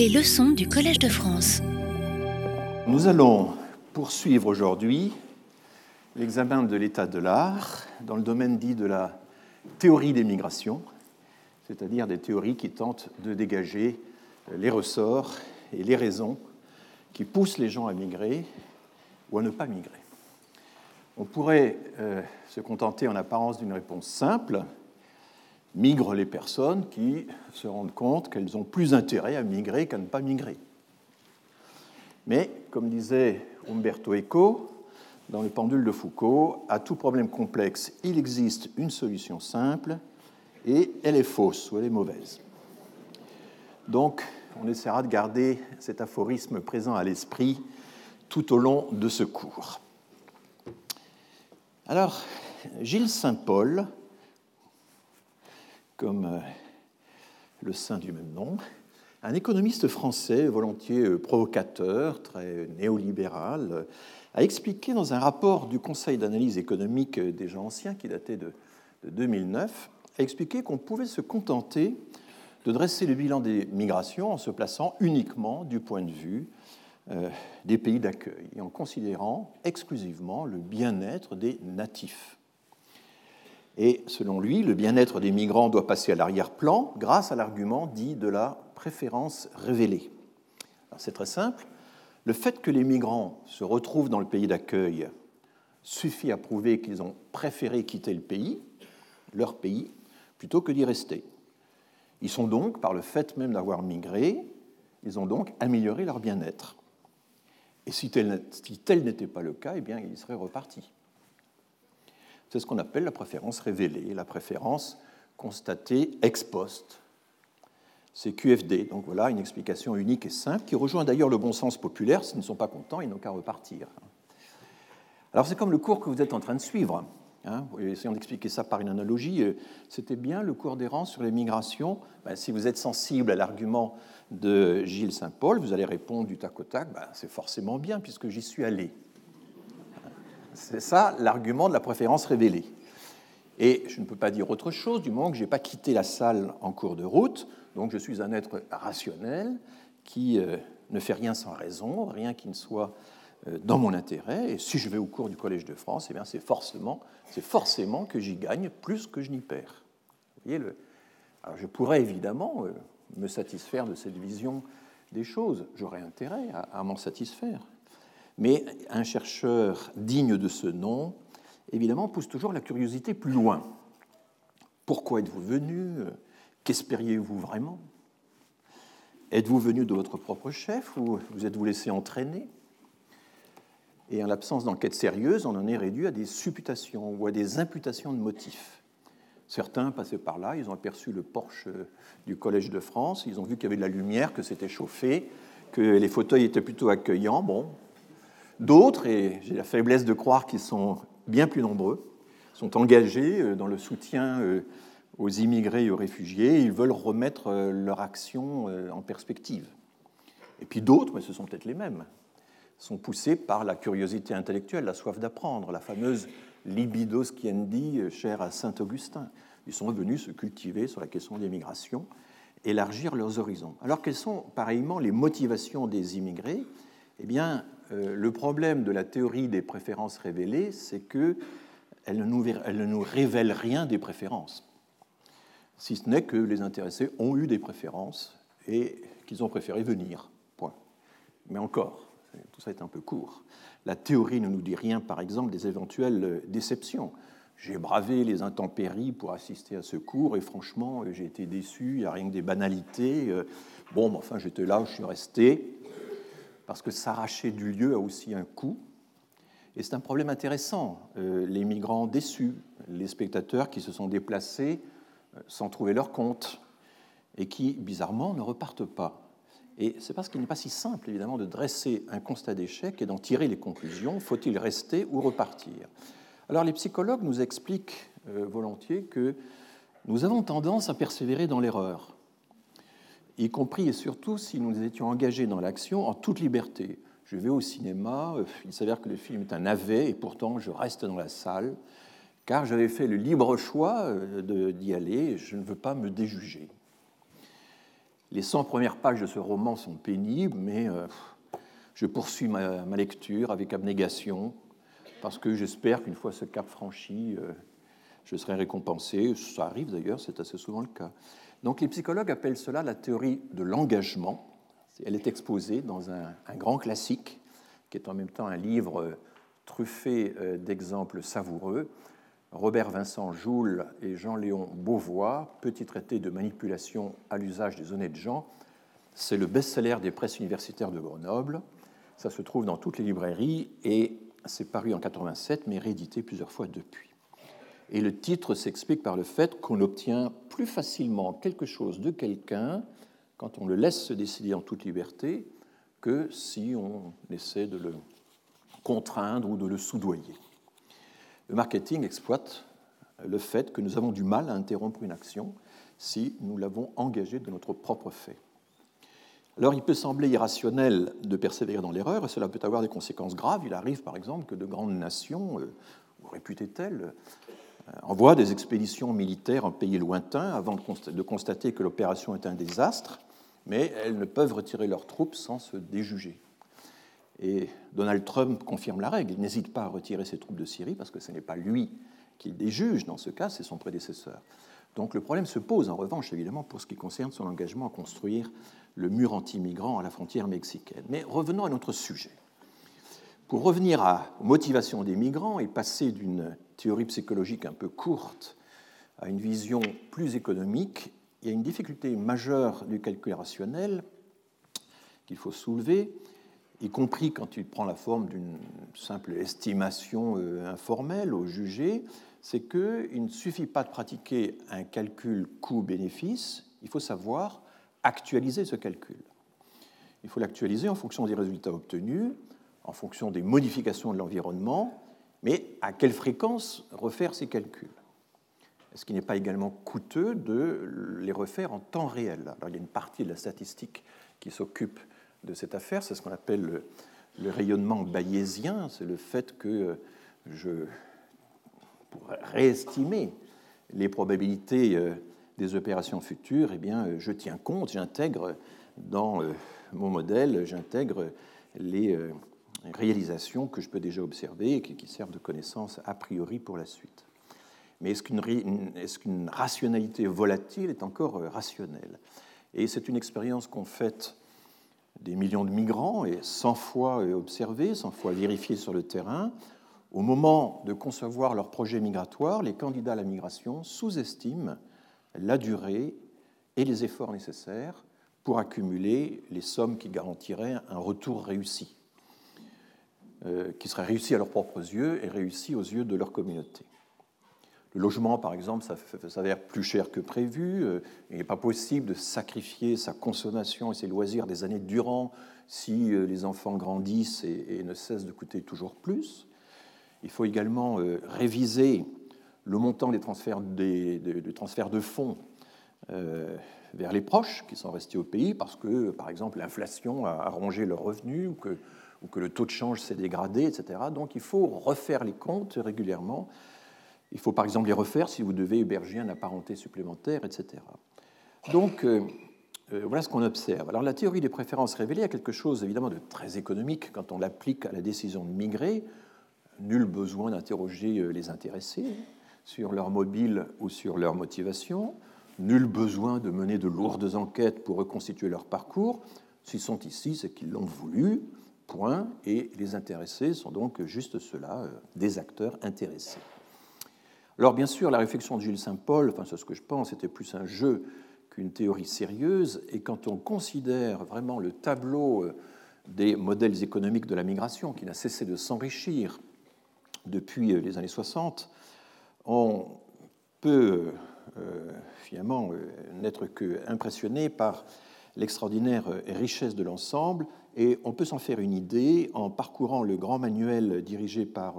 Les leçons du Collège de France. Nous allons poursuivre aujourd'hui l'examen de l'état de l'art dans le domaine dit de la théorie des migrations, c'est-à-dire des théories qui tentent de dégager les ressorts et les raisons qui poussent les gens à migrer ou à ne pas migrer. On pourrait euh, se contenter en apparence d'une réponse simple. Migrent les personnes qui se rendent compte qu'elles ont plus intérêt à migrer qu'à ne pas migrer. Mais, comme disait Umberto Eco dans le pendule de Foucault, à tout problème complexe, il existe une solution simple et elle est fausse ou elle est mauvaise. Donc, on essaiera de garder cet aphorisme présent à l'esprit tout au long de ce cours. Alors, Gilles Saint-Paul, comme euh, le saint du même nom, un économiste français volontiers euh, provocateur, très néolibéral, euh, a expliqué dans un rapport du Conseil d'analyse économique des gens anciens qui datait de, 2009, a expliqué qu'on pouvait se contenter de dresser le bilan des migrations en se plaçant uniquement du point de vue des pays d'accueil et en considérant exclusivement le bien-être des natifs. Et selon lui, le bien-être des migrants doit passer à l'arrière-plan grâce à l'argument dit de la préférence révélée. C'est très simple. Le fait que les migrants se retrouvent dans le pays d'accueil suffit à prouver qu'ils ont préféré quitter le pays, leur pays, plutôt que d'y rester. Ils sont donc, par le fait même d'avoir migré, ils ont donc amélioré leur bien-être. Et si tel, n'était pas le cas, eh bien, il serait reparti. C'est ce qu'on appelle la préférence révélée, la préférence constatée ex post. C'est QFD. Donc voilà une explication unique et simple qui rejoint d'ailleurs le bon sens populaire. S'ils ne sont pas contents, ils n'ont qu'à repartir. Alors c'est comme le cours que vous êtes en train de suivre. Hein. essayons d'expliquer ça par une analogie. C'était bien le cours d'errance sur les migrations. Ben, si vous êtes sensible à l'argument de Gilles Saint-Paul, vous allez répondre du tac au tac, ben, c'est forcément bien puisque j'y suis allé. C'est ça l'argument de la préférence révélée. Et je ne peux pas dire autre chose du moment que je n'ai pas quitté la salle en cours de route, donc je suis un être rationnel qui euh, ne fait rien sans raison, rien qui ne soit euh, dans mon intérêt. Et si je vais au cours du Collège de France, eh c'est forcément, que j'y gagne plus que je n'y perds. Alors je pourrais évidemment euh, me satisfaire de cette vision des choses. J'aurais intérêt à, m'en satisfaire. Mais un chercheur digne de ce nom, évidemment, pousse toujours la curiosité plus loin. Pourquoi êtes-vous venu? Qu'espériez-vous vraiment? Êtes-vous venu de votre propre chef ou vous êtes-vous laissé entraîner? Et en l'absence d'enquête sérieuse, on en est réduit à des supputations ou à des imputations de motifs. Certains passaient par là, ils ont aperçu le porche du Collège de France, ils ont vu qu'il y avait de la lumière, que c'était chauffé, que les fauteuils étaient plutôt accueillants. Bon. D'autres, et j'ai la faiblesse de croire qu'ils sont bien plus nombreux, sont engagés euh, dans le soutien euh, aux immigrés et aux réfugiés, ils veulent remettre euh, leur action en perspective. Et puis d'autres, mais ce sont peut-être les mêmes, sont poussés par la curiosité intellectuelle, la soif d'apprendre, la fameuse libido sciendi chère à saint Augustin. Ils sont venus se cultiver sur la question des migrations, élargir leurs horizons. Alors quelles sont pareillement les motivations des immigrés? Eh bien, le problème de la théorie des préférences révélées, c'est nous, elle ne nous révèle rien des préférences, si ce n'est que les intéressés ont eu des préférences et qu'ils ont préféré venir. Point. Mais encore, tout ça est un peu court. La théorie ne nous dit rien, par exemple, des éventuelles déceptions. J'ai bravé les intempéries pour assister à ce cours et franchement, j'ai été déçu, il n'y a rien que des banalités. Bon, enfin, j'étais là, je suis resté, parce que s'arracher du lieu a aussi un coût. Et c'est un problème intéressant. Euh, les migrants déçus, les spectateurs qui se sont déplacés euh, sans trouver leur compte et qui, bizarrement, ne repartent pas. Et c'est parce qu'il n'est pas si simple, évidemment, de dresser un constat d'échec et d'en tirer les conclusions. Faut-il rester ou repartir? Alors les psychologues nous expliquent euh, volontiers que nous avons tendance à persévérer dans l'erreur, y compris et surtout si nous étions engagés dans l'action en toute liberté. Je vais au cinéma, euh, il s'avère que le film est un navet et pourtant je reste dans la salle car j'avais fait le libre choix euh, d'y aller je ne veux pas me déjuger. Les 100 premières pages de ce roman sont pénibles, mais euh, je poursuis ma, lecture avec abnégation, parce que j'espère qu'une fois ce cap franchi, je serai récompensé. Ça arrive d'ailleurs, c'est assez souvent le cas. Donc les psychologues appellent cela la théorie de l'engagement. Elle est exposée dans un, grand classique, qui est en même temps un livre truffé euh, d'exemples savoureux. Robert Vincent Joule et Jean-Léon Beauvois, Petit traité de manipulation à l'usage des honnêtes gens. C'est le best-seller des presses universitaires de Grenoble. Ça se trouve dans toutes les librairies et c'est paru en 87, mais réédité plusieurs fois depuis. Et le titre s'explique par le fait qu'on obtient plus facilement quelque chose de quelqu'un quand on le laisse se décider en toute liberté que si on essaie de le contraindre ou de le soudoyer. Le marketing exploite le fait que nous avons du mal à interrompre une action si nous l'avons engagée de notre propre fait. Alors il peut sembler irrationnel de persévérer dans l'erreur, et cela peut avoir des conséquences graves. Il arrive par exemple que de grandes nations, euh, réputées telles, envoient des expéditions militaires en pays lointains avant de constater que l'opération est un désastre, mais elles ne peuvent retirer leurs troupes sans se déjuger. Et Donald Trump confirme la règle. Il n'hésite pas à retirer ses troupes de Syrie parce que ce n'est pas lui qui les juge dans ce cas, c'est son prédécesseur. Donc le problème se pose en revanche évidemment pour ce qui concerne son engagement à construire le mur anti-migrants à la frontière mexicaine. Mais revenons à notre sujet. Pour revenir à motivation des migrants et passer d'une théorie psychologique un peu courte à une vision plus économique, il y a une difficulté majeure du calcul rationnel qu'il faut soulever, y compris quand il prend la forme d'une simple estimation euh, informelle au jugé, c'est qu'il ne suffit pas de pratiquer un calcul coût-bénéfice, il faut savoir actualiser ce calcul. Il faut l'actualiser en fonction des résultats obtenus, en fonction des modifications de l'environnement, mais à quelle fréquence refaire ces calculs? Est-ce qu'il n'est pas également coûteux de les refaire en temps réel? Il y a une partie de la statistique qui s'occupe de cette affaire, c'est ce qu'on appelle le, rayonnement bayésien, c'est le fait que pour réestimer les probabilités euh, des opérations futures, eh bien, je tiens compte, j'intègre dans euh, mon modèle, j'intègre les euh, réalisations que je peux déjà observer et qui servent de connaissance a priori pour la suite. Mais est-ce qu'une rationalité volatile est encore rationnelle? Et c'est une expérience qu'on fait des millions de migrants et 100 fois observés, 100 fois vérifiés sur le terrain, au moment de concevoir leur projet migratoire, les candidats à la migration sous-estiment la durée et les efforts nécessaires pour accumuler les sommes qui garantiraient un retour réussi, euh, qui serait réussi à leurs propres yeux et réussi aux yeux de leur communauté. Le logement, par exemple, s'avère plus cher que prévu. Euh, il n'est pas possible de sacrifier sa consommation et ses loisirs des années durant si euh, les enfants grandissent et, ne cessent de coûter toujours plus. Il faut également euh, réviser le montant des transferts, de fonds vers les proches qui sont restés au pays parce que, par exemple, l'inflation a rongé leurs revenus ou que, ou que le taux de change s'est dégradé, etc. Donc il faut refaire les comptes régulièrement il faut par exemple les refaire si vous devez héberger un apparenté supplémentaire, etc. Donc, euh, euh, voilà ce qu'on observe. Alors, la théorie des préférences révélée a quelque chose évidemment de très économique quand on l'applique à la décision de migrer. Nul besoin d'interroger euh, les intéressés sur leur mobile ou sur leur motivation. Nul besoin de mener de lourdes enquêtes pour reconstituer leur parcours. S'ils sont ici, c'est qu'ils l'ont voulu, Et les intéressés sont donc juste cela, des acteurs intéressés. Alors bien sûr, la réflexion de Gilles Saint-Paul, enfin c'est ce que je pense, était plus un jeu qu'une théorie sérieuse, et quand on considère vraiment le tableau euh, des modèles économiques de la migration, qui n'a cessé de s'enrichir depuis euh, les années 60, on peut euh, finalement n'être qu'impressionné par l'extraordinaire richesse de l'ensemble, et on peut s'en faire une idée en parcourant le grand manuel dirigé par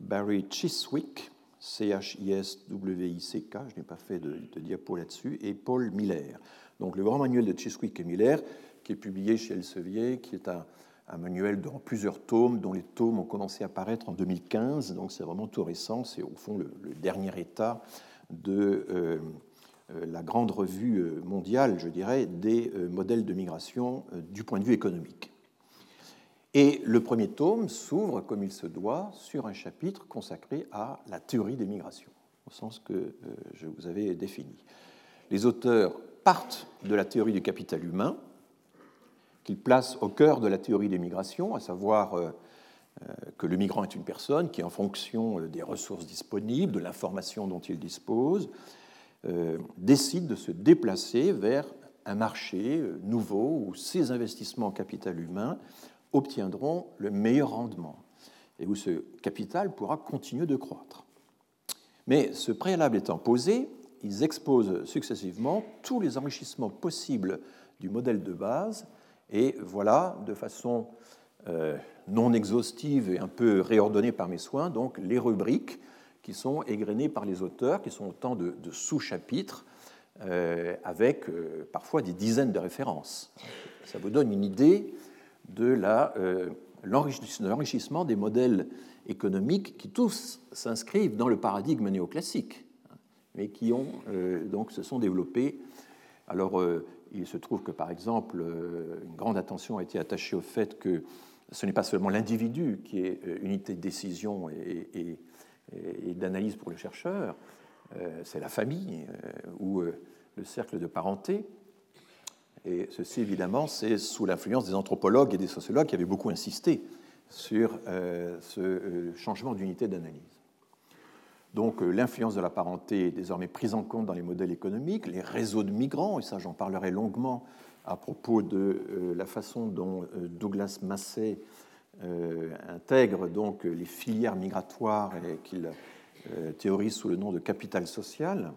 Barry Chiswick, C-H-I-S-W-I-C-K, je n'ai pas fait de, diapo là-dessus, et Paul Miller. Donc le grand manuel de Chiswick et Miller, qui est publié chez Elsevier, qui est un, manuel dans plusieurs tomes, dont les tomes ont commencé à apparaître en 2015, donc c'est vraiment tout récent, c'est au fond le, dernier état de, euh, la grande revue mondiale, je dirais, des modèles de migration du point de vue économique. Et le premier tome s'ouvre, comme il se doit, sur un chapitre consacré à la théorie des migrations, au sens que je vous avais défini. Les auteurs partent de la théorie du capital humain, qu'ils placent au cœur de la théorie des migrations, à savoir euh, euh, que le migrant est une personne qui, en fonction euh, des ressources disponibles, de l'information dont il dispose, décide de se déplacer vers un marché nouveau où ses investissements en capital humain obtiendront le meilleur rendement et où ce capital pourra continuer de croître. Mais ce préalable étant posé, ils exposent successivement tous les enrichissements possibles du modèle de base et voilà, de façon euh, non exhaustive et un peu réordonnée par mes soins, donc les rubriques qui sont égrenées par les auteurs, qui sont autant de, sous-chapitres, euh, avec euh, parfois des dizaines de références. Ça vous donne une idée de l'enrichissement des modèles économiques qui tous s'inscrivent dans le paradigme néoclassique, hein, mais qui ont, donc, se sont développés. Alors, il se trouve que, par exemple, euh, une grande attention a été attachée au fait que ce n'est pas seulement l'individu qui est euh, unité de décision et, d'analyse pour le chercheur, euh, c'est la famille ou le cercle de parenté. Et ceci, évidemment, c'est sous l'influence des anthropologues et des sociologues qui avaient beaucoup insisté sur ce changement d'unité d'analyse. Donc euh, l'influence de la parenté est désormais prise en compte dans les modèles économiques, les réseaux de migrants, et ça j'en parlerai longuement à propos de euh, la façon dont euh, Douglas Massey intègre donc les filières migratoires qu'il théorise sous le nom de capital social.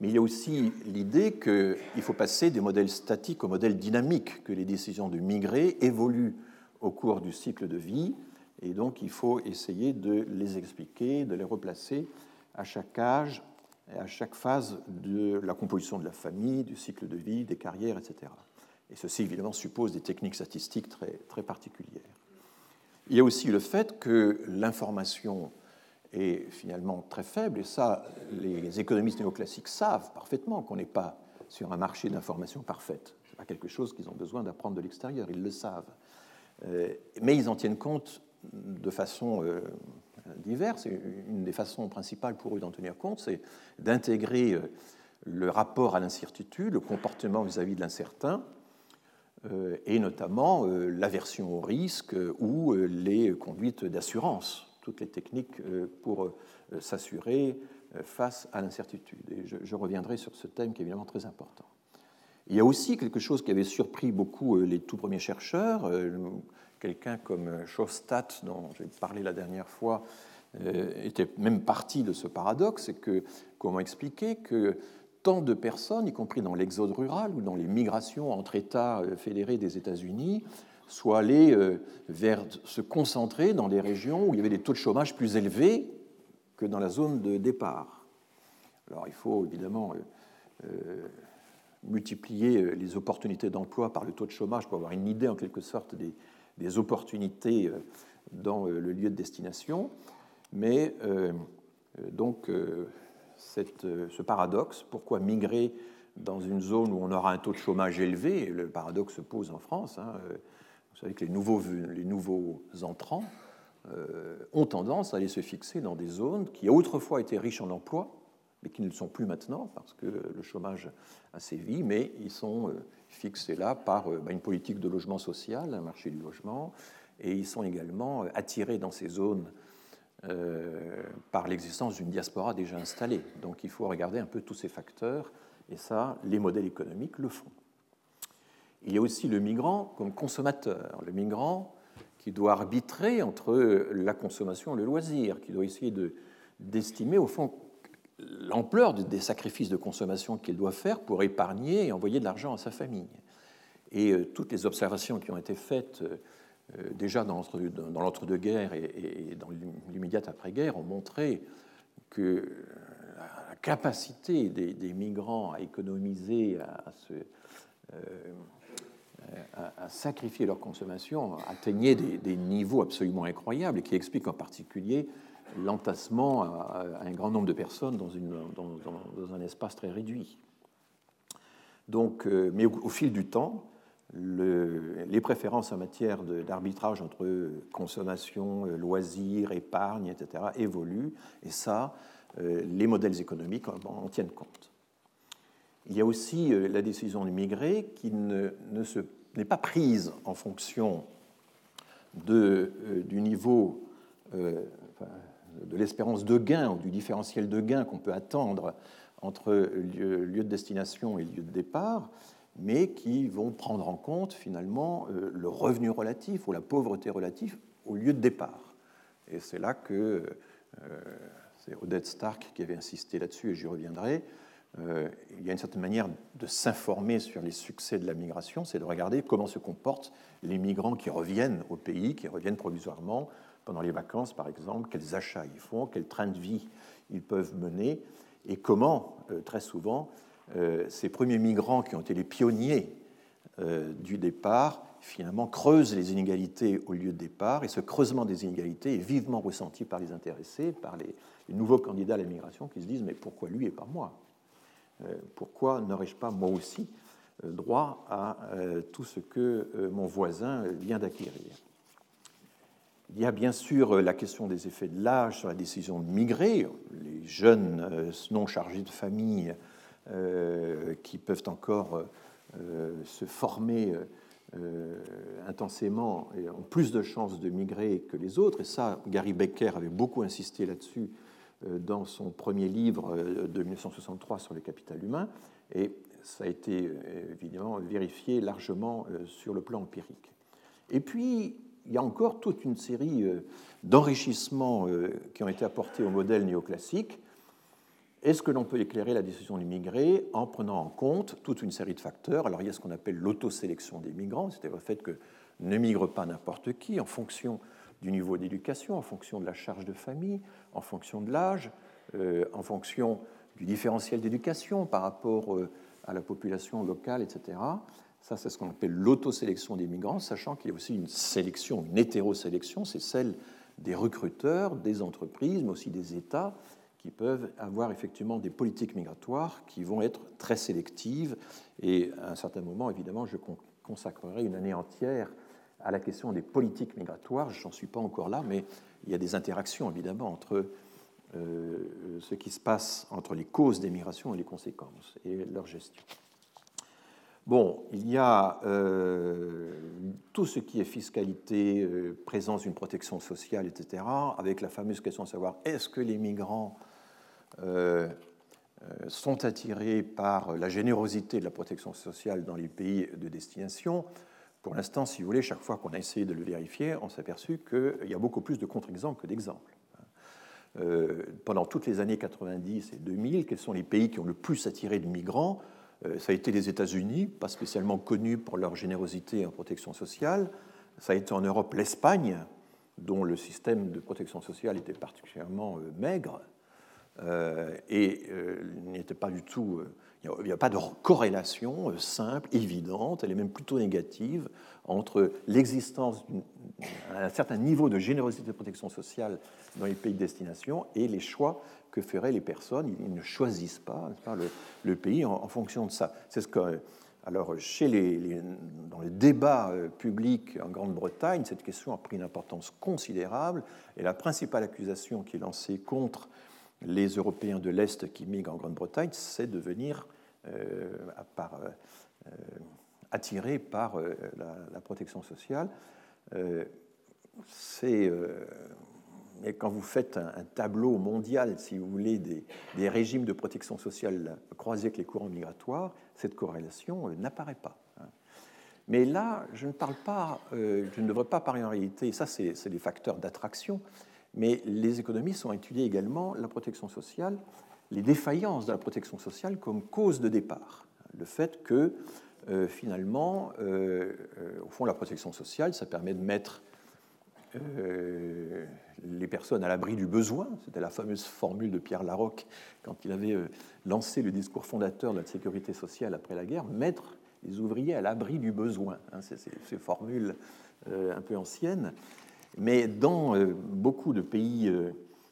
Mais il y a aussi l'idée qu'il faut passer des modèles statiques aux modèles dynamiques, que les décisions de migrer évoluent au cours du cycle de vie et donc, il faut essayer de les expliquer, de les replacer à chaque âge, à chaque phase de la composition de la famille, du cycle de vie, des carrières, etc. Et ceci, évidemment, suppose des techniques statistiques très, très particulières. Il y a aussi le fait que l'information est finalement très faible, et ça, les économistes néoclassiques savent parfaitement qu'on n'est pas sur un marché d'information parfaite. Ce n'est pas quelque chose qu'ils ont besoin d'apprendre de l'extérieur, ils le savent. Euh, mais ils en tiennent compte de façon euh, diverse. une des façons principales pour eux d'en tenir compte, c'est d'intégrer euh, le rapport à l'incertitude, le comportement vis-à-vis de l'incertain, et notamment l'aversion au risque ou les conduites d'assurance, toutes les techniques pour s'assurer face à l'incertitude. Et je, reviendrai sur ce thème qui est évidemment très important. Il y a aussi quelque chose qui avait surpris beaucoup les tout premiers chercheurs, quelqu'un comme Schostat, dont j'ai parlé la dernière fois, euh, était même parti de ce paradoxe, c'est que comment expliquer que tant de personnes, y compris dans l'exode rural ou dans les migrations entre États euh, fédérés des États-Unis, soient allées euh, vers se concentrer dans des régions où il y avait des taux de chômage plus élevés que dans la zone de départ. Alors il faut évidemment multiplier les opportunités d'emploi par le taux de chômage pour avoir une idée en quelque sorte des, opportunités euh, dans euh, le lieu de destination. Mais euh, donc, cette, ce paradoxe, pourquoi migrer dans une zone où on aura un taux de chômage élevé? Le paradoxe se pose en France. Hein, vous savez que les nouveaux, les nouveaux entrants ont tendance à aller se fixer dans des zones qui autrefois étaient riches en emplois, mais qui ne le sont plus maintenant parce que le chômage a sévi, mais ils sont fixés là par euh, bah, une politique de logement social, un marché du logement, et ils sont également euh, attirés dans ces zones euh, par l'existence d'une diaspora déjà installée. Donc il faut regarder un peu tous ces facteurs, et ça, les modèles économiques le font. Il y a aussi le migrant comme consommateur, le migrant qui doit arbitrer entre la consommation et le loisir, qui doit essayer d'estimer au fond l'ampleur des sacrifices de consommation qu'il doit faire pour épargner et envoyer de l'argent à sa famille. Et euh, toutes les observations qui ont été faites euh, déjà dans l'entre-deux-guerres et, dans l'immédiate après-guerre ont montré que la capacité des, migrants à économiser, à, sacrifier leur consommation atteignait des, niveaux absolument incroyables et qui expliquent en particulier l'entassement à, un grand nombre de personnes dans, un espace très réduit. Donc, mais au, fil du temps, le, les préférences en matière d'arbitrage entre consommation, loisirs, épargne, etc., évoluent, et ça, les modèles économiques en tiennent compte. Il y a aussi euh, la décision d'immigrer qui ne, n'est pas prise en fonction de, euh, du niveau euh, de l'espérance de gain ou du différentiel de gain qu'on peut attendre entre lieu, de destination et lieu de départ, mais qui vont prendre en compte finalement le revenu relatif ou la pauvreté relative au lieu de départ. Et c'est là que c'est Odette Stark qui avait insisté là-dessus, et j'y reviendrai, euh, il y a une certaine manière de s'informer sur les succès de la migration, c'est de regarder comment se comportent les migrants qui reviennent au pays, qui reviennent provisoirement pendant les vacances, par exemple, quels achats ils font, quel train de vie ils peuvent mener, et comment, euh, très souvent, euh, ces premiers migrants qui ont été les pionniers du départ, finalement, creusent les inégalités au lieu de départ, et ce creusement des inégalités est vivement ressenti par les intéressés, par les, nouveaux candidats à la migration qui se disent, mais pourquoi lui et pas moi? Euh, pourquoi n'aurais-je pas moi aussi euh, droit à euh, tout ce que mon voisin vient d'acquérir? Il y a bien sûr la question des effets de l'âge sur la décision de migrer. Les jeunes non chargés de famille qui peuvent encore se former intensément et ont plus de chances de migrer que les autres. Et ça, Gary Becker avait beaucoup insisté là-dessus euh, dans son premier livre euh, de 1963 sur le capital humain, et ça a été euh, évidemment vérifié largement sur le plan empirique. Et puis, il y a encore toute une série d'enrichissements qui ont été apportés au modèle néoclassique. Est-ce que l'on peut éclairer la décision d'immigrer en prenant en compte toute une série de facteurs Alors, il y a ce qu'on appelle l'autosélection des migrants, c'est-à-dire le fait que ne migre pas n'importe qui en fonction du niveau d'éducation, en fonction de la charge de famille, en fonction de l'âge, euh, en fonction du différentiel d'éducation par rapport euh, à la population locale, etc. Ça, c'est ce qu'on appelle l'autosélection des migrants, sachant qu'il y a aussi une sélection, une hétérosélection, c'est celle des recruteurs, des entreprises, mais aussi des États qui peuvent avoir effectivement des politiques migratoires qui vont être très sélectives. Et à un certain moment, évidemment, je consacrerai une année entière à la question des politiques migratoires. Je n'en suis pas encore là, mais il y a des interactions évidemment entre euh, ce qui se passe entre les causes des migrations et les conséquences et leur gestion. Bon, il y a euh, tout ce qui est fiscalité, euh, présence d'une protection sociale, etc., avec la fameuse question de savoir est-ce que les migrants sont attirés par la générosité de la protection sociale dans les pays de destination pour l'instant, si vous voulez, chaque fois qu'on a essayé de le vérifier, on s'est aperçu qu'il y a beaucoup plus de contre-exemples que d'exemples. Euh, pendant toutes les années 90 et 2000, quels sont les pays qui ont le plus attiré de migrants? Euh, Ça a été les États-Unis, pas spécialement connus pour leur générosité en protection sociale. Ça a été en Europe l'Espagne, dont le système de protection sociale était particulièrement euh, maigre et n'était pas du tout il n'y a, pas de corrélation euh, simple, évidente, elle est même plutôt négative entre l'existence d'un certain niveau de générosité de protection sociale dans les pays de destination et les choix que feraient les personnes. Ils ne choisissent pas, le, pays en, fonction de ça. C'est ce que, alors, chez les, dans les débats euh, publics en Grande-Bretagne, cette question a pris une importance considérable et la principale accusation qui est lancée contre les Européens de l'Est qui migrent en Grande-Bretagne, c'est de venir euh, par, euh, euh, attirés par la, protection sociale. c'est quand vous faites un, tableau mondial, si vous voulez, des, des, régimes de protection sociale croisés avec les courants migratoires, cette corrélation n'apparaît pas. Hein. Mais là, je ne parle pas, je ne devrais pas parler en réalité, ça c'est des facteurs d'attraction, mais les économistes ont étudié également la protection sociale, les défaillances de la protection sociale comme cause de départ. Le fait que euh, finalement, euh, euh, au fond, la protection sociale, ça permet de mettre les personnes à l'abri du besoin. C'était la fameuse formule de Pierre Larocque quand il avait lancé le discours fondateur de la sécurité sociale après la guerre, mettre les ouvriers à l'abri du besoin. Hein, c'est ces formules un peu anciennes. Mais dans euh, beaucoup de pays euh,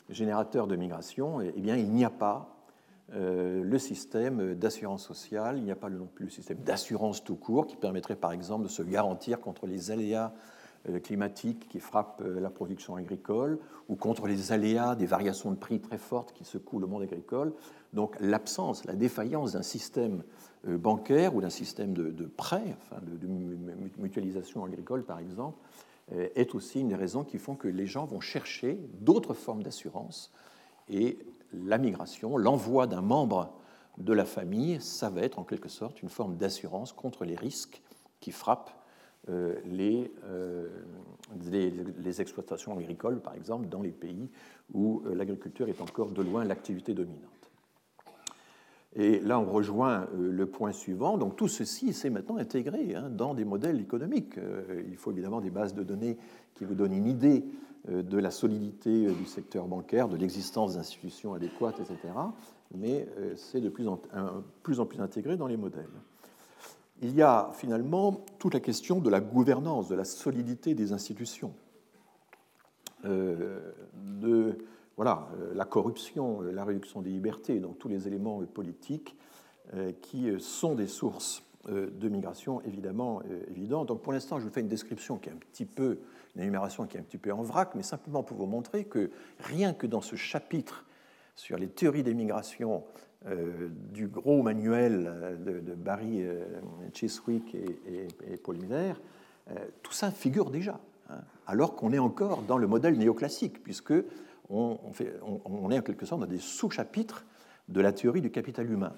générateur de migration, eh bien, il n'y a pas le système d'assurance sociale, il n'y a pas non plus le système d'assurance tout court qui permettrait par exemple de se garantir contre les aléas climatiques qui frappent la production agricole ou contre les aléas des variations de prix très fortes qui secouent le monde agricole. Donc l'absence, la défaillance d'un système bancaire ou d'un système de, de prêt, enfin de, mutualisation agricole par exemple, est aussi une des raisons qui font que les gens vont chercher d'autres formes d'assurance et la migration, l'envoi d'un membre de la famille, ça va être en quelque sorte une forme d'assurance contre les risques qui frappent euh, les, euh, les, exploitations agricoles, par exemple, dans les pays où euh, l'agriculture est encore de loin l'activité dominante. Et là, on rejoint le point suivant. Donc tout ceci, c'est maintenant intégré hein, dans des modèles économiques. Il faut évidemment des bases de données qui vous donnent une idée de la solidité du secteur bancaire, de l'existence d'institutions adéquates, etc. Mais c'est de plus en, plus intégré dans les modèles il y a finalement toute la question de la gouvernance, de la solidité des institutions, euh, de voilà, euh, la corruption, la réduction des libertés, donc tous les éléments politiques euh, qui sont des sources de migration évidemment évidentes. Donc pour l'instant, je vous fais une description qui est un petit peu, une énumération qui est un petit peu en vrac, mais simplement pour vous montrer que rien que dans ce chapitre sur les théories des migrations euh, du gros manuel de, Barry euh, Chiswick et, Paul Miller, euh, tout ça figure déjà, hein, alors qu'on est encore dans le modèle néoclassique, puisque on, est en quelque sorte dans des sous-chapitres de la théorie du capital humain.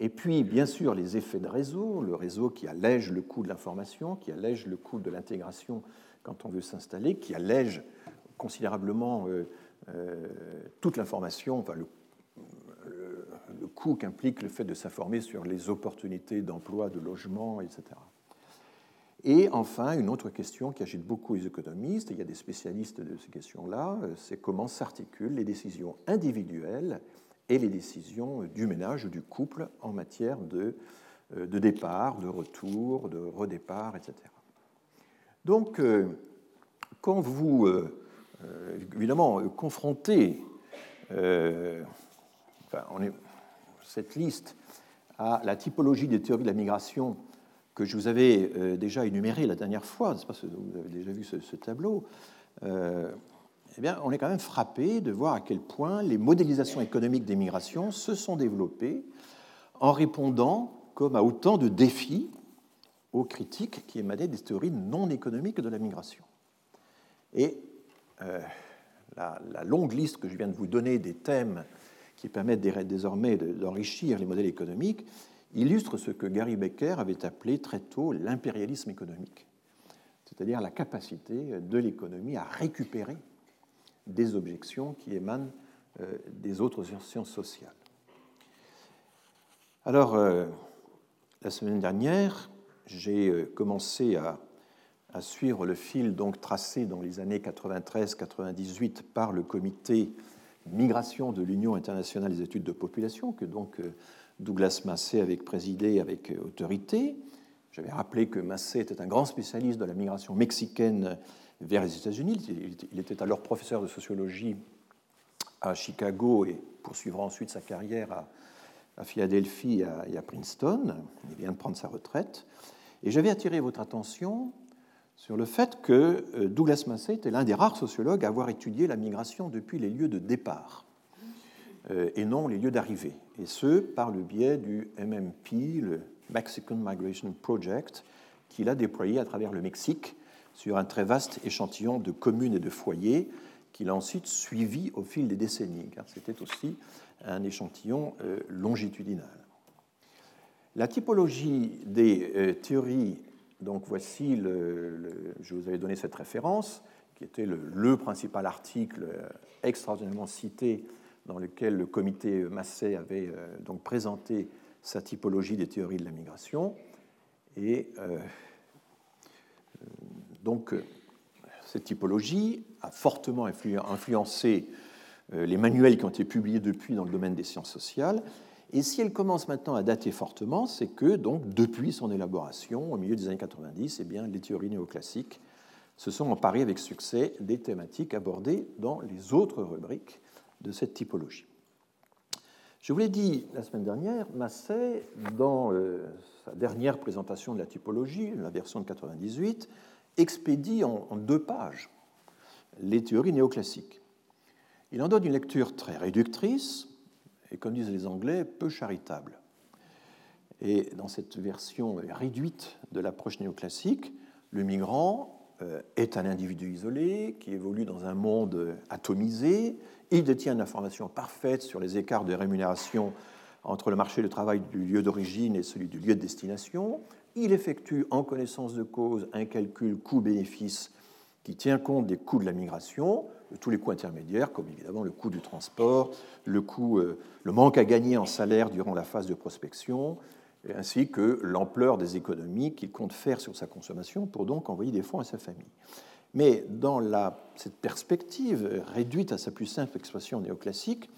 Et puis, bien sûr, les effets de réseau, le réseau qui allège le coût de l'information, qui allège le coût de l'intégration quand on veut s'installer, qui allège considérablement euh, toute l'information, enfin, le, coût qu'implique le fait de s'informer sur les opportunités d'emploi, de logement, etc. Et enfin, une autre question qui agite beaucoup les économistes, il y a des spécialistes de ces questions-là, euh, c'est comment s'articulent les décisions individuelles et les décisions du ménage ou du couple en matière de, euh, de départ, de retour, de redépart, etc. Donc, quand vous euh, évidemment euh, euh, est, cette liste à la typologie des théories de la migration que je vous avais déjà énumérée la dernière fois, pas vous avez déjà vu ce, tableau, eh bien, on est quand même frappé de voir à quel point les modélisations économiques des migrations se sont développées en répondant comme à autant de défis aux critiques qui émanaient des théories non économiques de la migration. Et euh, la, longue liste que je viens de vous donner des thèmes qui permettent désormais d'enrichir les modèles économiques illustre ce que Gary Becker avait appelé très tôt l'impérialisme économique, c'est-à-dire la capacité de l'économie à récupérer des objections qui émanent euh, des autres sciences sociales. Alors, euh, la semaine dernière, j'ai commencé à suivre le fil donc tracé dans les années 93-98 par le comité migration de l'Union internationale des études de population, que donc euh, Douglas Massé avait présidé avec euh, autorité. J'avais rappelé que Massé était un grand spécialiste de la migration mexicaine vers les États-Unis. Il était alors professeur de sociologie à Chicago et poursuivra ensuite sa carrière à, Philadelphie et à Princeton. Il vient de prendre sa retraite. Et j'avais attiré votre attention sur le fait que euh, Douglas Massey était l'un des rares sociologues à avoir étudié la migration depuis les lieux de départ et non les lieux d'arrivée, et ce par le biais du MMP, le Mexican Migration Project, qu'il a déployé à travers le Mexique sur un très vaste échantillon de communes et de foyers qu'il a ensuite suivi au fil des décennies, car c'était aussi un échantillon euh, longitudinal. La typologie des théories donc voici, je vous avais donné cette référence, qui était le, principal article euh, extraordinairement cité dans lequel le comité Massé avait euh, donc présenté sa typologie des théories de la migration. Et euh, donc, cette typologie a fortement influencé les manuels qui ont été publiés depuis dans le domaine des sciences sociales et si elle commence maintenant à dater fortement, c'est que, donc, depuis son élaboration, au milieu des années 90, eh bien, les théories néoclassiques se sont emparés avec succès des thématiques abordées dans les autres rubriques de cette typologie. Je vous l'ai dit la semaine dernière, Massey, dans euh, sa dernière présentation de la typologie, la version de 98, expédie en, deux pages les théories néoclassiques. Il en donne une lecture très réductrice et, comme disent les Anglais, peu charitable. Et dans cette version réduite de l'approche néoclassique, le migrant est un individu isolé qui évolue dans un monde atomisé. Il détient une information parfaite sur les écarts de rémunération entre le marché du travail du lieu d'origine et celui du lieu de destination. Il effectue en connaissance de cause un calcul coût-bénéfice qui tient compte des coûts de la migration, de tous les coûts intermédiaires, comme évidemment le coût du transport, le, coût, euh, le manque à gagner en salaire durant la phase de prospection, ainsi que l'ampleur des économies qu'il compte faire sur sa consommation pour donc envoyer des fonds à sa famille. Mais dans cette perspective réduite à sa plus simple expression néoclassique,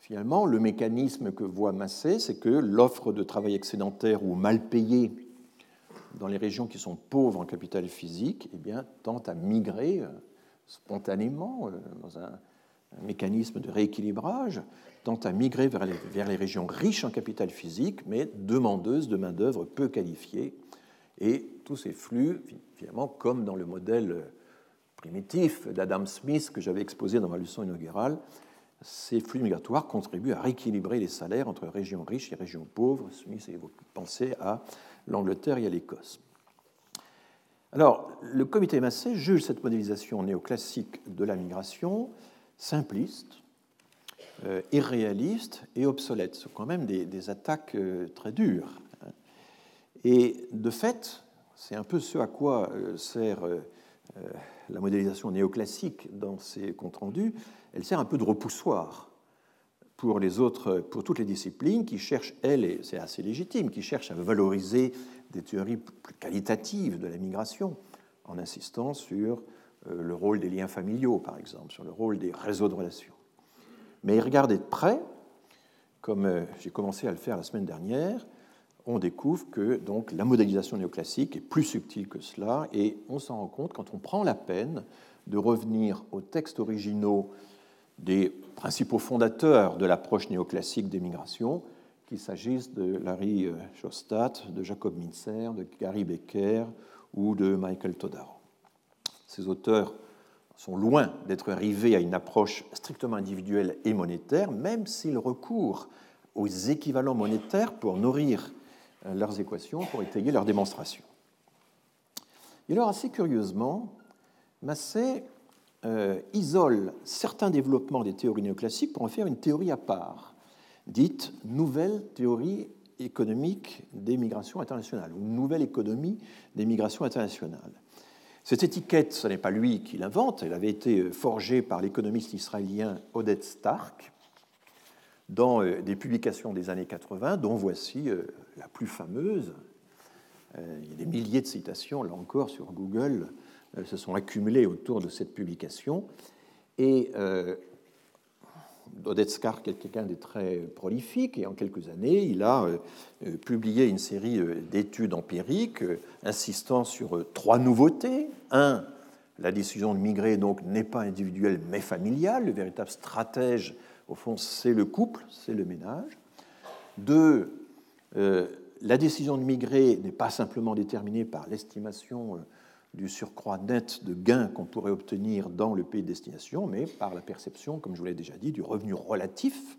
finalement, le mécanisme que voit Massé, c'est que l'offre de travail excédentaire ou mal payé dans les régions qui sont pauvres en capital physique eh bien, tend à migrer euh, spontanément euh, dans un mécanisme de rééquilibrage tend à migrer vers les, régions riches en capital physique, mais demandeuses de main-d'œuvre peu qualifiée. Et tous ces flux, finalement, comme dans le modèle primitif d'Adam Smith que j'avais exposé dans ma leçon inaugurale, ces flux migratoires contribuent à rééquilibrer les salaires entre régions riches et régions pauvres. Smith a pensé à l'Angleterre et à l'Écosse. Alors, le comité Massé juge cette modélisation néoclassique de la migration simpliste, euh, irréaliste et obsolète. Ce sont quand même des, attaques euh, très dures. Hein. Et de fait, c'est un peu ce à quoi euh, sert la modélisation néoclassique dans ses comptes rendus. Elle sert un peu de repoussoir pour, les autres, pour toutes les disciplines qui cherchent, elles, et c'est assez légitime, qui cherchent à valoriser des théories plus qualitatives de la migration en insistant sur le rôle des liens familiaux, par exemple, sur le rôle des réseaux de relations. Mais regardez de près, comme euh, j'ai commencé à le faire la semaine dernière, on découvre que donc, la modélisation néoclassique est plus subtile que cela, et on s'en rend compte quand on prend la peine de revenir aux textes originaux des principaux fondateurs de l'approche néoclassique des migrations, qu'il s'agisse de Larry euh, Shostat, de Jacob Mincer, de Gary Becker ou de Michael Todaro. Ces auteurs sont loin d'être rivés à une approche strictement individuelle et monétaire, même s'ils recourent aux équivalents monétaires pour nourrir euh, leurs équations, pour étayer leurs démonstrations. Et alors, assez curieusement, Massé euh, isole certains développements des théories néoclassiques pour en faire une théorie à part, dite nouvelle théorie économique des migrations internationales, ou nouvelle économie des migrations internationales. Cette étiquette, ce n'est pas lui qui l'invente, elle avait été forgée par l'économiste israélien Oded Stark dans euh, des publications des années 80, dont voici euh, la plus fameuse. Euh, il y a des milliers de citations, là encore, sur Google, se sont accumulées autour de cette publication. Et Odetskar est quelqu'un de très prolifique et en quelques années, il a euh, euh, publié une série euh, d'études empiriques insistant sur trois nouveautés. Un, la décision de migrer donc n'est pas individuelle mais familiale. Le véritable stratège, au fond, c'est le couple, c'est le ménage. Deux, la décision de migrer n'est pas simplement déterminée par l'estimation du surcroît net de gains qu'on pourrait obtenir dans le pays de destination, mais par la perception, comme je vous l'ai déjà dit, du revenu relatif,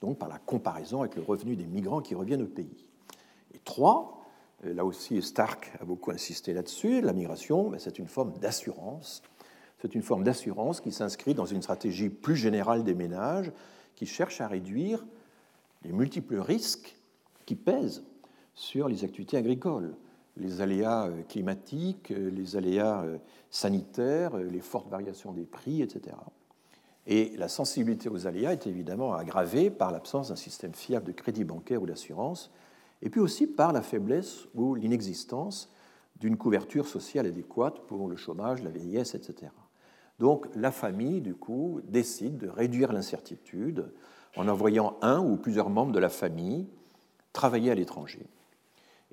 donc par la comparaison avec le revenu des migrants qui reviennent au pays. Et trois, euh, là aussi Stark a beaucoup insisté là-dessus, la migration, ben, c'est une forme d'assurance. C'est une forme d'assurance qui s'inscrit dans une stratégie plus générale des ménages qui cherche à réduire les multiples risques qui pèsent sur les activités agricoles les aléas euh, climatiques, euh, les aléas euh, sanitaires, les fortes variations des prix, etc. Et la sensibilité aux aléas est évidemment aggravée par l'absence d'un système fiable de crédit bancaire ou d'assurance, et puis aussi par la faiblesse ou l'inexistence d'une couverture sociale adéquate pour le chômage, la vieillesse, etc. Donc la famille, du coup, décide de réduire l'incertitude en envoyant un ou plusieurs membres de la famille travailler à l'étranger.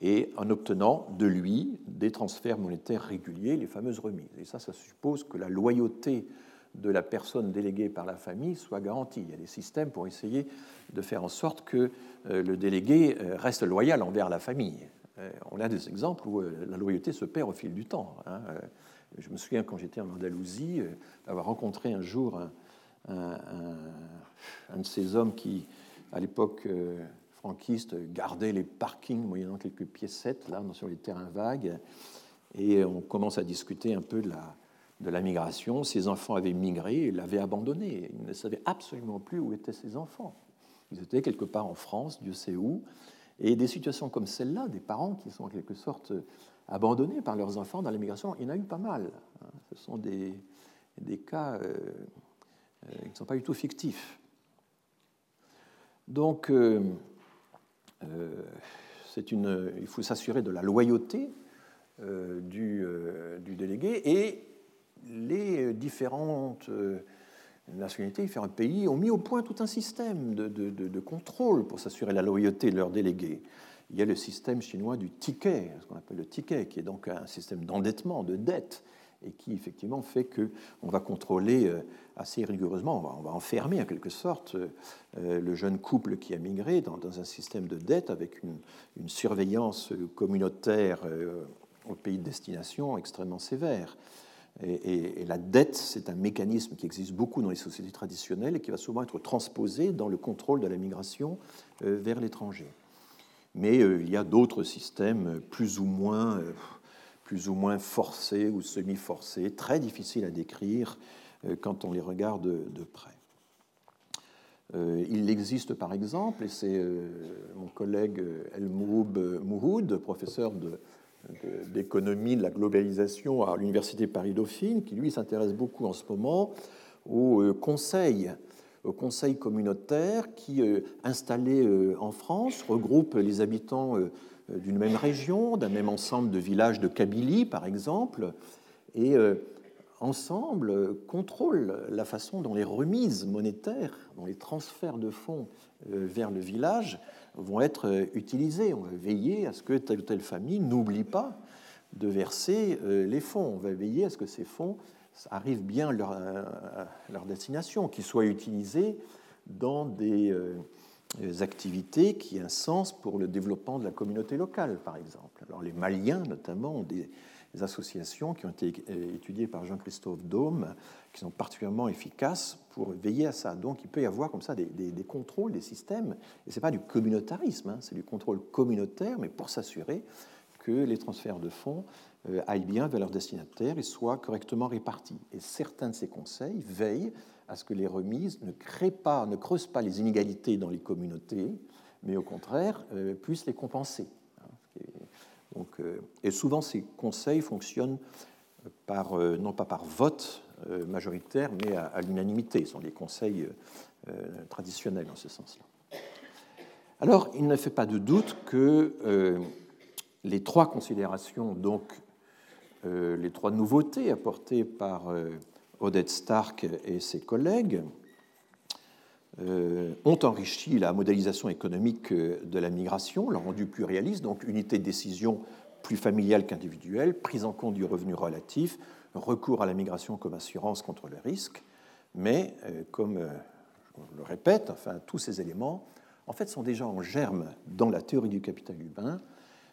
Et en obtenant de lui des transferts monétaires réguliers, les fameuses remises. Et ça, ça suppose que la loyauté de la personne déléguée par la famille soit garantie. Il y a des systèmes pour essayer de faire en sorte que euh, le délégué euh, reste loyal envers la famille. Euh, on a des exemples où la loyauté se perd au fil du temps. Hein. Je me souviens quand j'étais en Andalousie d'avoir rencontré un jour un, de ces hommes qui, à l'époque franquiste, gardait les parkings moyennant quelques piécettes là, sur les terrains vagues. Et on commence à discuter un peu de la, de la migration. Ses enfants avaient migré et l'avaient abandonné. Il ne savait absolument plus où étaient ses enfants. Ils étaient quelque part en France, Dieu sait où. Et des situations comme celle-là, des parents qui sont en quelque sorte abandonnés par leurs enfants dans l'immigration, il y en a eu pas mal. Ce sont des, des cas euh, euh, qui ne sont pas du tout fictifs. Donc, euh, une, il faut s'assurer de la loyauté du, du, délégué et les différentes euh, nationalités, différents pays ont mis au point tout un système de, contrôle pour s'assurer la loyauté de leurs délégués. Il y a le système chinois du ticket, ce qu'on appelle le ticket, qui est donc un système d'endettement, de dette, et qui effectivement fait qu'on va contrôler euh, assez rigoureusement, on va, enfermer en quelque sorte euh, le jeune couple qui a migré dans, un système de dette avec une, surveillance communautaire au pays de destination extrêmement sévère. Et, la dette, c'est un mécanisme qui existe beaucoup dans les sociétés traditionnelles et qui va souvent être transposé dans le contrôle de la migration euh, vers l'étranger. Mais euh, il y a d'autres systèmes plus ou moins, euh, plus ou moins forcés ou semi-forcés, très difficiles à décrire quand on les regarde de, près. il existe par exemple, et c'est mon collègue El Mouhoud, professeur d'économie de la globalisation à l'Université Paris-Dauphine, qui lui s'intéresse beaucoup en ce moment au euh, conseil, au conseil communautaire qui, euh, installé euh, en France, regroupe les habitants d'une même région, d'un même ensemble de villages de Kabylie, par exemple, et ensemble contrôle la façon dont les remises monétaires, dont les transferts de fonds vers le village vont être euh, utilisés. On va veiller à ce que telle ou telle famille n'oublie pas de verser euh, les fonds. On va veiller à ce que ces fonds arrivent bien à leur, destination, qu'ils soient utilisés dans des euh, activités qui ont un sens pour le développement de la communauté locale, par exemple. Alors les Maliens, notamment, ont des, associations qui ont été étudiées par Jean-Christophe Daume, qui sont particulièrement efficaces pour veiller à ça. Donc il peut y avoir comme ça des, contrôles, des systèmes, et ce n'est pas du communautarisme, hein, c'est du contrôle communautaire, mais pour s'assurer que les transferts de fonds euh, aillent bien vers leur destinataire et soient correctement répartis. Et certains de ces conseils veillent à ce que les remises ne créent pas, ne creusent pas les inégalités dans les communautés, mais au contraire euh, puissent les compenser. Euh, et souvent ces conseils fonctionnent par, non pas par vote euh, majoritaire, mais à, l'unanimité. Ce sont les conseils euh, traditionnels en ce sens-là. Alors, il ne fait pas de doute que euh, les trois considérations, donc les trois nouveautés apportées par Odette Stark et ses collègues, ont enrichi la modélisation économique de la migration, l'ont rendue plus réaliste, donc unité de décision plus familiale qu'individuelle, prise en compte du revenu relatif, recours à la migration comme assurance contre le risque, mais euh, comme euh, je le répète, enfin, tous ces éléments en fait, sont déjà en germe dans la théorie du capital humain,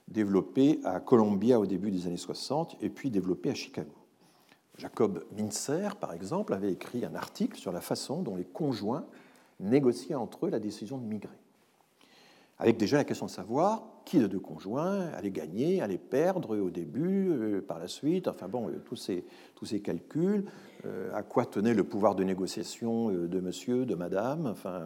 développée à Columbia au début des années 60 et puis développée à Chicago. Jacob Mincer, par exemple, avait écrit un article sur la façon dont les conjoints négociaient entre eux la décision de migrer avec déjà la question de savoir qui de deux conjoints allait gagner, allait perdre au début, euh, par la suite, enfin bon, euh, tous ces, tous ces calculs, euh, à quoi tenait le pouvoir de négociation de monsieur, de madame, enfin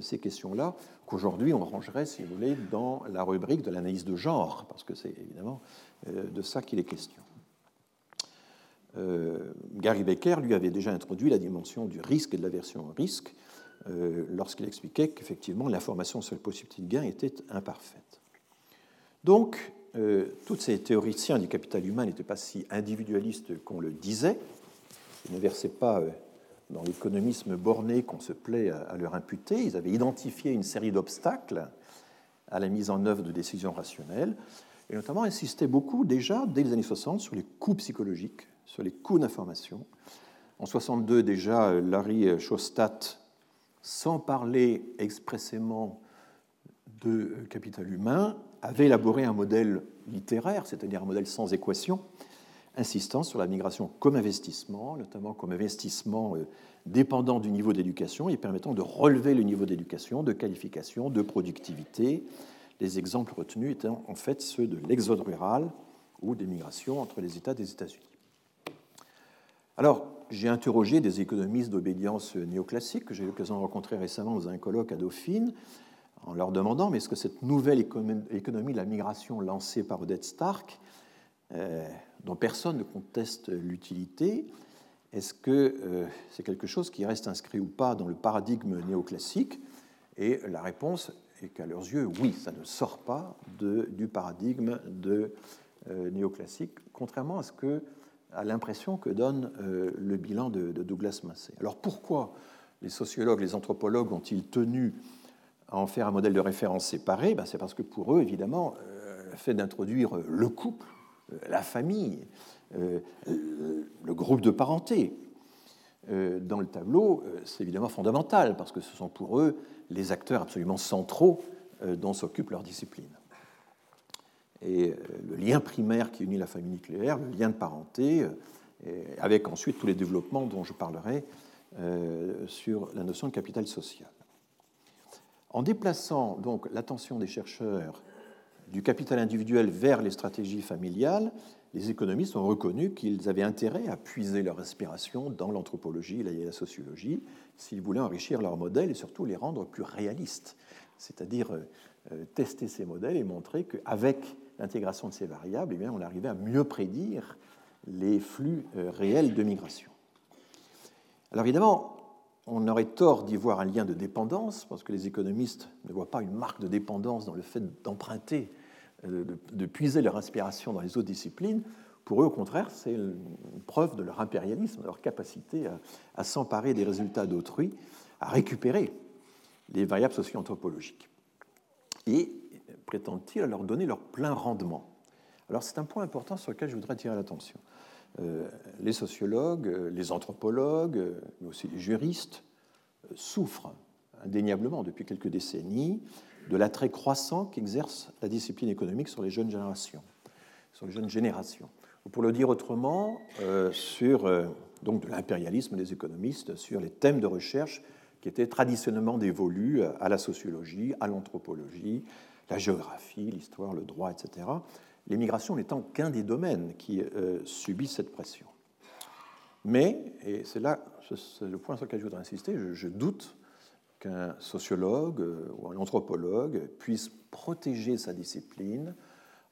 ces questions-là, qu'aujourd'hui on rangerait, si vous voulez, dans la rubrique de l'analyse de genre, parce que c'est évidemment de ça qu'il est question. Gary Becker, lui, avait déjà introduit la dimension du risque et de l'aversion au risque euh, lorsqu'il expliquait qu'effectivement l'information sur le possibilité de gain était imparfaite. Donc, euh, tous ces théoriciens du capital humain n'étaient pas si individualistes qu'on le disait. Ils ne versaient pas euh, dans l'économisme borné qu'on se plaît à, leur imputer. Ils avaient identifié une série d'obstacles à la mise en œuvre de décisions rationnelles, et notamment insistait beaucoup déjà dès les années 60 sur les coûts psychologiques, sur les coûts d'information. En 62 déjà, Larry Shostat, sans parler expressément de capital humain, avait élaboré un modèle littéraire, c'est-à-dire un modèle sans équation, insistant sur la migration comme investissement, notamment comme investissement euh, dépendant du niveau d'éducation et permettant de relever le niveau d'éducation, de qualification, de productivité. Les exemples retenus étant en fait ceux de l'exode rural ou des migrations entre les États des États-Unis. Alors, j'ai interrogé des économistes d'obédience néoclassique que j'ai eu l'occasion de rencontrer récemment dans un colloque à Dauphine, en leur demandant mais est-ce que cette nouvelle économie de la migration lancée par Odette Stark, euh, dont personne ne conteste l'utilité, est-ce que euh, c'est quelque chose qui reste inscrit ou pas dans le paradigme néoclassique? Et la réponse est qu'à leurs yeux, oui, ça ne sort pas de, du paradigme de euh, néoclassique, contrairement à ce que à l'impression que donne le bilan de, Douglas Massey. Alors pourquoi les sociologues, les anthropologues ont-ils tenu à en faire un modèle de référence séparé, ben c'est parce que pour eux, évidemment, euh, le fait d'introduire le couple, euh, la famille, euh, le groupe de parenté dans le tableau, c'est évidemment fondamental, parce que ce sont pour eux les acteurs absolument centraux dont s'occupe leur discipline. Et le lien primaire qui unit la famille nucléaire, le lien de parenté, avec ensuite tous les développements dont je parlerai sur la notion de capital social. En déplaçant donc l'attention des chercheurs du capital individuel vers les stratégies familiales, les économistes ont reconnu qu'ils avaient intérêt à puiser leur inspiration dans l'anthropologie et la sociologie s'ils voulaient enrichir leur modèle et surtout les rendre plus réalistes, c'est-à-dire euh, euh, tester ces modèles et montrer qu'avec l'intégration de ces variables, eh bien, on arrivait à mieux prédire les flux euh, réels de migration. Alors évidemment, on aurait tort d'y voir un lien de dépendance, parce que les économistes ne voient pas une marque de dépendance dans le fait d'emprunter, euh, de, puiser leur inspiration dans les autres disciplines. Pour eux, au contraire, c'est une preuve de leur impérialisme, de leur capacité à, s'emparer des résultats d'autrui, à récupérer les variables socio-anthropologiques. Et prétendent-ils leur donner leur plein rendement? Alors c'est un point important sur lequel je voudrais attirer l'attention. Euh, les sociologues, euh, les anthropologues, euh, mais aussi les juristes souffrent indéniablement depuis quelques décennies de l'attrait croissant qu'exerce la discipline économique sur les jeunes générations, sur les jeunes générations. Ou pour le dire autrement, sur donc de l'impérialisme des économistes sur les thèmes de recherche qui étaient traditionnellement dévolus à la sociologie, à l'anthropologie, la géographie, l'histoire, le droit, etc l'immigration n'étant qu'un des domaines qui euh, subit cette pression. Mais, et c'est là c'est le point sur lequel je voudrais insister, je, doute qu'un sociologue euh, ou un anthropologue puisse protéger sa discipline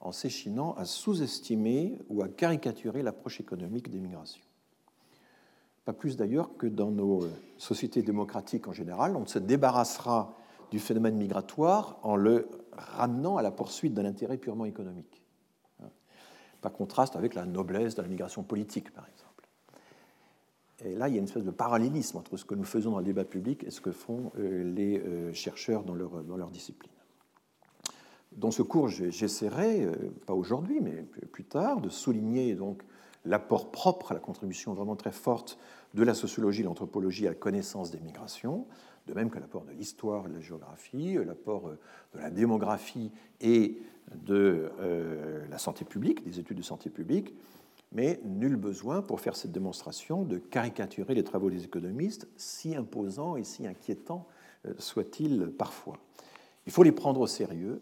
en s'échinant à sous-estimer ou à caricaturer l'approche économique des migrations. Pas plus d'ailleurs que dans nos euh, sociétés démocratiques en général, on se débarrassera du phénomène migratoire en le ramenant à la poursuite d'un intérêt purement économique par contraste avec la noblesse de la migration politique, par exemple. Et là, il y a une espèce de parallélisme entre ce que nous faisons dans le débat public et ce que font euh, les euh, chercheurs dans leur, dans leur discipline. Dans ce cours, j'essaierai, euh, pas aujourd'hui, mais plus tard, de souligner donc l'apport propre la contribution vraiment très forte de la sociologie et l'anthropologie à la connaissance des migrations, de même que l'apport de l'histoire de la géographie, l'apport de la démographie et de euh, la santé publique, des études de santé publique, mais nul besoin pour faire cette démonstration de caricaturer les travaux des économistes, si imposants et si inquiétants euh, soient-ils parfois. Il faut les prendre au sérieux,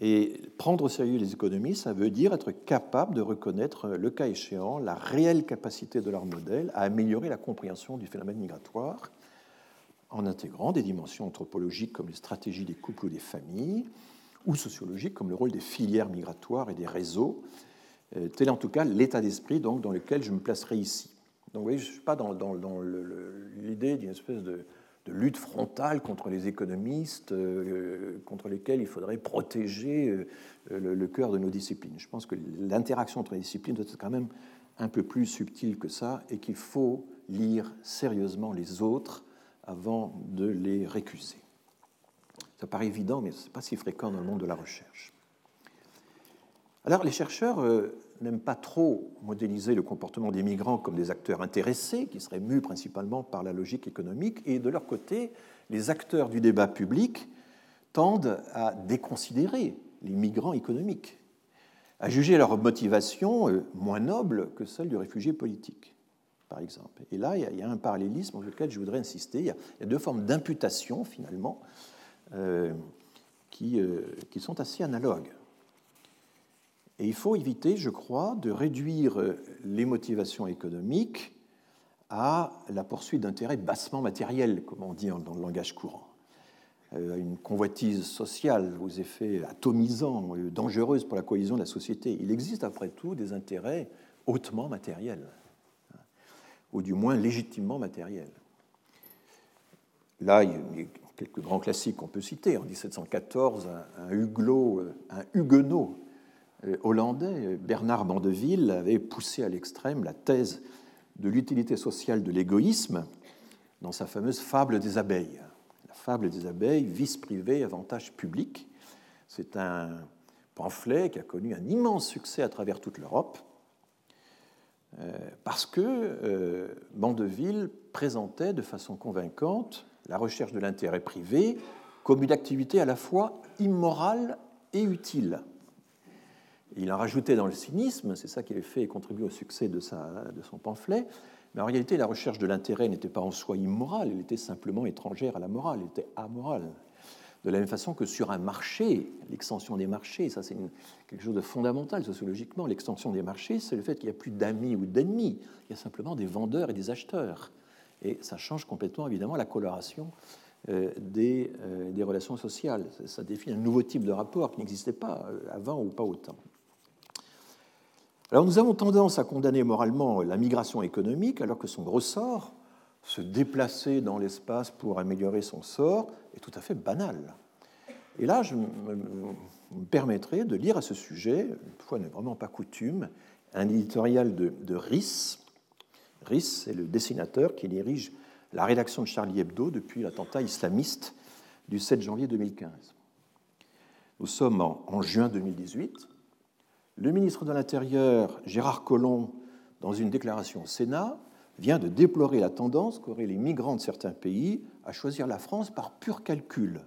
et prendre au sérieux les économistes, ça veut dire être capable de reconnaître, le cas échéant, la réelle capacité de leur modèle à améliorer la compréhension du phénomène migratoire en intégrant des dimensions anthropologiques comme les stratégies des couples ou des familles, ou sociologiques, comme le rôle des filières migratoires et des réseaux. Euh, tel est en tout cas l'état d'esprit dans lequel je me placerai ici. Donc vous voyez, je ne suis pas dans, l'idée d'une espèce de, lutte frontale contre les économistes, euh, contre lesquels il faudrait protéger euh, le, cœur de nos disciplines. Je pense que l'interaction entre les disciplines doit être quand même un peu plus subtile que ça et qu'il faut lire sérieusement les autres avant de les récuser. Ça paraît évident, mais ce n'est pas si fréquent dans le monde de la recherche. Alors, les chercheurs euh, n'aiment pas trop modéliser le comportement des migrants comme des acteurs intéressés, qui seraient mus principalement par la logique économique, et de leur côté, les acteurs du débat public tendent à déconsidérer les migrants économiques, à juger leur motivation euh, moins noble que celle du réfugié politique, par exemple. Et là, il y a un parallélisme sur lequel je voudrais insister. Il y a deux formes d'imputation, finalement, euh, qui, qui sont assez analogues. Et il faut éviter, je crois, de réduire les motivations économiques à la poursuite d'intérêts bassement matériels, comme on dit dans le langage courant. Euh, une convoitise sociale aux effets atomisants, euh, dangereuse pour la cohésion de la société. Il existe après tout des intérêts hautement matériels, ou du moins légitimement matériels. Là, il y a quelques grands classiques qu'on peut citer. En 1714, un, huguenot, huguenot euh, hollandais, Bernard Mandeville, avait poussé à l'extrême la thèse de l'utilité sociale de l'égoïsme dans sa fameuse Fable des abeilles. La Fable des abeilles, vice privé, avantage public. C'est un pamphlet qui a connu un immense succès à travers toute l'Europe euh, parce que euh, Mandeville présentait de façon convaincante la recherche de l'intérêt privé comme une activité à la fois immorale et utile il en rajoutait dans le cynisme, c'est ça qui avait fait contribuer au succès de, de son pamphlet, mais en réalité, la recherche de l'intérêt n'était pas en soi immorale, elle était simplement étrangère à la morale, elle était amorale. De la même façon que sur un marché, l'extension des marchés, ça c'est quelque chose de fondamental sociologiquement, l'extension des marchés, c'est le fait qu'il n'y a plus d'amis ou d'ennemis, il y a simplement des vendeurs et des acheteurs. Et ça change complètement évidemment la coloration euh, des, euh, des relations sociales. Ça définit un nouveau type de rapport qui n'existait pas euh, avant ou pas autant. Alors nous avons tendance à condamner moralement la migration économique alors que son ressort, se déplacer dans l'espace pour améliorer son sort, est tout à fait banal. Et là, je me permettrai de lire à ce sujet, une fois n'est vraiment pas coutume, un éditorial de, de Riss. Riss est le dessinateur qui dirige la rédaction de Charlie Hebdo depuis l'attentat islamiste du 7 janvier 2015. Nous sommes en juin 2018 le ministre de l'Intérieur, Gérard Collomb, dans une déclaration au Sénat, vient de déplorer la tendance qu'auraient les migrants de certains pays à choisir la France par pur calcul,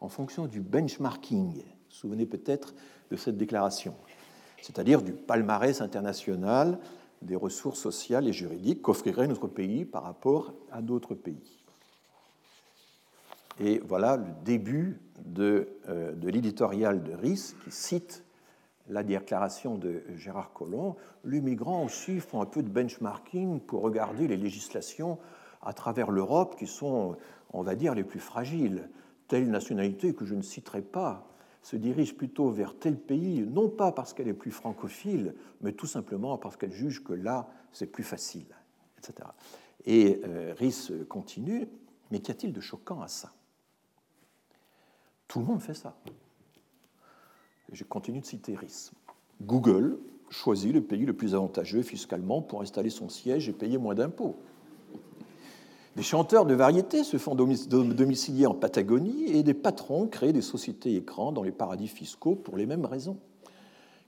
en fonction du benchmarking. Vous vous souvenez peut-être de cette déclaration, c'est-à-dire du palmarès international des ressources sociales et juridiques qu'offrirait notre pays par rapport à d'autres pays. Et voilà le début de, euh, de l'éditorial de RIS qui cite la déclaration de Gérard Collomb, les migrants aussi font un peu de benchmarking pour regarder les législations à travers l'Europe qui sont, on va dire, les plus fragiles. Telle nationalité que je ne citerai pas se dirige plutôt vers tel pays, non pas parce qu'elle est plus francophile, mais tout simplement parce qu'elle juge que là, c'est plus facile, etc. Et euh, Rhys continue, mais qu'y a-t-il de choquant à ça? Tout le monde fait ça je continue de citer RIS. Google choisit le pays le plus avantageux fiscalement pour installer son siège et payer moins d'impôts. Des chanteurs de variété se font domicilier en Patagonie et des patrons créent des sociétés écrans dans les paradis fiscaux pour les mêmes raisons.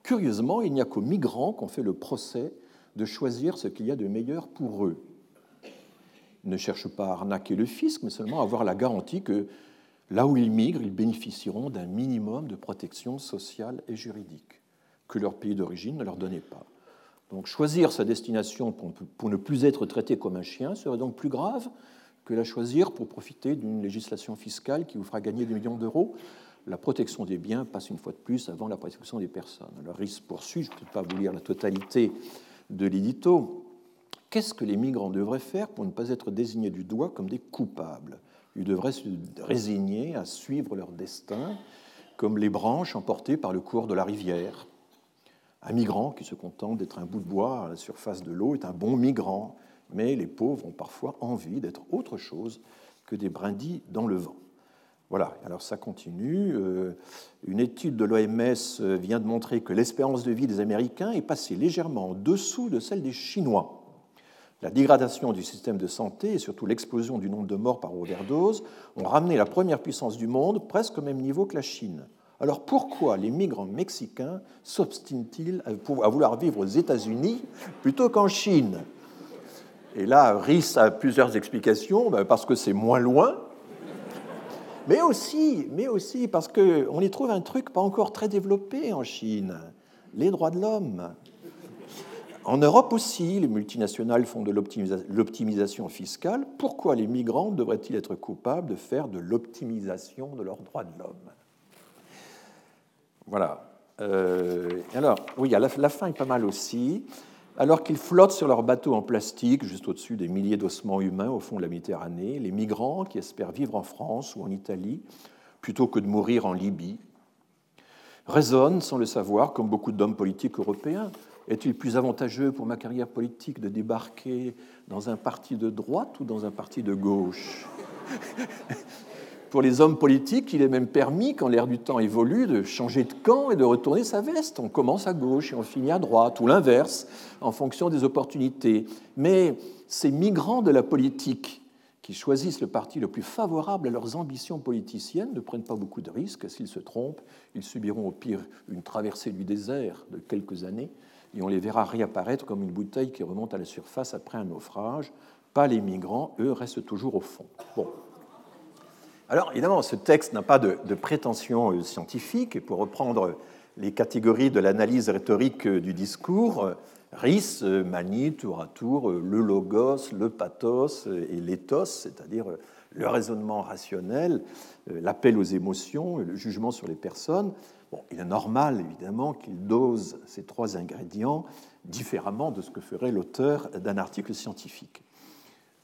Curieusement, il n'y a qu'aux migrants qu'on fait le procès de choisir ce qu'il y a de meilleur pour eux. Ils ne cherchent pas à arnaquer le fisc, mais seulement à avoir la garantie que Là où ils migrent, ils bénéficieront d'un minimum de protection sociale et juridique que leur pays d'origine ne leur donnait pas. Donc choisir sa destination pour ne plus être traité comme un chien serait donc plus grave que la choisir pour profiter d'une législation fiscale qui vous fera gagner des millions d'euros. La protection des biens passe une fois de plus avant la protection des personnes. Alors, risque poursuit, je ne peux pas vous lire la totalité de l'édito. Qu'est-ce que les migrants devraient faire pour ne pas être désignés du doigt comme des coupables? Ils devraient se résigner à suivre leur destin comme les branches emportées par le cours de la rivière. Un migrant qui se contente d'être un bout de bois à la surface de l'eau est un bon migrant, mais les pauvres ont parfois envie d'être autre chose que des brindilles dans le vent. Voilà, alors ça continue. Euh, une étude de l'OMS vient de montrer que l'espérance de vie des Américains est passée légèrement en dessous de celle des Chinois La dégradation du système de santé et surtout l'explosion du nombre de morts par overdose ont ramené la première puissance du monde presque au même niveau que la Chine. Alors pourquoi les migrants mexicains s'obstinent-ils à vouloir vivre aux États-Unis plutôt qu'en Chine? Et là, Rhys a plusieurs explications, ben, parce que c'est moins loin, mais aussi, mais aussi parce qu'on y trouve un truc pas encore très développé en Chine, les droits de l'homme. En Europe aussi, les multinationales font de l'optimisation fiscale. Pourquoi les migrants devraient-ils être coupables de faire de l'optimisation de leurs droits de l'homme? Voilà. Euh, alors, oui, la, la fin est pas mal aussi. Alors qu'ils flottent sur leur bateau en plastique, juste au-dessus des milliers d'ossements humains au fond de la Méditerranée, les migrants qui espèrent vivre en France ou en Italie plutôt que de mourir en Libye raisonnent sans le savoir, comme beaucoup d'hommes politiques européens. Est-il plus avantageux pour ma carrière politique de débarquer dans un parti de droite ou dans un parti de gauche Pour les hommes politiques, il est même permis, quand l'air du temps évolue, de changer de camp et de retourner sa veste. On commence à gauche et on finit à droite, ou l'inverse, en fonction des opportunités. Mais ces migrants de la politique qui choisissent le parti le plus favorable à leurs ambitions politiciennes ne prennent pas beaucoup de risques. S'ils se trompent, ils subiront au pire une traversée du désert de quelques années et on les verra réapparaître comme une bouteille qui remonte à la surface après un naufrage. Pas les migrants, eux restent toujours au fond. Bon. Alors évidemment, ce texte n'a pas de, prétention euh, scientifique, et pour reprendre les catégories de l'analyse rhétorique euh, du discours, euh, Rhys manie tour à tour le logos, le pathos et l'éthos, c'est-à-dire le raisonnement rationnel, l'appel aux émotions, le jugement sur les personnes, il est normal, évidemment, qu'il dose ces trois ingrédients différemment de ce que ferait l'auteur d'un article scientifique.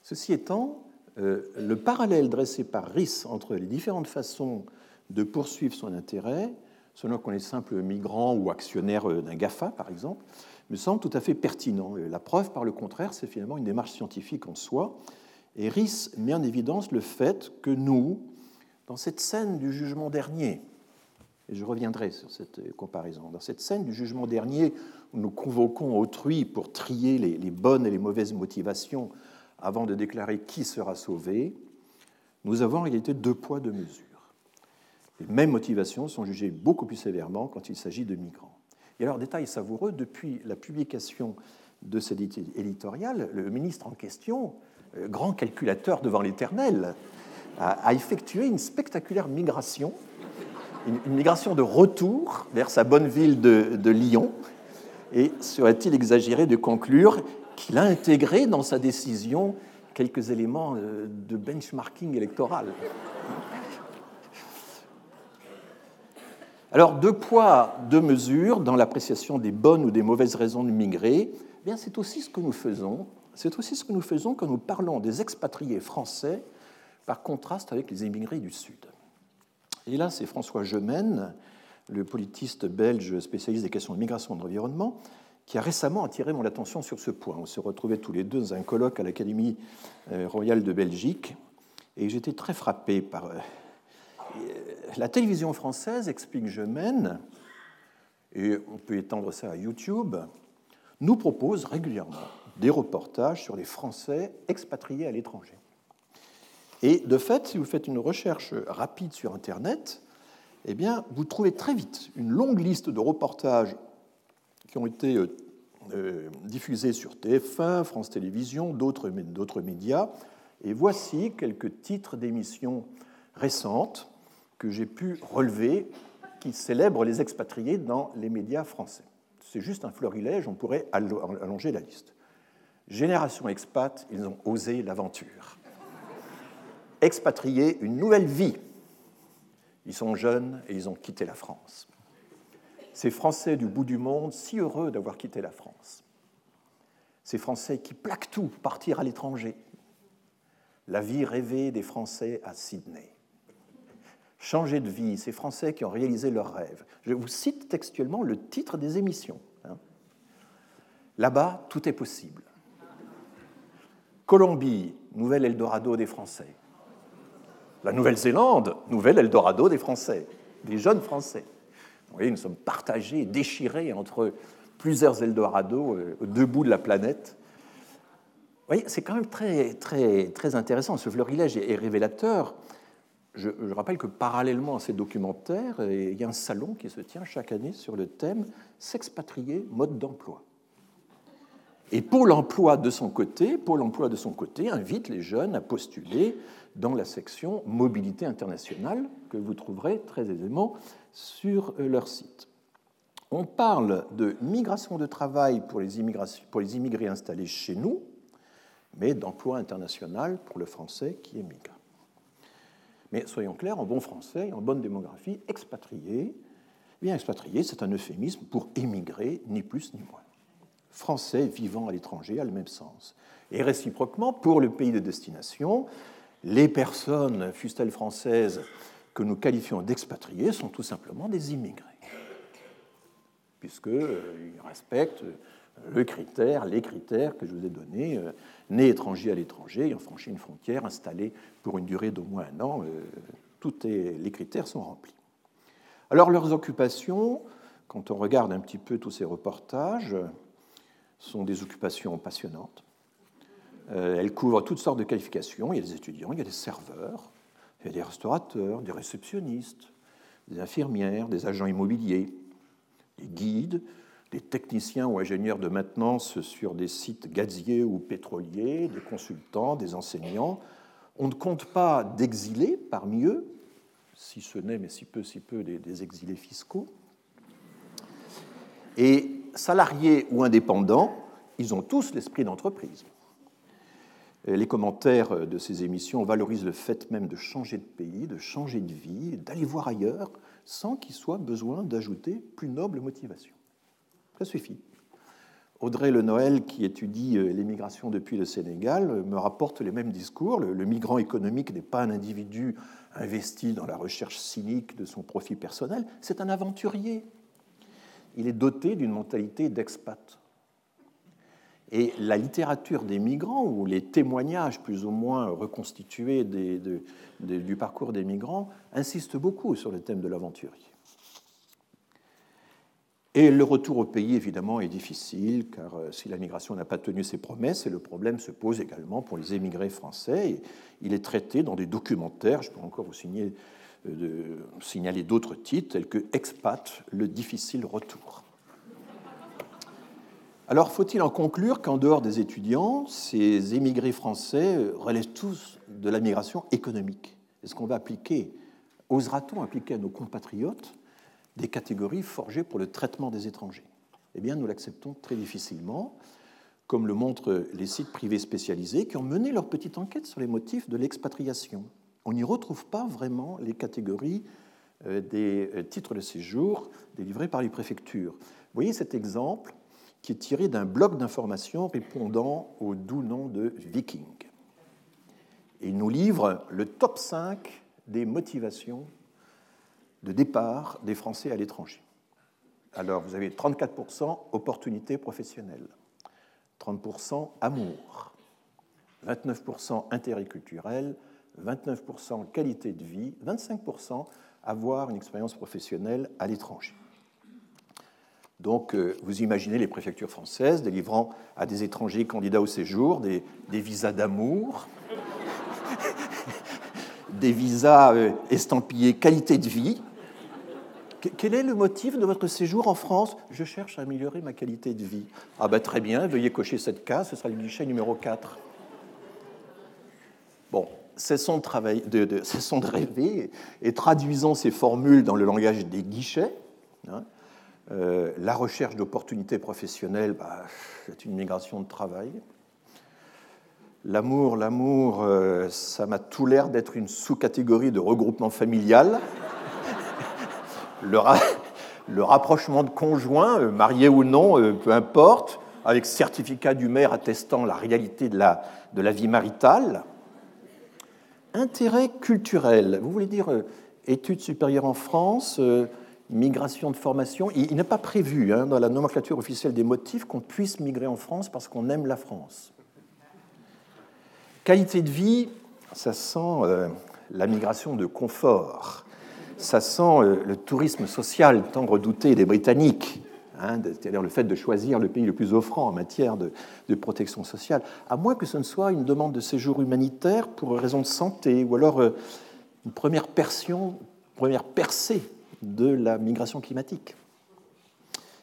Ceci étant, euh, le parallèle dressé par Rhys entre les différentes façons de poursuivre son intérêt, selon qu'on est simple migrant ou actionnaire d'un GAFA, par exemple, me semble tout à fait pertinent. La preuve, par le contraire, c'est finalement une démarche scientifique en soi. Et Rhys met en évidence le fait que nous, dans cette scène du jugement dernier, et je reviendrai sur cette comparaison. Dans cette scène du jugement dernier, où nous convoquons autrui pour trier les, bonnes et les mauvaises motivations avant de déclarer qui sera sauvé, nous avons en réalité deux poids, deux mesures. Les mêmes motivations sont jugées beaucoup plus sévèrement quand il s'agit de migrants. Et alors, détail savoureux, depuis la publication de cet éditorial, le ministre en question, euh, grand calculateur devant l'éternel, a effectué une spectaculaire migration une, migration de retour vers sa bonne ville de, Lyon. Et serait-il exagéré de conclure qu'il a intégré dans sa décision quelques éléments euh, de benchmarking électoral? Alors, deux poids, deux mesures dans l'appréciation des bonnes ou des mauvaises raisons de migrer, eh c'est aussi ce que nous faisons. C'est aussi ce que nous faisons quand nous parlons des expatriés français par contraste avec les immigrés du Sud. Et là, c'est François Gemène, le politiste belge spécialiste des questions de migration et d'environnement, qui a récemment attiré mon attention sur ce point. On se retrouvait tous les deux dans un colloque à l'Académie euh, royale de Belgique, et j'étais très frappé par... Euh, la télévision française, explique Gemène, et on peut étendre ça à YouTube, nous propose régulièrement des reportages sur les Français expatriés à l'étranger. Et de fait, si vous faites une recherche rapide sur Internet, eh bien, vous trouvez très vite une longue liste de reportages qui ont été euh, euh, diffusés sur TF1, France Télévisions, d'autres médias. Et voici quelques titres d'émissions récentes que j'ai pu relever qui célèbrent les expatriés dans les médias français. C'est juste un florilège, on pourrait allonger la liste. Génération expat, ils ont osé l'aventure expatriés une nouvelle vie. Ils sont jeunes et ils ont quitté la France. Ces Français du bout du monde, si heureux d'avoir quitté la France. Ces Français qui plaquent tout partir à l'étranger. La vie rêvée des Français à Sydney. Changer de vie, ces Français qui ont réalisé leurs rêves. Je vous cite textuellement le titre des émissions. Hein. Là-bas, tout est possible. Colombie, nouvel Eldorado des Français. La Nouvelle-Zélande, nouvel Eldorado des Français, des jeunes Français. Vous voyez, nous sommes partagés, déchirés entre plusieurs Eldorados, euh, aux deux bouts de la planète. voyez, c'est quand même très, très, très intéressant. Ce florilège est révélateur. Je, je, rappelle que parallèlement à ces documentaires, il y a un salon qui se tient chaque année sur le thème S'expatrier, mode d'emploi. Et Pôle emploi de son côté, Pôle emploi de son côté invite les jeunes à postuler dans la section mobilité internationale que vous trouverez très aisément sur leur site. On parle de migration de travail pour les, pour les immigrés installés chez nous, mais d'emploi international pour le français qui émigre. Mais soyons clairs, en bon français, en bonne démographie, expatrié, eh bien expatrié, c'est un euphémisme pour émigrer, ni plus ni moins. Français vivant à l'étranger a le même sens. Et réciproquement, pour le pays de destination, les personnes, fussent-elles françaises, que nous qualifions d'expatriés sont tout simplement des immigrés, puisqu'ils euh, respectent le critère, les critères que je vous ai donnés, euh, nés étrangers à l'étranger, ayant franchi une frontière, installés pour une durée d'au moins un an, euh, tous les critères sont remplis. Alors leurs occupations, quand on regarde un petit peu tous ces reportages, sont des occupations passionnantes. Euh, elles couvrent toutes sortes de qualifications. Il y a des étudiants, il y a des serveurs, il y a des restaurateurs, des réceptionnistes, des infirmières, des agents immobiliers, des guides, des techniciens ou ingénieurs de maintenance sur des sites gaziers ou pétroliers, des consultants, des enseignants. On ne compte pas d'exilés parmi eux, si ce n'est, mais si peu, si peu, des, des exilés fiscaux. Et salariés ou indépendants, ils ont tous l'esprit d'entreprise. Les commentaires de ces émissions valorisent le fait même de changer de pays, de changer de vie, d'aller voir ailleurs, sans qu'il soit besoin d'ajouter plus noble motivation. Ça suffit. Audrey Le Noël, qui étudie euh, l'émigration depuis le Sénégal, me rapporte les mêmes discours. Le, migrant économique n'est pas un individu investi dans la recherche cynique de son profit personnel, c'est un aventurier. Il est doté d'une mentalité d'expat. Et la littérature des migrants, ou les témoignages plus ou moins reconstitués du parcours des migrants, insistent beaucoup sur le thème de l'aventurier. Et le retour au pays, évidemment, est difficile, car euh, si la migration n'a pas tenu ses promesses, et le problème se pose également pour les émigrés français, il est traité dans des documentaires, je peux encore vous euh, signaler d'autres titres, tels que Expat, le difficile retour. Alors, faut-il en conclure qu'en dehors des étudiants, ces émigrés français relèvent tous de la migration économique? Est-ce qu'on va appliquer, osera-t-on appliquer à nos compatriotes des catégories forgées pour le traitement des étrangers? Eh bien, nous l'acceptons très difficilement, comme le montrent les sites privés spécialisés qui ont mené leur petite enquête sur les motifs de l'expatriation. On n'y retrouve pas vraiment les catégories euh, des euh, titres de séjour délivrés par les préfectures. Vous voyez cet exemple qui est tiré d'un bloc d'information répondant au doux nom de Viking. Il nous livre le top 5 des motivations de départ des Français à l'étranger. Alors, vous avez 34% opportunités professionnelles, 30% amour, 29% intérêt culturel, 29% qualité de vie, 25% avoir une expérience professionnelle à l'étranger. Donc, euh, vous imaginez les préfectures françaises délivrant à des étrangers candidats au séjour des, visas d'amour, des visas euh, estampillés qualité de vie, quel est le motif de votre séjour en France? Je cherche à améliorer ma qualité de vie. Ah ben très bien, veuillez cocher cette case, ce sera le guichet numéro 4. Bon, cessons de, de, de, rêver et traduisons ces formules dans le langage des guichets. Hein. Euh, la recherche d'opportunités professionnelles, bah, c'est une migration de travail. L'amour, l'amour, euh, ça m'a tout l'air d'être une sous-catégorie de regroupement familial le, rapprochement de conjoints, euh, mariés ou non, peu importe, avec certificat du maire attestant la réalité de la, de la vie maritale. Intérêt culturel, vous voulez dire études supérieures en France, migration de formation. Il, n'est pas prévu hein, dans la nomenclature officielle des motifs qu'on puisse migrer en France parce qu'on aime la France. Qualité de vie, ça sent la migration de confort ça sent euh, le tourisme social tant redouté des Britanniques. hein, c'est-à-dire le fait de choisir le pays le plus offrant en matière de, protection sociale, à moins que ce ne soit une demande de séjour humanitaire pour raison de santé, ou alors euh, une première percée de la migration climatique.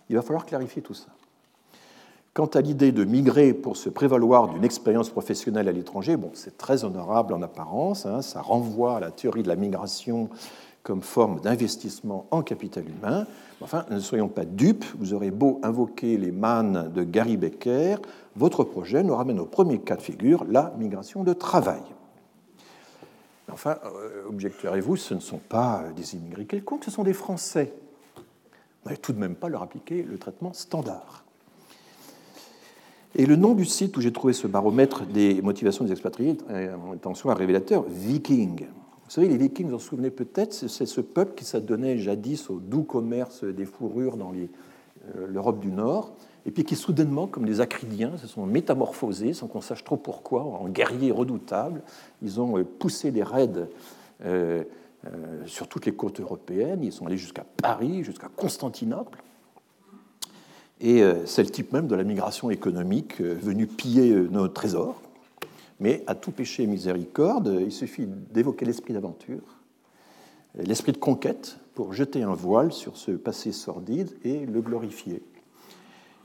Il va falloir clarifier tout ça. Quant à l'idée de migrer pour se prévaloir d'une expérience professionnelle à l'étranger, bon, c'est très honorable en apparence, hein, ça renvoie à la théorie de la migration comme forme d'investissement en capital humain. Enfin, ne soyons pas dupes, vous aurez beau invoquer les mannes de Gary Becker, votre projet nous ramène au premier cas de figure, la migration de travail. Enfin, euh, objecterez-vous, ce ne sont pas des immigrés quelconques, ce sont des Français. Vous n'allez tout de même pas leur appliquer le traitement standard. Et le nom du site où j'ai trouvé ce baromètre des motivations des expatriés est en soi révélateur, Viking. Vous savez, les Vikings, vous en souvenez peut-être, c'est ce peuple qui s'adonnait jadis au doux commerce des fourrures dans euh, l'Europe du Nord, et puis qui soudainement, comme les Acridiens, se sont métamorphosés, sans qu'on sache trop pourquoi, en guerriers redoutables. Ils ont euh, poussé des raids euh, sur toutes les côtes européennes, ils sont allés jusqu'à Paris, jusqu'à Constantinople. Et euh, c'est le type même de la migration économique euh, venue piller euh, nos trésors. Mais à tout péché miséricorde, il suffit d'évoquer l'esprit d'aventure, l'esprit de conquête, pour jeter un voile sur ce passé sordide et le glorifier.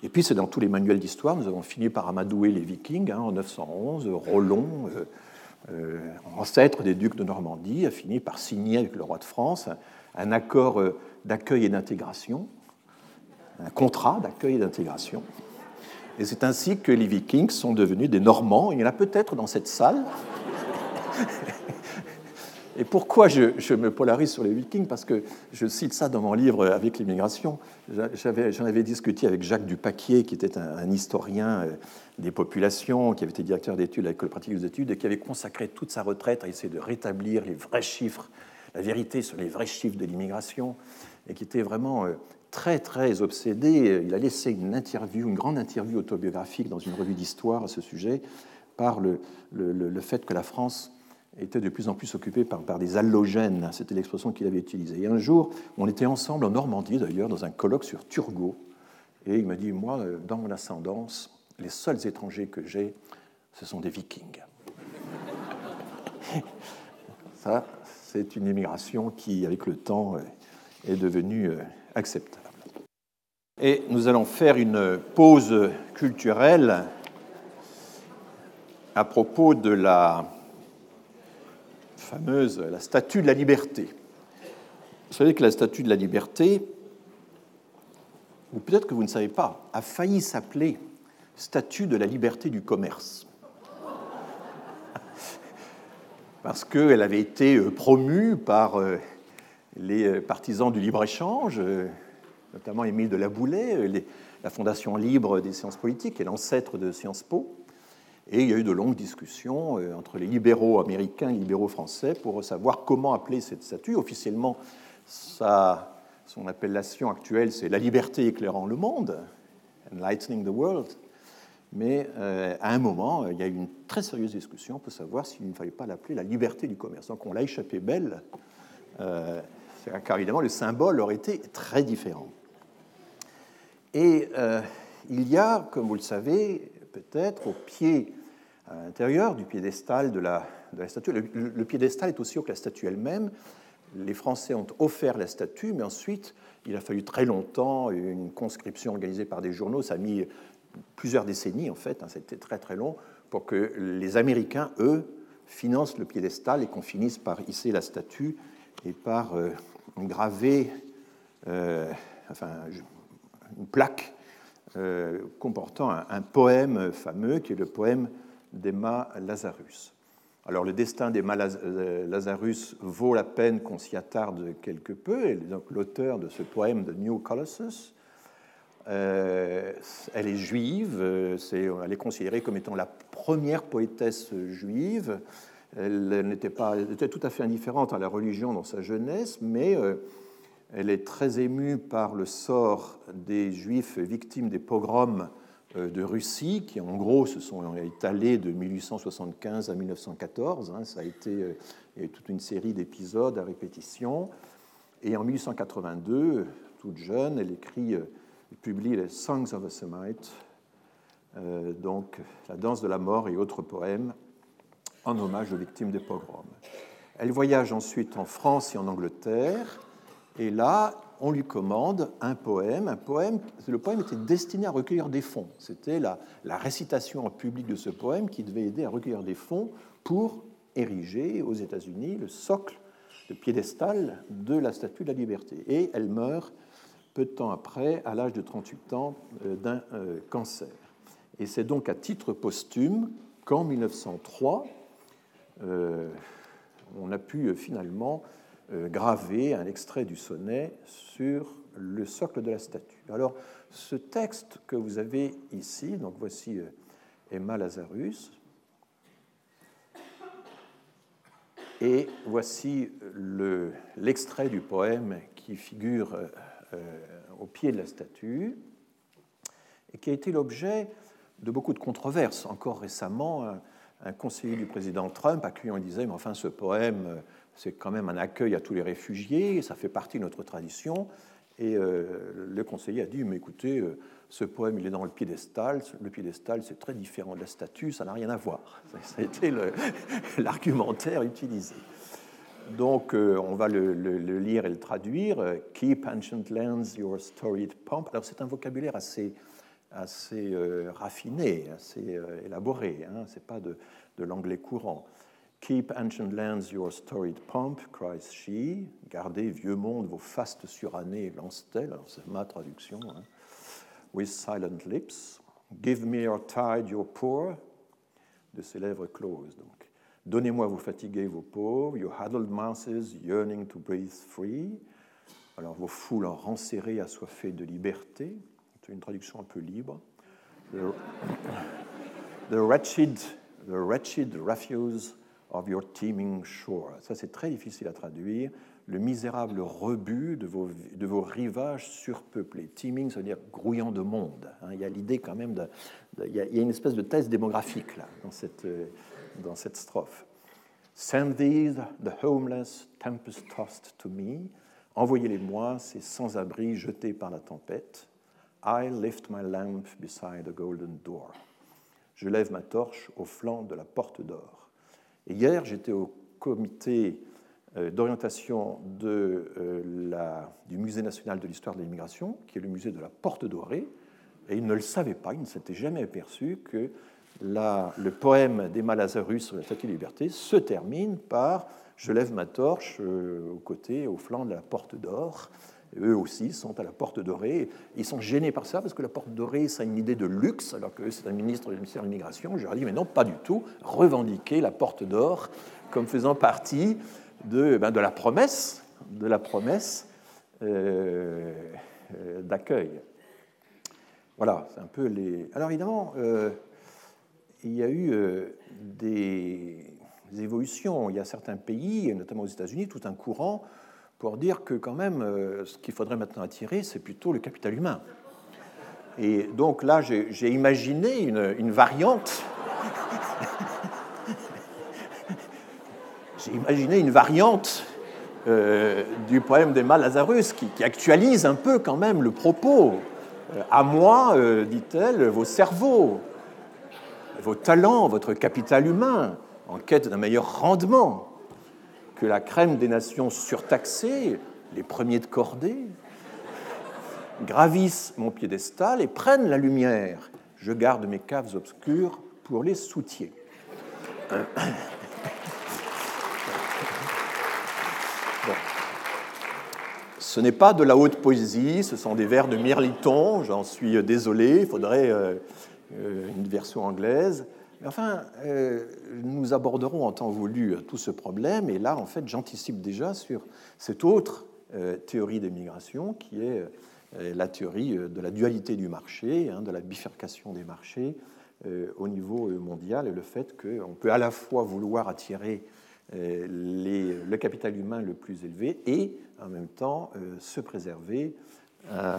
Et puis, c'est dans tous les manuels d'histoire, nous avons fini par amadouer les Vikings hein, en 911. Rollon, ancêtre des ducs de Normandie, a fini par signer avec le roi de France un accord d'accueil et d'intégration un contrat d'accueil et d'intégration. Et c'est ainsi que les Vikings sont devenus des Normands. Il y en a peut-être dans cette salle. Et pourquoi je, me polarise sur les Vikings Parce que je cite ça dans mon livre avec l'immigration. J'en avais discuté avec Jacques Dupaquier, qui était un, historien euh, des populations, qui avait été directeur d'études à l'école pratique des études et qui avait consacré toute sa retraite à essayer de rétablir les vrais chiffres, la vérité sur les vrais chiffres de l'immigration, et qui était vraiment euh, très très obsédé. Il a laissé une interview, une grande interview autobiographique dans une revue d'histoire à ce sujet par le, le, fait que la France était de plus en plus occupée par, des allogènes. C'était l'expression qu'il avait utilisée. Et un jour, on était ensemble en Normandie d'ailleurs dans un colloque sur Turgot. Et il m'a dit, moi, dans mon ascendance, les seuls étrangers que j'ai, ce sont des vikings. Ça, c'est une immigration qui, avec le temps, est devenue euh, acceptable. Et nous allons faire une pause culturelle à propos de la fameuse la statue de la liberté. Vous savez que la statue de la liberté, ou peut-être que vous ne savez pas, a failli s'appeler statue de la liberté du commerce. Parce qu'elle avait été promue par euh, les partisans du libre-échange, notamment Émile de Laboulay, euh, la Fondation libre des sciences politiques, est l'ancêtre de Sciences Po. Et il y a eu de longues discussions euh, entre les libéraux américains et les libéraux français pour savoir comment appeler cette statue. Officiellement, sa, son appellation actuelle, c'est La liberté éclairant le monde, Enlightening the World. Mais euh, à un moment, il y a eu une très sérieuse discussion pour savoir s'il ne fallait pas l'appeler la liberté du commerce. Donc on l'a échappé belle, car évidemment le symbole aurait été très différent. Et euh, il y a, comme vous le savez, peut-être au pied, à l'intérieur du piédestal de la, statue, le, piédestal est aussi haut que la statue elle-même. Les Français ont offert la statue, mais ensuite, il a fallu très longtemps, une conscription organisée par des journaux, ça a mis plusieurs décennies en fait, hein, c'était très très long, pour que les Américains, eux, financent le piédestal et qu'on finisse par hisser la statue et par euh, graver, euh, enfin, une plaque euh, comportant un, poème fameux qui est le poème d'Emma Lazarus. Alors le destin d'Emma euh, Lazarus vaut la peine qu'on s'y attarde quelque peu. Est donc l'auteur de ce poème de New Colossus. Euh, elle est juive, elle est considérée comme étant la première poétesse juive. Elle n'était pas, elle était tout à fait indifférente à la religion dans sa jeunesse, mais elle est très émue par le sort des Juifs victimes des pogroms euh, de Russie, qui en gros se sont étalés de 1875 à 1914. Hein. Ça a été euh, toute une série d'épisodes à répétition. Et en 1882, toute jeune, elle écrit euh, Il publie les Songs of a Semite, donc la danse de la mort et autres poèmes en hommage aux victimes des pogroms. Elle voyage ensuite en France et en Angleterre, et là, on lui commande un poème. Un poème, le poème était destiné à recueillir des fonds. C'était la, récitation en public de ce poème qui devait aider à recueillir des fonds pour ériger aux États-Unis le socle, le piédestal de la Statue de la Liberté. Et elle meurt peu de temps après, à l'âge de 38 ans, euh, d'un euh, cancer. Et c'est donc à titre posthume qu'en 1903, euh, on a pu finalement graver un extrait du sonnet sur le socle de la statue. Alors, ce texte que vous avez ici, donc voici Emma Lazarus, et voici l'extrait du poème qui figure au pied de la statue, et qui a été l'objet de beaucoup de controverses. Encore récemment, un, conseiller du président Trump, accueillant, disait, mais enfin ce poème, c'est quand même un accueil à tous les réfugiés, ça fait partie de notre tradition. Et euh, le conseiller a dit, mais écoutez, euh, ce poème, il est dans le piédestal. Le piédestal, c'est très différent de la statue, ça n'a rien à voir. Ça a été l'argumentaire utilisé. Donc, euh, on va le, lire et le traduire. Keep ancient lands your storied pomp. Alors, c'est un vocabulaire assez, assez raffiné, assez élaboré. Hein. Ce n'est pas de, l'anglais courant. Keep ancient lands your storied pomp, cries she. Gardez, vieux monde, vos fastes surannés, lance-t-elle. C'est ma traduction. Hein. With silent lips. Give me your tide, your poor. De ses lèvres closes, donc. Donnez-moi vos fatigués, vos pauvres, your huddled masses yearning to breathe free. Alors vos foules en renserrées, assoiffées de liberté. C'est une traduction un peu libre. The, wretched, the wretched refuse of your teeming shore. Ça, c'est très difficile à traduire. Le misérable rebut de vos, de vos rivages surpeuplés. Teeming, ça veut dire grouillant de monde. Hein. il y a l'idée quand même de, il, y a, une espèce de thèse démographique là, dans cette, euh, dans cette strophe. Send these, the homeless, tempest-tossed to me. Envoyez-les-moi, ces sans-abri jetés par la tempête. I lift my lamp beside the golden door. Je lève ma torche au flanc de la porte d'or. Hier, j'étais au comité euh, d'orientation euh, du Musée national de l'histoire de l'immigration, qui est le musée de la Porte Dorée, et il ne le savait pas, il ne s'était jamais aperçu que le poème d'Emma Lazarus sur la Statue de Liberté se termine par Je lève ma torche euh, au côté, au flanc de la porte d'or. Eux aussi sont à la porte dorée. Ils sont gênés par ça parce que la porte dorée, ça a une idée de luxe, alors que c'est un ministre du ministère de l'immigration. Je leur dit, mais non, pas du tout. Revendiquer la porte d'or comme faisant partie de, ben, de la promesse, de la promesse euh, euh, d'accueil. Voilà, c'est un peu les. Alors évidemment, il y a eu euh, des évolutions. Il y a certains pays, notamment aux États-Unis, tout un courant pour dire que quand même, euh, ce qu'il faudrait maintenant attirer, c'est plutôt le capital humain. Et donc là, j'ai imaginé une, variante. j'ai imaginé une variante euh, du poème d'Emma Lazarus qui, qui, actualise un peu quand même le propos. à moi, dit-elle, vos cerveaux, vos talents, votre capital humain, en quête d'un meilleur rendement la crème des nations surtaxées, les premiers de cordée, gravissent mon piédestal et prennent la lumière. Je garde mes caves obscures pour les soutiers. Ce n'est pas de la haute poésie, ce sont des vers de Mirliton, j'en suis désolé, il faudrait euh, euh, une version anglaise. Enfin, euh, nous aborderons en temps voulu tout ce problème, et là, en fait, j'anticipe déjà sur cette autre euh, théorie des migrations, qui est la théorie de la dualité du marché, hein, de la bifurcation des marchés au niveau mondial, et le fait qu'on peut à la fois vouloir attirer le capital humain le plus élevé et en même temps se préserver euh,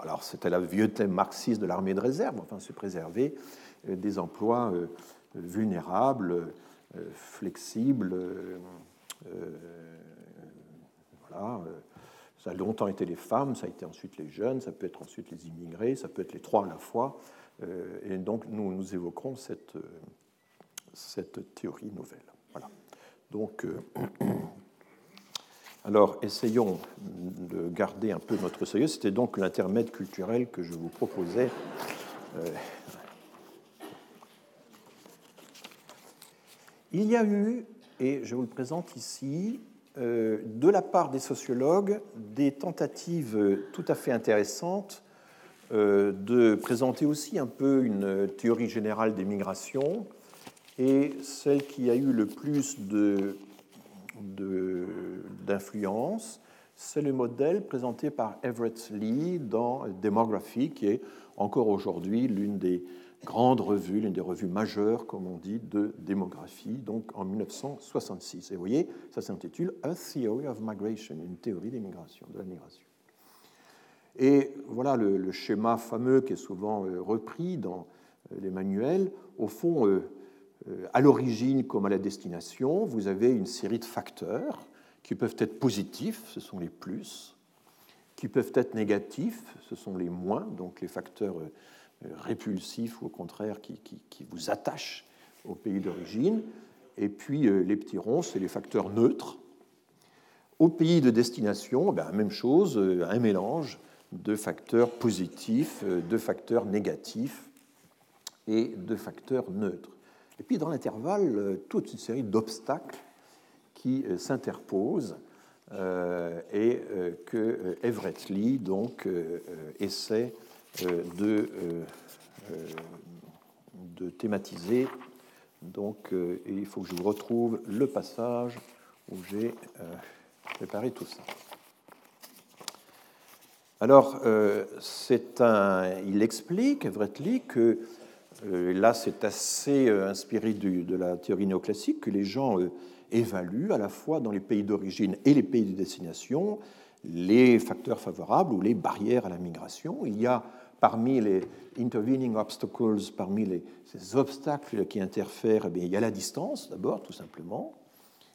alors c'était le vieux thème marxiste de l'armée de réserve, enfin se préserver euh, des emplois euh, vulnérables, flexibles, voilà, Ça a longtemps été les femmes, ça a été ensuite les jeunes, ça peut être ensuite les immigrés, ça peut être les trois à la fois. Et donc nous, nous évoquerons cette, cette théorie nouvelle. Voilà. Donc, alors essayons de garder un peu notre sérieux. C'était donc l'intermède culturel que je vous proposais. Il y a eu, et je vous le présente ici, euh, de la part des sociologues des tentatives tout à fait intéressantes euh, de présenter aussi un peu une théorie générale des migrations. Et celle qui a eu le plus d'influence, c'est le modèle présenté par Everett Lee dans Demography, qui est encore aujourd'hui l'une des grande revue, l'une des revues majeures, comme on dit, de démographie, donc en 1966. Et vous voyez, ça s'intitule A Theory of Migration, une théorie des migrations, de la migration. Et voilà le, schéma fameux qui est souvent euh, repris dans euh, les manuels. Au fond, euh, à l'origine comme à la destination, vous avez une série de facteurs qui peuvent être positifs, ce sont les plus, qui peuvent être négatifs, ce sont les moins, donc les facteurs répulsifs ou au contraire qui, vous attachent au pays d'origine. Et puis euh, les petits ronds, c'est les facteurs neutres. Au pays de destination, ben, même chose, euh, un mélange de facteurs positifs, euh, de facteurs négatifs et de facteurs neutres. Et puis dans l'intervalle, toute une série d'obstacles qui s'interposent et que Everett Lee donc, essaie euh, de, euh, euh, de thématiser. Donc, il faut que je vous retrouve le passage où j'ai préparé tout ça. Alors, un, il explique, Everett Lee, que là, c'est assez inspiré de la théorie néoclassique, que les gens évaluent à la fois dans les pays d'origine et les pays de destination les facteurs favorables ou les barrières à la migration. Il y a parmi les intervening obstacles, parmi ces obstacles qui interfèrent, eh bien, il y a la distance, d'abord, tout simplement.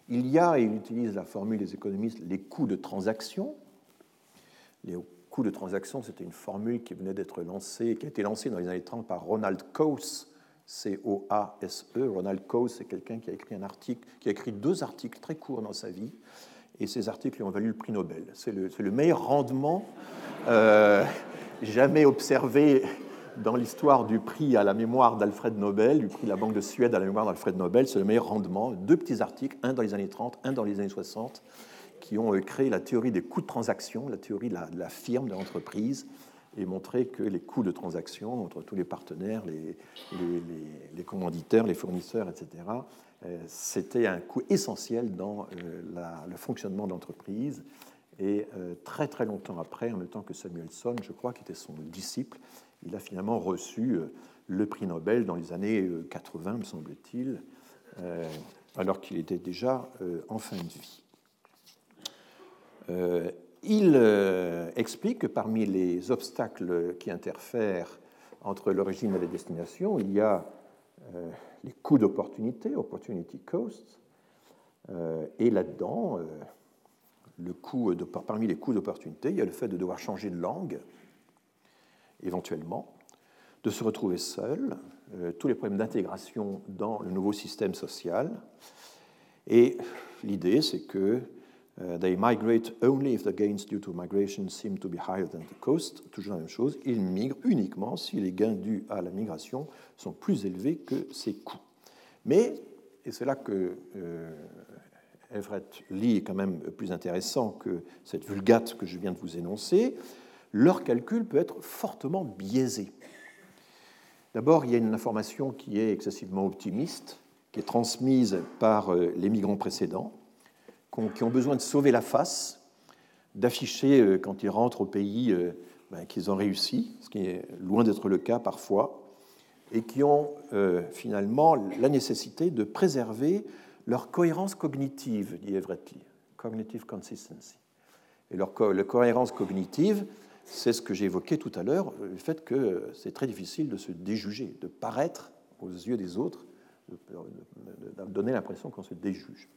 Il y a, et il utilise la formule des économistes, les coûts de transaction. Les coûts de transaction, c'était une formule qui venait d'être lancée, qui a été lancée dans les années 30 par Ronald Coase, C-O-A-S-E. Ronald Coase, c'est quelqu'un qui a écrit deux articles très courts dans sa vie, et ces articles lui ont valu le prix Nobel. C'est le, le, meilleur rendement euh, jamais observé dans l'histoire du prix à la mémoire d'Alfred Nobel, du prix de la Banque de Suède à la mémoire d'Alfred Nobel, c'est le meilleur rendement. Deux petits articles, un dans les années 30, un dans les années 60, qui ont euh, créé la théorie des coûts de transaction, la théorie de la, firme, de l'entreprise, et montré que les coûts de transaction entre tous les partenaires, les, les, commanditaires, les fournisseurs, etc., euh, c'était un coût essentiel dans euh, le fonctionnement de l'entreprise et euh, très très longtemps après, en même temps que Samuelson, je crois, qui était son disciple, il a finalement reçu euh, le prix Nobel dans les années 80, euh, me semble-t-il, alors qu'il était déjà en fin de vie. il explique que parmi les obstacles qui interfèrent entre l'origine et la destination, il y a les coûts d'opportunité, opportunity costs, et là-dedans, le coût parmi les coûts d'opportunité, il y a le fait de devoir changer de langue, éventuellement, de se retrouver seul, euh, tous les problèmes d'intégration dans le nouveau système social. Et l'idée, c'est que uh, they migrate only if the gains due to migration seem to be higher than the cost. Toujours la même chose, ils migrent uniquement si les gains dus à la migration sont plus élevés que ses coûts. Mais, et c'est là que euh, Everett Lee est quand même plus intéressant que cette vulgate que je viens de vous énoncer, leur calcul peut être fortement biaisé. D'abord, il y a une information qui est excessivement optimiste, qui est transmise par euh, les migrants précédents, qui ont besoin de sauver la face, d'afficher euh, quand ils rentrent au pays euh, ben, qu'ils ont réussi, ce qui est loin d'être le cas parfois, et qui ont finalement la nécessité de préserver leur cohérence cognitive, dit Everett Lee, cognitive consistency. Et leur cohérence cognitive, c'est ce que j'ai évoqué tout à l'heure, le fait que c'est très difficile de se déjuger, de paraître aux yeux des autres, de, donner l'impression qu'on se déjuge.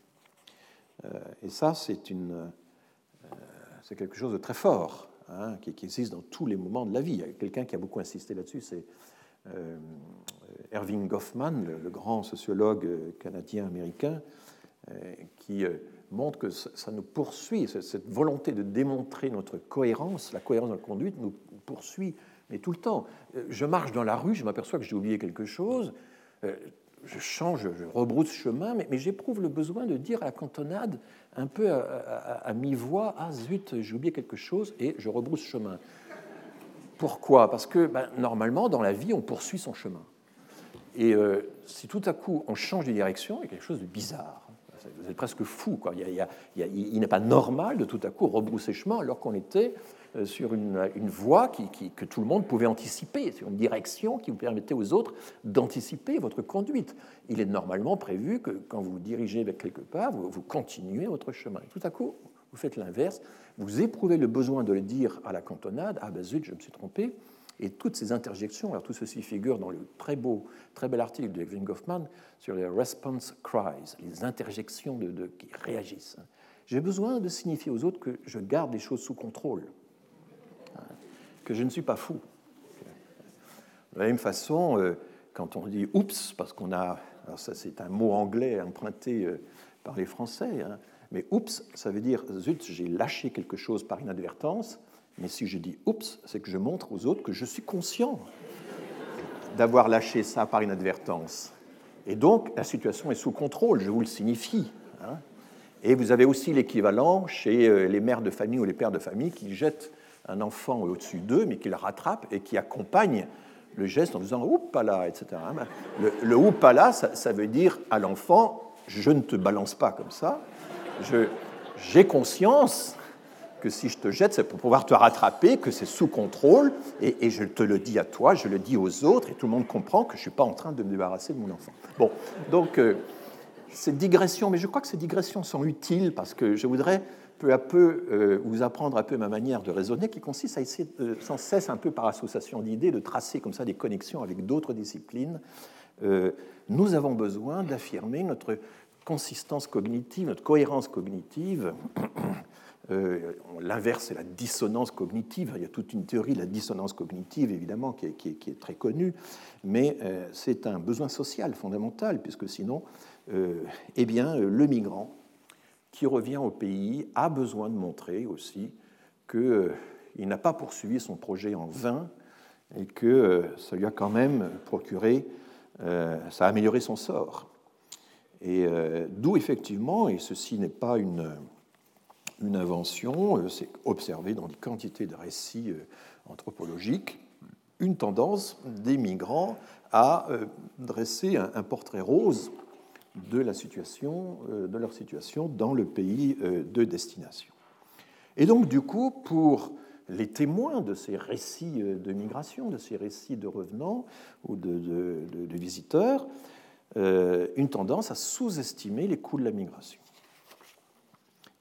Euh, et ça, euh, c'est quelque chose de très fort, hein, qui, existe dans tous les moments de la vie. Il y a quelqu'un qui a beaucoup insisté là-dessus, c'est euh, Erving Goffman, le, grand sociologue canadien-américain, qui montre que ça nous poursuit, cette volonté de démontrer notre cohérence, la cohérence de la conduite nous poursuit, mais tout le temps. Je marche dans la rue, je m'aperçois que j'ai oublié quelque chose, je change, je rebrousse chemin, mais, j'éprouve le besoin de dire à la cantonade, un peu à, mi-voix, Ah zut, j'ai oublié quelque chose, et je rebrousse chemin. Pourquoi? Parce que ben, normalement, dans la vie, on poursuit son chemin. Et euh, si tout à coup on change de direction, il y a quelque chose de bizarre. Vous êtes presque fou. Il n'est pas normal de tout à coup rebrousser chemin alors qu'on était euh, sur une, voie que tout le monde pouvait anticiper, sur une direction qui vous permettait aux autres d'anticiper votre conduite. Il est normalement prévu que quand vous vous dirigez vers quelque part, vous, continuez votre chemin. Tout à coup, vous faites l'inverse, vous éprouvez le besoin de le dire à la cantonade, ah ben zut, je me suis trompé, et toutes ces interjections, alors tout ceci figure dans le très beau, très bel article de Evelyn Goffman sur les response cries, les interjections qui réagissent. J'ai besoin de signifier aux autres que je garde les choses sous contrôle que je ne suis pas fou. De la même façon, euh, quand on dit oups, parce qu'on a, alors ça c'est un mot anglais emprunté euh, par les Français, hein, mais oups, ça veut dire zut, j'ai lâché quelque chose par inadvertance, mais si je dis oups, c'est que je montre aux autres que je suis conscient d'avoir lâché ça par inadvertance. Et donc, la situation est sous contrôle, je vous le signifie. Hein. Et vous avez aussi l'équivalent chez euh, les mères de famille ou les pères de famille qui jettent un enfant au-dessus d'eux, mais qui le rattrape et qui accompagne le geste en disant Oupala, etc. Le, le Oupala, ça, ça veut dire à l'enfant Je ne te balance pas comme ça. J'ai conscience que si je te jette, c'est pour pouvoir te rattraper, que c'est sous contrôle, et, je te le dis à toi, je le dis aux autres, et tout le monde comprend que je ne suis pas en train de me débarrasser de mon enfant. Bon, donc, euh, ces digressions, mais je crois que ces digressions sont utiles parce que je voudrais peu à peu euh, vous apprendre un peu ma manière de raisonner, qui consiste à essayer sans cesse, un peu par association d'idées, de tracer comme ça des connexions avec d'autres disciplines. Euh, nous avons besoin d'affirmer notre consistance cognitive, notre cohérence cognitive. Euh, l'inverse, c'est la dissonance cognitive. Il y a toute une théorie de la dissonance cognitive, évidemment, qui est, très connue, mais c'est un besoin social fondamental, puisque sinon, eh bien, le migrant qui revient au pays a besoin de montrer aussi qu'il euh, n'a pas poursuivi son projet en vain et que euh, ça lui a quand même procuré, euh, ça a amélioré son sort. Et d'où effectivement, et ceci n'est pas une, une invention, c'est observé dans des quantités de récits anthropologiques, une tendance des migrants à dresser un portrait rose de, la situation, euh, de leur situation dans le pays euh, de destination. Et donc, du coup, pour les témoins de ces récits euh, de migration, de ces récits de revenants ou de, visiteurs, une tendance à sous-estimer les coûts de la migration.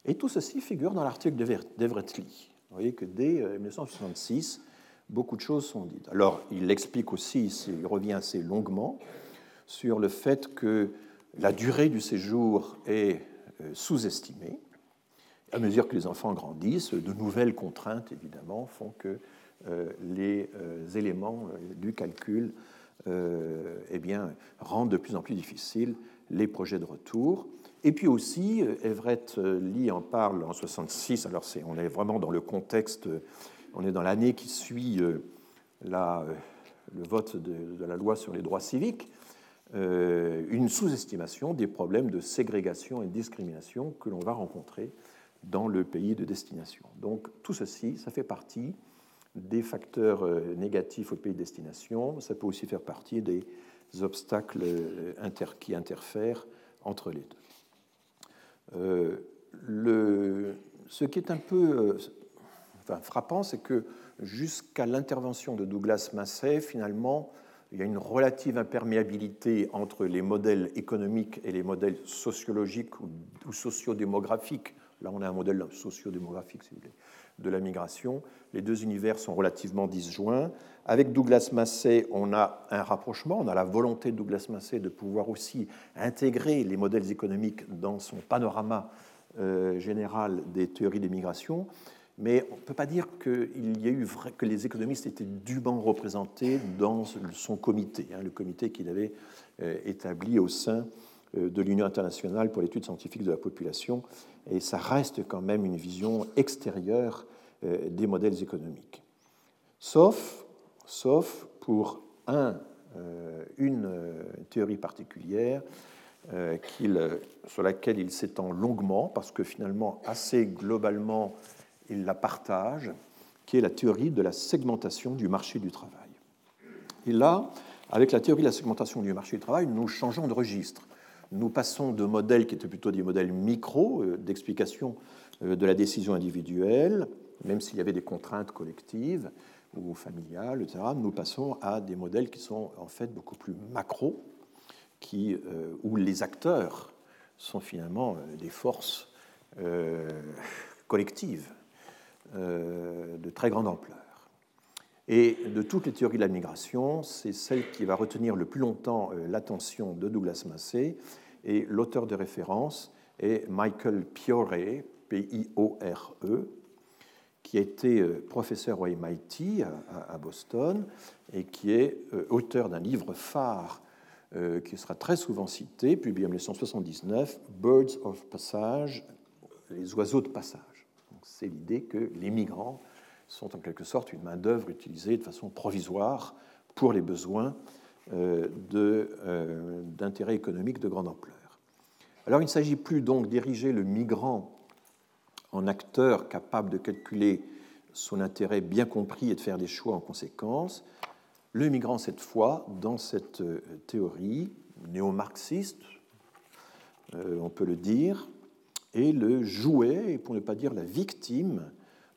Et tout ceci figure dans l'article d'Everett Lee. Vous voyez que dès 1966, beaucoup de choses sont dites. Alors, il explique aussi, il revient assez longuement, sur le fait que la durée du séjour est euh, sous-estimée. À mesure que les enfants grandissent, de nouvelles contraintes, évidemment, font que euh, les euh, éléments du calcul eh rendent de plus en plus difficiles les projets de retour. Et puis aussi, Everett Lee en parle en 66, alors on est vraiment dans le contexte, on est dans l'année qui suit le vote de, la loi sur les droits civiques, euh, une sous-estimation des problèmes de ségrégation et de discrimination que l'on va rencontrer dans le pays de destination. Donc tout ceci, ça fait partie des facteurs euh, négatifs au pays de destination, ça peut aussi faire partie des obstacles euh, qui interfèrent entre les deux. Le, ce qui est un peu enfin, frappant, c'est que jusqu'à l'intervention de Douglas Massey, finalement, il y a une relative imperméabilité entre les modèles économiques et les modèles sociologiques ou, sociodémographiques. Là, on a un modèle sociodémographique, si vous voulez, de la migration. Les deux univers sont relativement disjoints. Avec Douglas Massey, on a un rapprochement, on a la volonté de Douglas Massey de pouvoir aussi intégrer les modèles économiques dans son panorama euh, général des théories des migrations. mais on ne peut pas dire qu'il y a eu que les économistes étaient dûment représentés dans son comité, hein, le comité qu'il avait euh, établi au sein de l'Union internationale pour l'étude scientifique de la population, et ça reste quand même une vision extérieure euh, des modèles économiques. Sauf, sauf pour un, une théorie particulière sur laquelle il s'étend longuement, parce que finalement, assez globalement, il la partage, qui est la théorie de la segmentation du marché du travail. Et là, avec la théorie de la segmentation du marché du travail, nous changeons de registre. Nous passons de modèles qui étaient plutôt des modèles micro, euh, d'explication euh, de la décision individuelle, même s'il y avait des contraintes collectives ou familiales, etc., nous passons à des modèles qui sont en fait beaucoup plus macro, qui, euh, où les acteurs sont finalement des forces collectives de très grande ampleur. Et de toutes les théories de la migration, c'est celle qui va retenir le plus longtemps euh, l'attention de Douglas Massey, et l'auteur de référence est Michael Piore, P-I-O-R-E, qui a été euh, professeur au MIT à Boston et qui est auteur d'un livre phare qui sera très souvent cité, publié en 1979, Birds of Passage, les oiseaux de passage. C'est l'idée que les migrants sont en quelque sorte une main-d'œuvre utilisée de façon provisoire pour les besoins euh, euh, d'intérêts économiques de grande ampleur. Alors il ne s'agit plus donc d'ériger le migrant en acteur capable de calculer son intérêt bien compris et de faire des choix en conséquence. Le migrant, cette fois, dans cette euh, théorie néo-marxiste, on peut le dire, et le jouet, et pour ne pas dire la victime,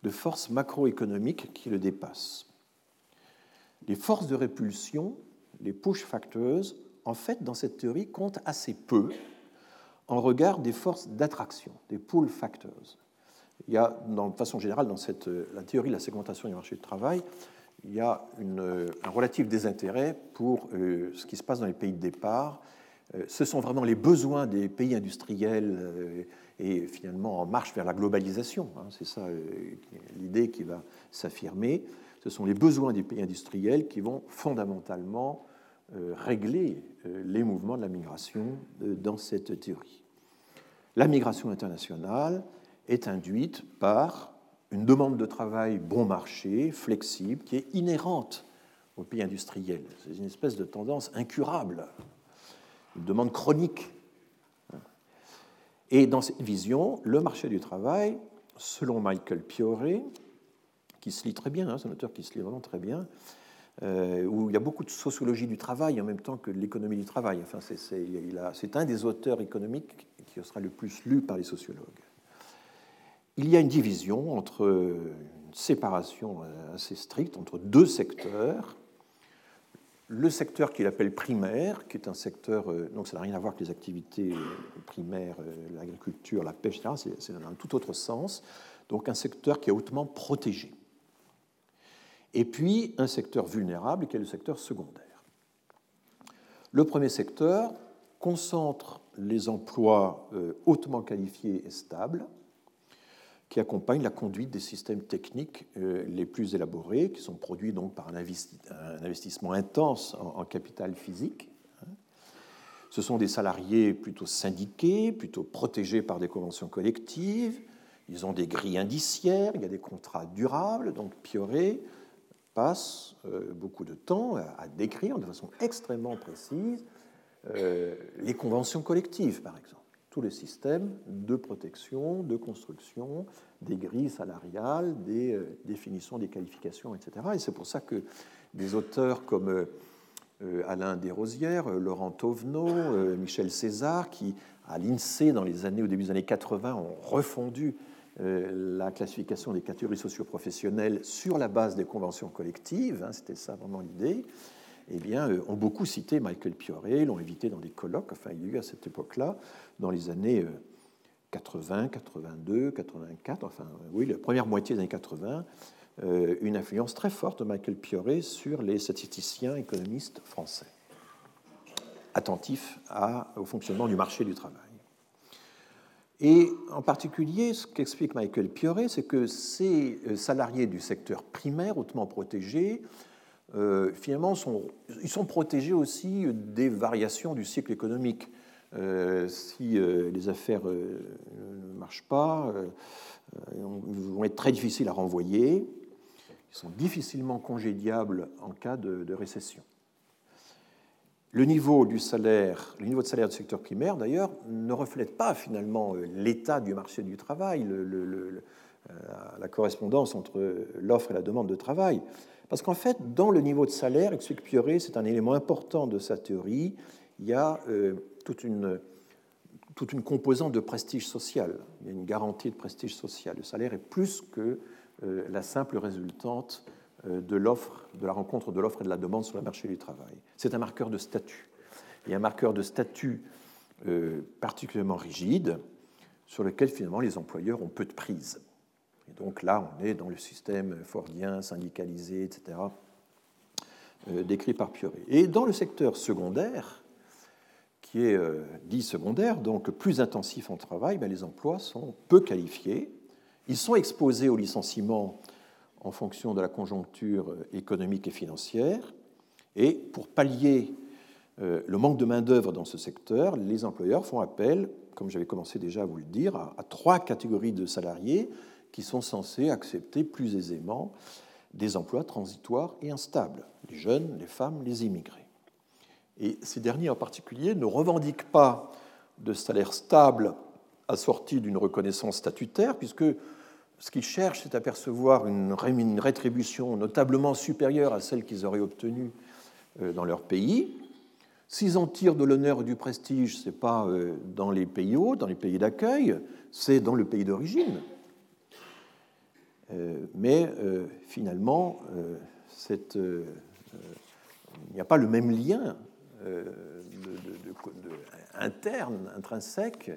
de forces macroéconomiques qui le dépassent. Les forces de répulsion, les push factors, en fait, dans cette théorie, comptent assez peu en regard des forces d'attraction, des pull factors. Il y a, de façon générale, dans cette, la théorie de la segmentation du marché du travail, il y a une, un relatif désintérêt pour euh, ce qui se passe dans les pays de départ. Euh, ce sont vraiment les besoins des pays industriels euh, et finalement en marche vers la globalisation. Hein, c'est ça euh, l'idée qui va s'affirmer. Ce sont les besoins des pays industriels qui vont fondamentalement euh, régler euh, les mouvements de la migration dans cette théorie. La migration internationale est induite par une demande de travail bon marché, flexible, qui est inhérente aux pays industriels. C'est une espèce de tendance incurable, une demande chronique et dans cette vision, le marché du travail, selon Michael Piore, qui se lit très bien, hein, c'est un auteur qui se lit vraiment très bien, euh, où il y a beaucoup de sociologie du travail en même temps que l'économie du travail. Enfin, c'est un des auteurs économiques qui sera le plus lu par les sociologues. Il y a une division entre une séparation assez stricte entre deux secteurs le secteur qu'il appelle primaire, qui est un secteur, euh, donc ça n'a rien à voir avec les activités euh, primaires, euh, l'agriculture, la pêche, etc., c'est dans un tout autre sens, donc un secteur qui est hautement protégé. Et puis un secteur vulnérable qui est le secteur secondaire. Le premier secteur concentre les emplois hautement qualifiés et stables, qui accompagne la conduite des systèmes techniques euh, les plus élaborés, qui sont produits donc par un investissement intense en capital physique. Hein. Ce sont des salariés plutôt syndiqués, plutôt protégés par des conventions collectives. Ils ont des grilles indiciaires, il y a des contrats durables. Donc Pioré passe euh, beaucoup de temps à décrire de façon extrêmement précise euh, les conventions collectives, par exemple tout le système de protection, de construction, des grilles salariales, des euh, définitions des qualifications, etc. Et c'est pour ça que des auteurs comme euh, Alain Desrosières, euh, Laurent Tauvenot, Michel César, qui à l'INSEE dans les années au début des années 80 ont refondu la classification des catégories socioprofessionnelles sur la base des conventions collectives, hein, c'était ça vraiment l'idée, eh bien, ont beaucoup cité Michael Pioré, l'ont invité dans des colloques. Enfin, il y a eu à cette époque-là dans les années 80, 82, 84, enfin oui, la première moitié des années 80, euh, une influence très forte de Michael Pioré sur les statisticiens économistes français, attentifs au fonctionnement du marché du travail. Et en particulier, ce qu'explique Michael Pioret, c'est que ces salariés du secteur primaire, hautement protégés, euh, finalement, ils sont protégés aussi des variations du cycle économique. Euh, si euh, les affaires ne marchent pas, ils vont être très difficiles à renvoyer. Ils sont difficilement congédiables en cas de, récession. Le niveau du salaire, le niveau de salaire du secteur primaire, d'ailleurs, ne reflète pas finalement l'état du marché du travail, la correspondance entre l'offre et la demande de travail. Parce qu'en fait, dans le niveau de salaire, explique Pioré, c'est un élément important de sa théorie, il y a euh, toute, une, toute une composante de prestige social, il y a une garantie de prestige social. Le salaire est plus que euh, la simple résultante euh, de l'offre, de la rencontre de l'offre et de la demande sur le marché du travail. C'est un marqueur de statut. Et un marqueur de statut particulièrement rigide sur lequel finalement les employeurs ont peu de prise. Et donc là, on est dans le système fordien, syndicalisé, etc., euh, décrit par Pioré. Et dans le secteur secondaire, qui est euh, dit secondaire, donc plus intensif en travail, ben, les emplois sont peu qualifiés. Ils sont exposés au licenciement en fonction de la conjoncture euh, économique et financière. Et pour pallier le manque de main-d'œuvre dans ce secteur, les employeurs font appel, comme j'avais commencé déjà à vous le dire, à trois catégories de salariés qui sont censés accepter plus aisément des emplois transitoires et instables, les jeunes, les femmes, les immigrés. Et ces derniers en particulier ne revendiquent pas de salaire stable assorti d'une reconnaissance statutaire, puisque ce qu'ils cherchent, c'est à percevoir une rétribution notablement supérieure à celle qu'ils auraient obtenue euh, dans leur pays. S'ils en tirent de l'honneur et du prestige, ce n'est pas euh, dans les pays hauts, dans les pays d'accueil, c'est dans le pays d'origine. Euh, mais euh, finalement, euh, il n'y a pas le même lien interne, intrinsèque,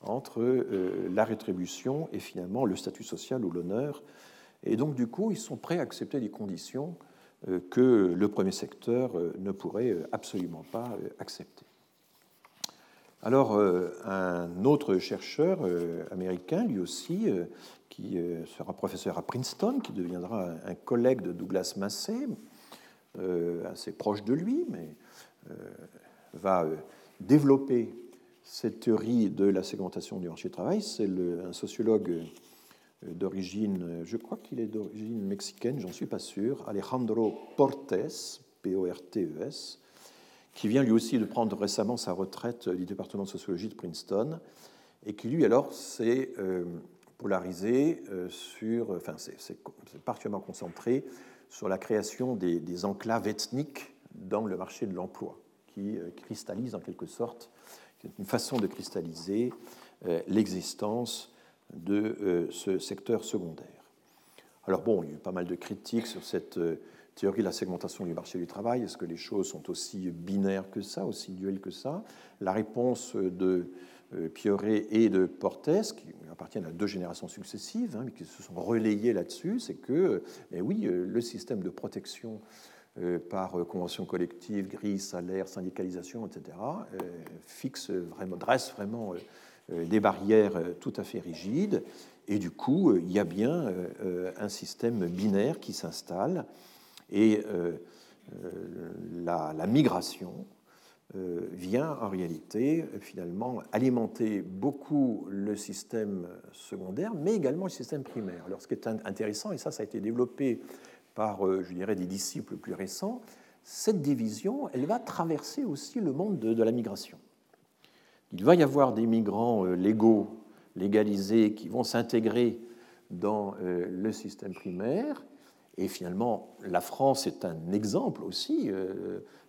entre la rétribution et finalement le statut social ou l'honneur. Et donc, du coup, ils sont prêts à accepter des conditions que le premier secteur ne pourrait absolument pas accepter. Alors, un autre chercheur américain, lui aussi, qui euh, sera professeur à Princeton, qui deviendra un collègue de Douglas Massey, euh, assez proche de lui, mais euh, va développer cette théorie de la segmentation du marché du travail. C'est un sociologue d'origine, je crois qu'il est d'origine mexicaine, j'en suis pas sûr, Alejandro Portes, P-O-R-T-E-S, qui vient lui aussi de prendre récemment sa retraite du département de sociologie de Princeton, et qui lui alors s'est polarisé euh, sur, enfin c'est particulièrement concentré sur la création des, enclaves ethniques dans le marché de l'emploi, qui euh, cristallise en quelque sorte, une façon de cristalliser euh, l'existence de ce secteur secondaire. Alors bon, il y a eu pas mal de critiques sur cette théorie de la segmentation du marché du travail. Est-ce que les choses sont aussi binaires que ça, aussi duelles que ça? La réponse de euh, Pioret et de Portes, qui appartiennent à deux générations successives, hein, mais qui se sont relayés là-dessus, c'est que, eh oui, euh, le système de protection euh, par convention collective, grille, salaire, syndicalisation, etc., fixe vraiment, dresse vraiment des barrières tout à fait rigides. Et du coup, il y a bien un système binaire qui s'installe. Et la, la, migration euh, vient en réalité finalement alimenter beaucoup le système secondaire, mais également le système primaire. Alors ce qui est intéressant, et ça ça a été développé par, euh, je dirais, des disciples plus récents, cette division, elle va traverser aussi le monde de, la migration. Il va y avoir des migrants euh, légaux, légalisés, qui vont s'intégrer dans le système primaire, et finalement, la France est un exemple aussi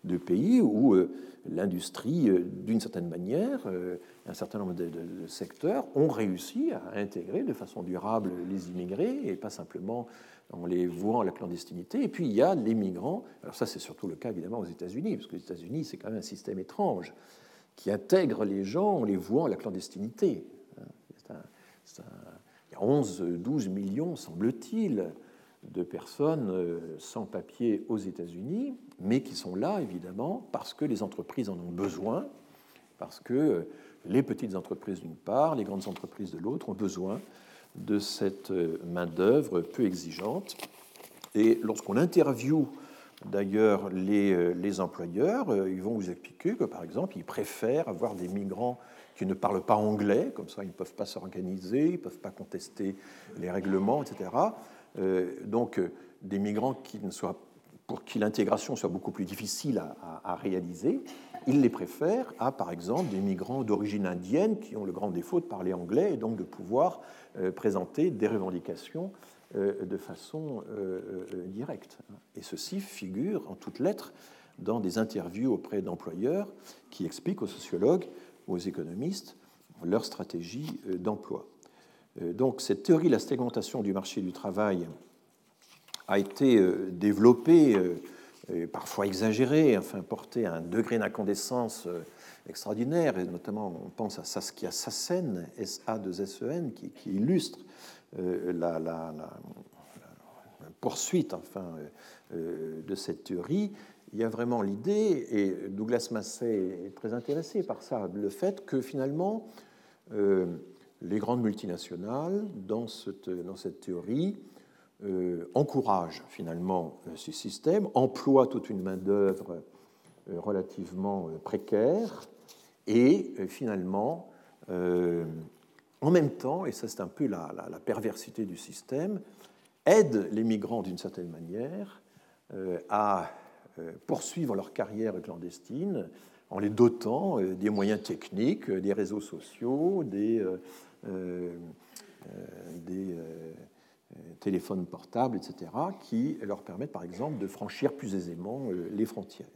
de pays où l'industrie, euh, d'une certaine manière, euh, un certain nombre de, secteurs ont réussi à intégrer de façon durable les immigrés, et pas simplement en les vouant à la clandestinité. Et puis il y a les migrants, alors ça c'est surtout le cas évidemment aux États-Unis, parce que les États-Unis c'est quand même un système étrange, qui intègre les gens en les vouant à la clandestinité. il y a 11, 12 millions, semble-t-il, de personnes euh, sans papier aux États-Unis, mais qui sont là, évidemment, parce que les entreprises en ont besoin parce que les petites entreprises d'une part, les grandes entreprises de l'autre ont besoin de cette main-d'œuvre peu exigeante. Et lorsqu'on interviewe d'ailleurs les, les, employeurs, ils vont vous expliquer que, par exemple, ils préfèrent avoir des migrants qui ne parlent pas anglais, comme ça ils ne peuvent pas s'organiser, ils ne peuvent pas contester les règlements, etc. Euh, donc euh, des migrants qui ne soient, pour qui l'intégration soit beaucoup plus difficile à, réaliser, ils les préfèrent à, par exemple, des migrants d'origine indienne qui ont le grand défaut de parler anglais et donc de pouvoir euh, présenter des revendications de façon directe. Et ceci figure en toutes lettres dans des interviews auprès d'employeurs qui expliquent aux sociologues aux économistes leur stratégie d'emploi. Euh, donc cette théorie de la segmentation du marché du travail a été euh, développée, parfois exagérée, enfin portée à un degré d'incandescence extraordinaire, et notamment on pense à Saskia Sassen, SA2SEN, qui, illustre la, poursuite enfin, de cette théorie. Il y a vraiment l'idée, et Douglas Massey est très intéressé par ça, le fait que finalement, euh, les grandes multinationales, dans cette, théorie, euh, encouragent finalement euh, ce système, emploient toute une main-d'œuvre relativement précaire, et finalement, en même temps, et ça c'est un peu la, la, perversité du système, aident les migrants d'une certaine manière à euh, poursuivre leur carrière clandestine en les dotant euh, des moyens techniques, euh, des réseaux sociaux, des, des téléphones portables, etc., qui leur permettent par exemple de franchir plus aisément les frontières.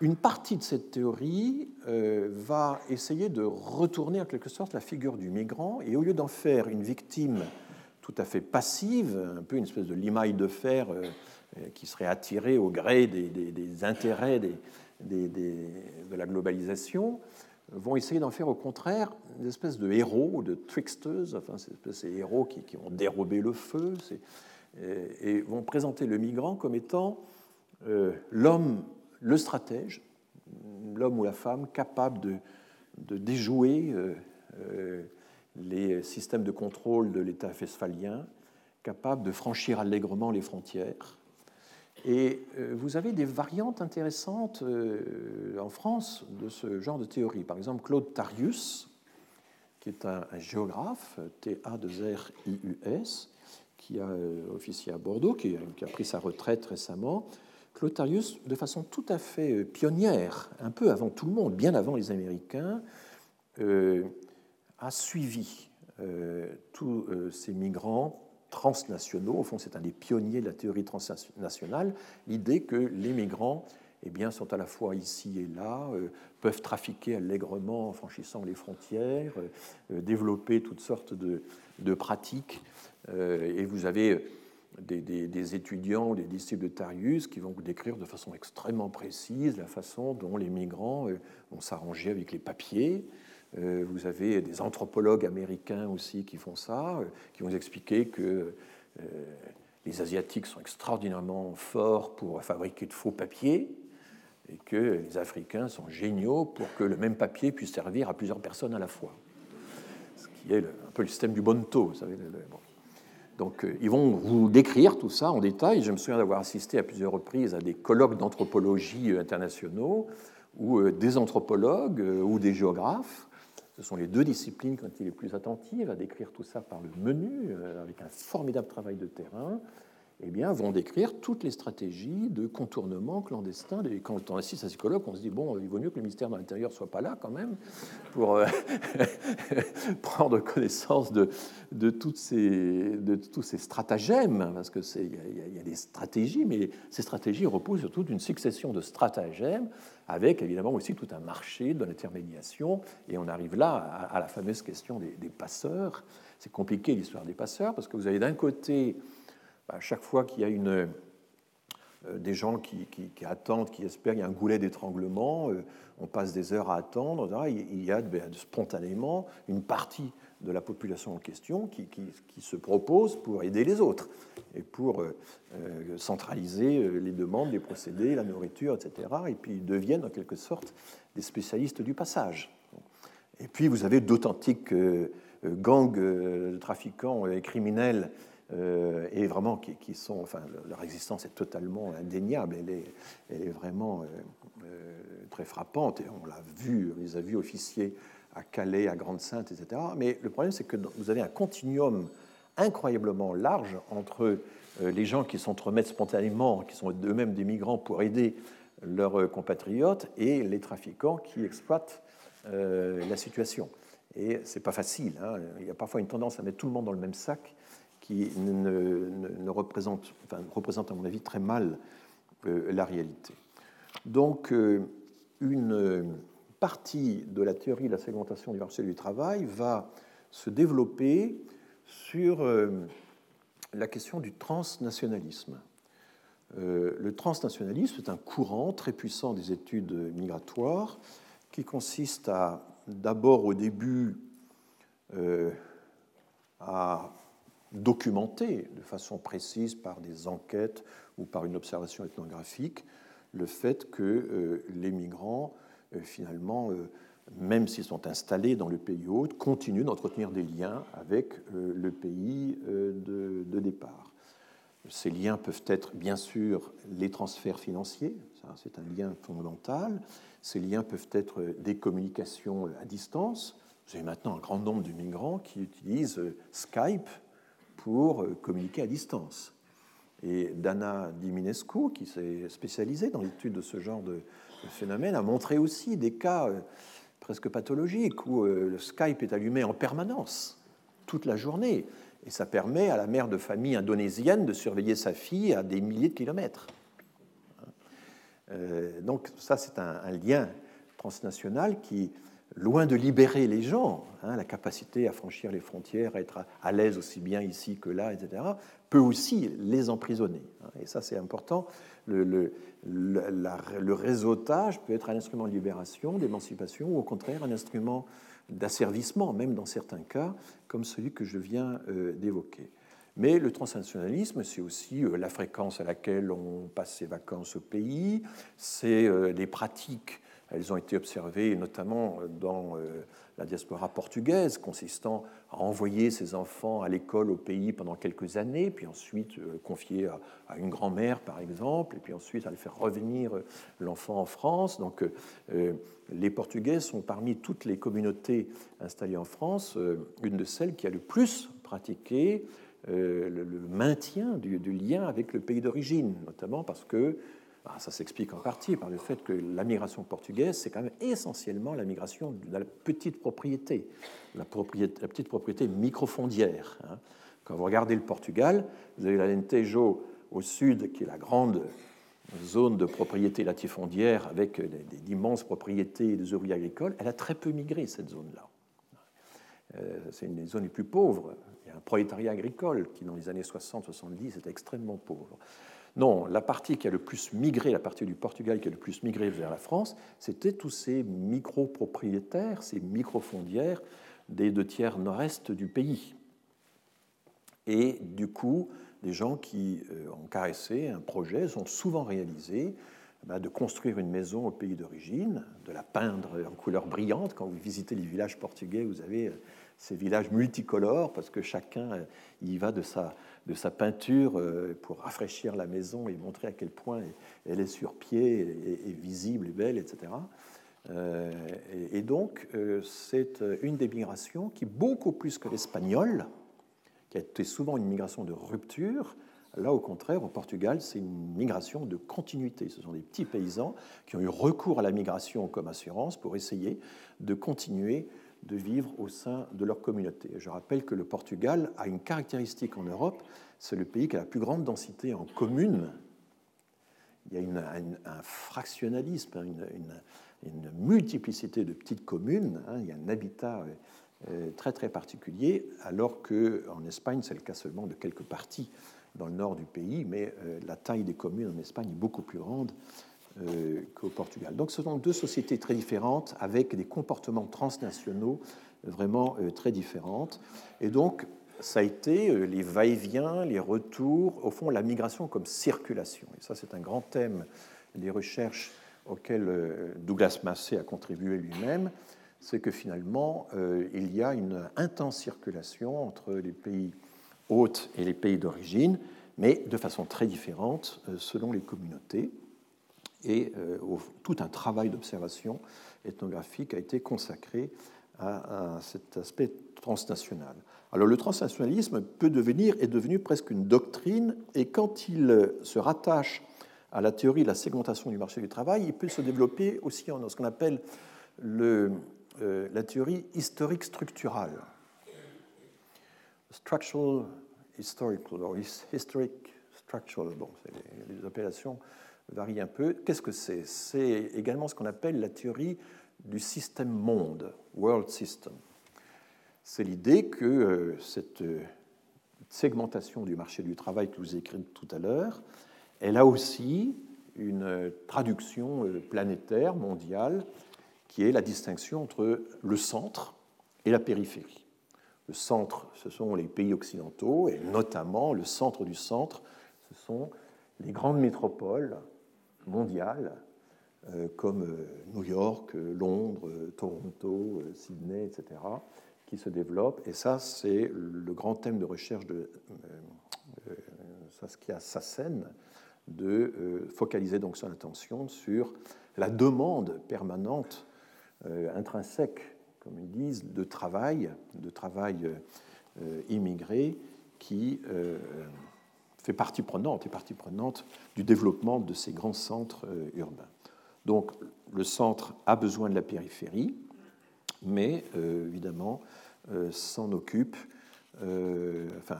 Une partie de cette théorie va essayer de retourner en quelque sorte la figure du migrant et au lieu d'en faire une victime tout à fait passive, un peu une espèce de limaille de fer euh, qui seraient attirés au gré des, intérêts de la globalisation, vont essayer d'en faire au contraire une espèce de héros, de tricksters, enfin ces héros qui, ont dérobé le feu, et, vont présenter le migrant comme étant euh, l'homme, le stratège, l'homme ou la femme capable de, déjouer euh, les systèmes de contrôle de l'État westphalien, capable de franchir allègrement les frontières, et euh, vous avez des variantes intéressantes euh, en France de ce genre de théorie. Par exemple, Claude Tarius, qui est un, géographe, T-A-2-R-I-U-S, qui a euh, officié à Bordeaux, qui, a pris sa retraite récemment. Claude Tarius, de façon tout à fait pionnière, un peu avant tout le monde, bien avant les Américains, a suivi tous ces migrants transnationaux. Au fond, c'est un des pionniers de la théorie transnationale, l'idée que les migrants eh bien, sont à la fois ici et là, euh, peuvent trafiquer allègrement en franchissant les frontières, euh, euh, développer toutes sortes de, pratiques. et vous avez des, étudiants, des disciples de Tarius qui vont vous décrire de façon extrêmement précise la façon dont les migrants vont s'arranger avec les papiers, vous avez des anthropologues américains aussi qui font ça, euh, qui vont expliquer que euh, les Asiatiques sont extraordinairement forts pour fabriquer de faux papiers et que les Africains sont géniaux pour que le même papier puisse servir à plusieurs personnes à la fois. Ce qui est un peu le système du bonto, vous savez. Donc, ils vont vous décrire tout ça en détail. Je me souviens d'avoir assisté à plusieurs reprises à des colloques d'anthropologie internationaux où des anthropologues ou des géographes ce sont les deux disciplines quand il est plus attentif à décrire tout ça par le menu, euh, avec un formidable travail de terrain, eh bien, vont décrire toutes les stratégies de contournement clandestin. Quand on assiste à ces colloques, on se dit bon, il vaut mieux que le ministère de l'Intérieur soit pas là quand même pour euh, prendre connaissance de, toutes ces, tous ces stratagèmes, parce que il y, a des stratégies, mais ces stratégies reposent sur toute une succession de stratagèmes, avec évidemment aussi tout un marché de l'intermédiation. Et on arrive là à, la fameuse question des passeurs. C'est compliqué l'histoire des passeurs parce que vous avez d'un côté à chaque fois qu'il y a une, euh, des gens qui, attendent, qui espèrent, il y a un goulet d'étranglement, euh, on passe des heures à attendre, il y a ben, spontanément une partie de la population en question qui, se propose pour aider les autres et pour euh, centraliser les demandes, les procédés, la nourriture, etc. Et puis ils deviennent en quelque sorte des spécialistes du passage. Et puis vous avez d'authentiques gangs de trafiquants et criminels et vraiment qui, sont, enfin, leur existence est totalement indéniable, elle est, elle est vraiment très frappante et on l'a vu, on les a vus officiers à Calais, à Grande-Sainte, etc. Mais le problème, c'est que vous avez un continuum incroyablement large entre euh, les gens qui s'entremettent spontanément, qui sont eux-mêmes des migrants pour aider leurs euh, compatriotes, et les trafiquants qui exploitent euh, la situation. Et c'est pas facile. Hein. Il y a parfois une tendance à mettre tout le monde dans le même sac qui ne, représente, à mon avis, très mal la réalité. Donc, une partie de la théorie de la segmentation du marché du travail va se développer sur euh, la question du transnationalisme. Euh, le transnationalisme est un courant très puissant des études migratoires qui consiste à d'abord au début euh, à documenter de façon précise par des enquêtes ou par une observation ethnographique le fait que les migrants euh, finalement, euh, même s'ils sont installés dans le pays hôte, continuent d'entretenir des liens avec euh, le pays de, départ. Ces liens peuvent être bien sûr les transferts financiers, c'est un lien fondamental. Ces liens peuvent être des communications à distance. Vous avez maintenant un grand nombre de migrants qui utilisent Skype pour communiquer à distance. Et Dana Diminescu, qui s'est spécialisée dans l'étude de ce genre de, phénomène a montré aussi des cas euh, presque pathologiques où euh, le Skype est allumé en permanence, toute la journée, et ça permet à la mère de famille indonésienne de surveiller sa fille à des milliers de kilomètres. Euh, donc ça, c'est un, lien transnational qui, loin de libérer les gens, hein, la capacité à franchir les frontières, à être à, l'aise aussi bien ici que là, etc., peut aussi les emprisonner. Et ça, c'est important. Le, réseautage peut être un instrument de libération, d'émancipation, ou au contraire un instrument d'asservissement, même dans certains cas, comme celui que je viens euh, d'évoquer. Mais le transnationalisme, c'est aussi euh, la fréquence à laquelle on passe ses vacances au pays, c'est euh, les pratiques elles ont été observées notamment dans euh, la diaspora portugaise, consistant à envoyer ses enfants à l'école au pays pendant quelques années, puis ensuite euh, confier à, une grand-mère, par exemple, et puis ensuite à le faire revenir euh, l'enfant en France. Donc les Portugais sont parmi toutes les communautés installées en France une de celles qui a le plus pratiqué le, maintien du, lien avec le pays d'origine, notamment parce que ça s'explique en partie par le fait que la migration portugaise, c'est quand même essentiellement la migration de la petite propriété, la, la petite propriété microfondière. Hein. Quand vous regardez le Portugal, vous avez l'Alentejo au sud, qui est la grande zone de propriété latifondière avec d'immenses propriétés des ouvriers agricoles. Elle a très peu migré, cette zone-là. Euh, c'est une des zones les plus pauvres. Il y a un prolétariat agricole qui, dans les années 60-70, était extrêmement pauvre. Non, la partie qui a le plus migré, la partie du Portugal qui a le plus migré vers la France, c'était tous ces micro-propriétaires, ces micro-fondières des deux tiers nord-est du pays. Et du coup, des gens qui euh, ont caressé un projet sont souvent réalisés bah, de construire une maison au pays d'origine, de la peindre en couleur brillante. Quand vous visitez les villages portugais, vous avez euh, ces villages multicolores parce que chacun euh, y va de sa, de sa peinture euh, pour rafraîchir la maison et montrer à quel point elle est sur pied et, visible et belle, etc. Euh, et, donc, c'est une des migrations qui, beaucoup plus que l'espagnol, qui a été souvent une migration de rupture, Là, au contraire, au Portugal, c'est une migration de continuité. Ce sont des petits paysans qui ont eu recours à la migration comme assurance pour essayer de continuer de vivre au sein de leur communauté. Je rappelle que le Portugal a une caractéristique en Europe, c'est le pays qui a la plus grande densité en communes. Il y a un, fractionnalisme, hein, une, multiplicité de petites communes, hein. il y a un habitat euh, très très particulier, alors qu'en Espagne, c'est le cas seulement de quelques parties dans le nord du pays, mais euh, la taille des communes en Espagne est beaucoup plus grande qu'au Portugal. Donc ce sont deux sociétés très différentes avec des comportements transnationaux vraiment très différentes. Et donc ça a été les va-et-vient, les retours, au fond la migration comme circulation. Et ça c'est un grand thème des recherches auxquelles Douglas Massé a contribué lui-même, c'est que finalement, il y a une intense circulation entre les pays hôtes et les pays d'origine, mais de façon très différente euh, selon les communautés. Et euh, tout un travail d'observation ethnographique a été consacré à, cet aspect transnational. Alors le transnationalisme peut devenir, est devenu presque une doctrine, et quand il se rattache à la théorie de la segmentation du marché du travail, il peut se développer aussi dans ce qu'on appelle le, euh, la théorie historique structurale. Structural historical or historic structural. Bon, les, appellations varient un peu. Qu'est-ce que c'est? C'est également ce qu'on appelle la théorie du système monde, world system. C'est l'idée que euh, cette euh, segmentation du marché du travail que vous ai tout à l'heure, elle a aussi une euh, traduction planétaire, mondiale, qui est la distinction entre le centre et la périphérie. Le centre, ce sont les pays occidentaux, et notamment le centre du centre, ce sont les grandes métropoles mondiales, euh, comme euh, New York, Londres, Toronto, euh, Sydney, etc., qui se développent. Et ça, c'est le grand thème de recherche de Saskia Sassen, de focaliser donc son attention sur la demande permanente, intrinsèque comme ils disent, de travail, de travail euh, immigré qui euh, fait partie prenante et partie prenante du développement de ces grands centres euh, urbains. Donc le centre a besoin de la périphérie, mais évidemment s'en occupe, enfin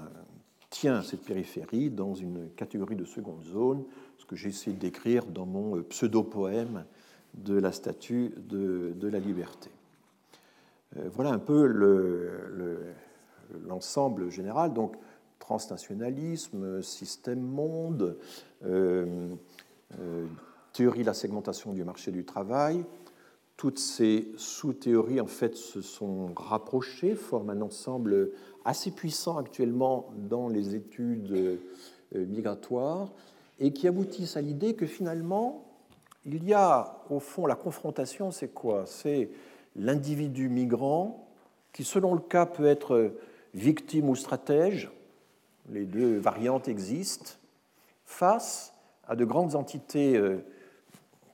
tient cette périphérie dans une catégorie de seconde zone, ce que j'ai essayé d'écrire dans mon pseudo-poème de la statue de, de la liberté. Euh, voilà un peu l'ensemble général. Donc, transnationalisme, système monde, euh, euh, théorie de la segmentation du marché du travail. Toutes ces sous-théories, en fait, se sont rapprochées, forment un ensemble assez puissant actuellement dans les études migratoires et qui aboutissent à l'idée que finalement, il y a au fond la confrontation, c'est quoi? C'est l'individu migrant qui, selon le cas, peut être victime ou stratège, les deux variantes existent, face à de grandes entités euh,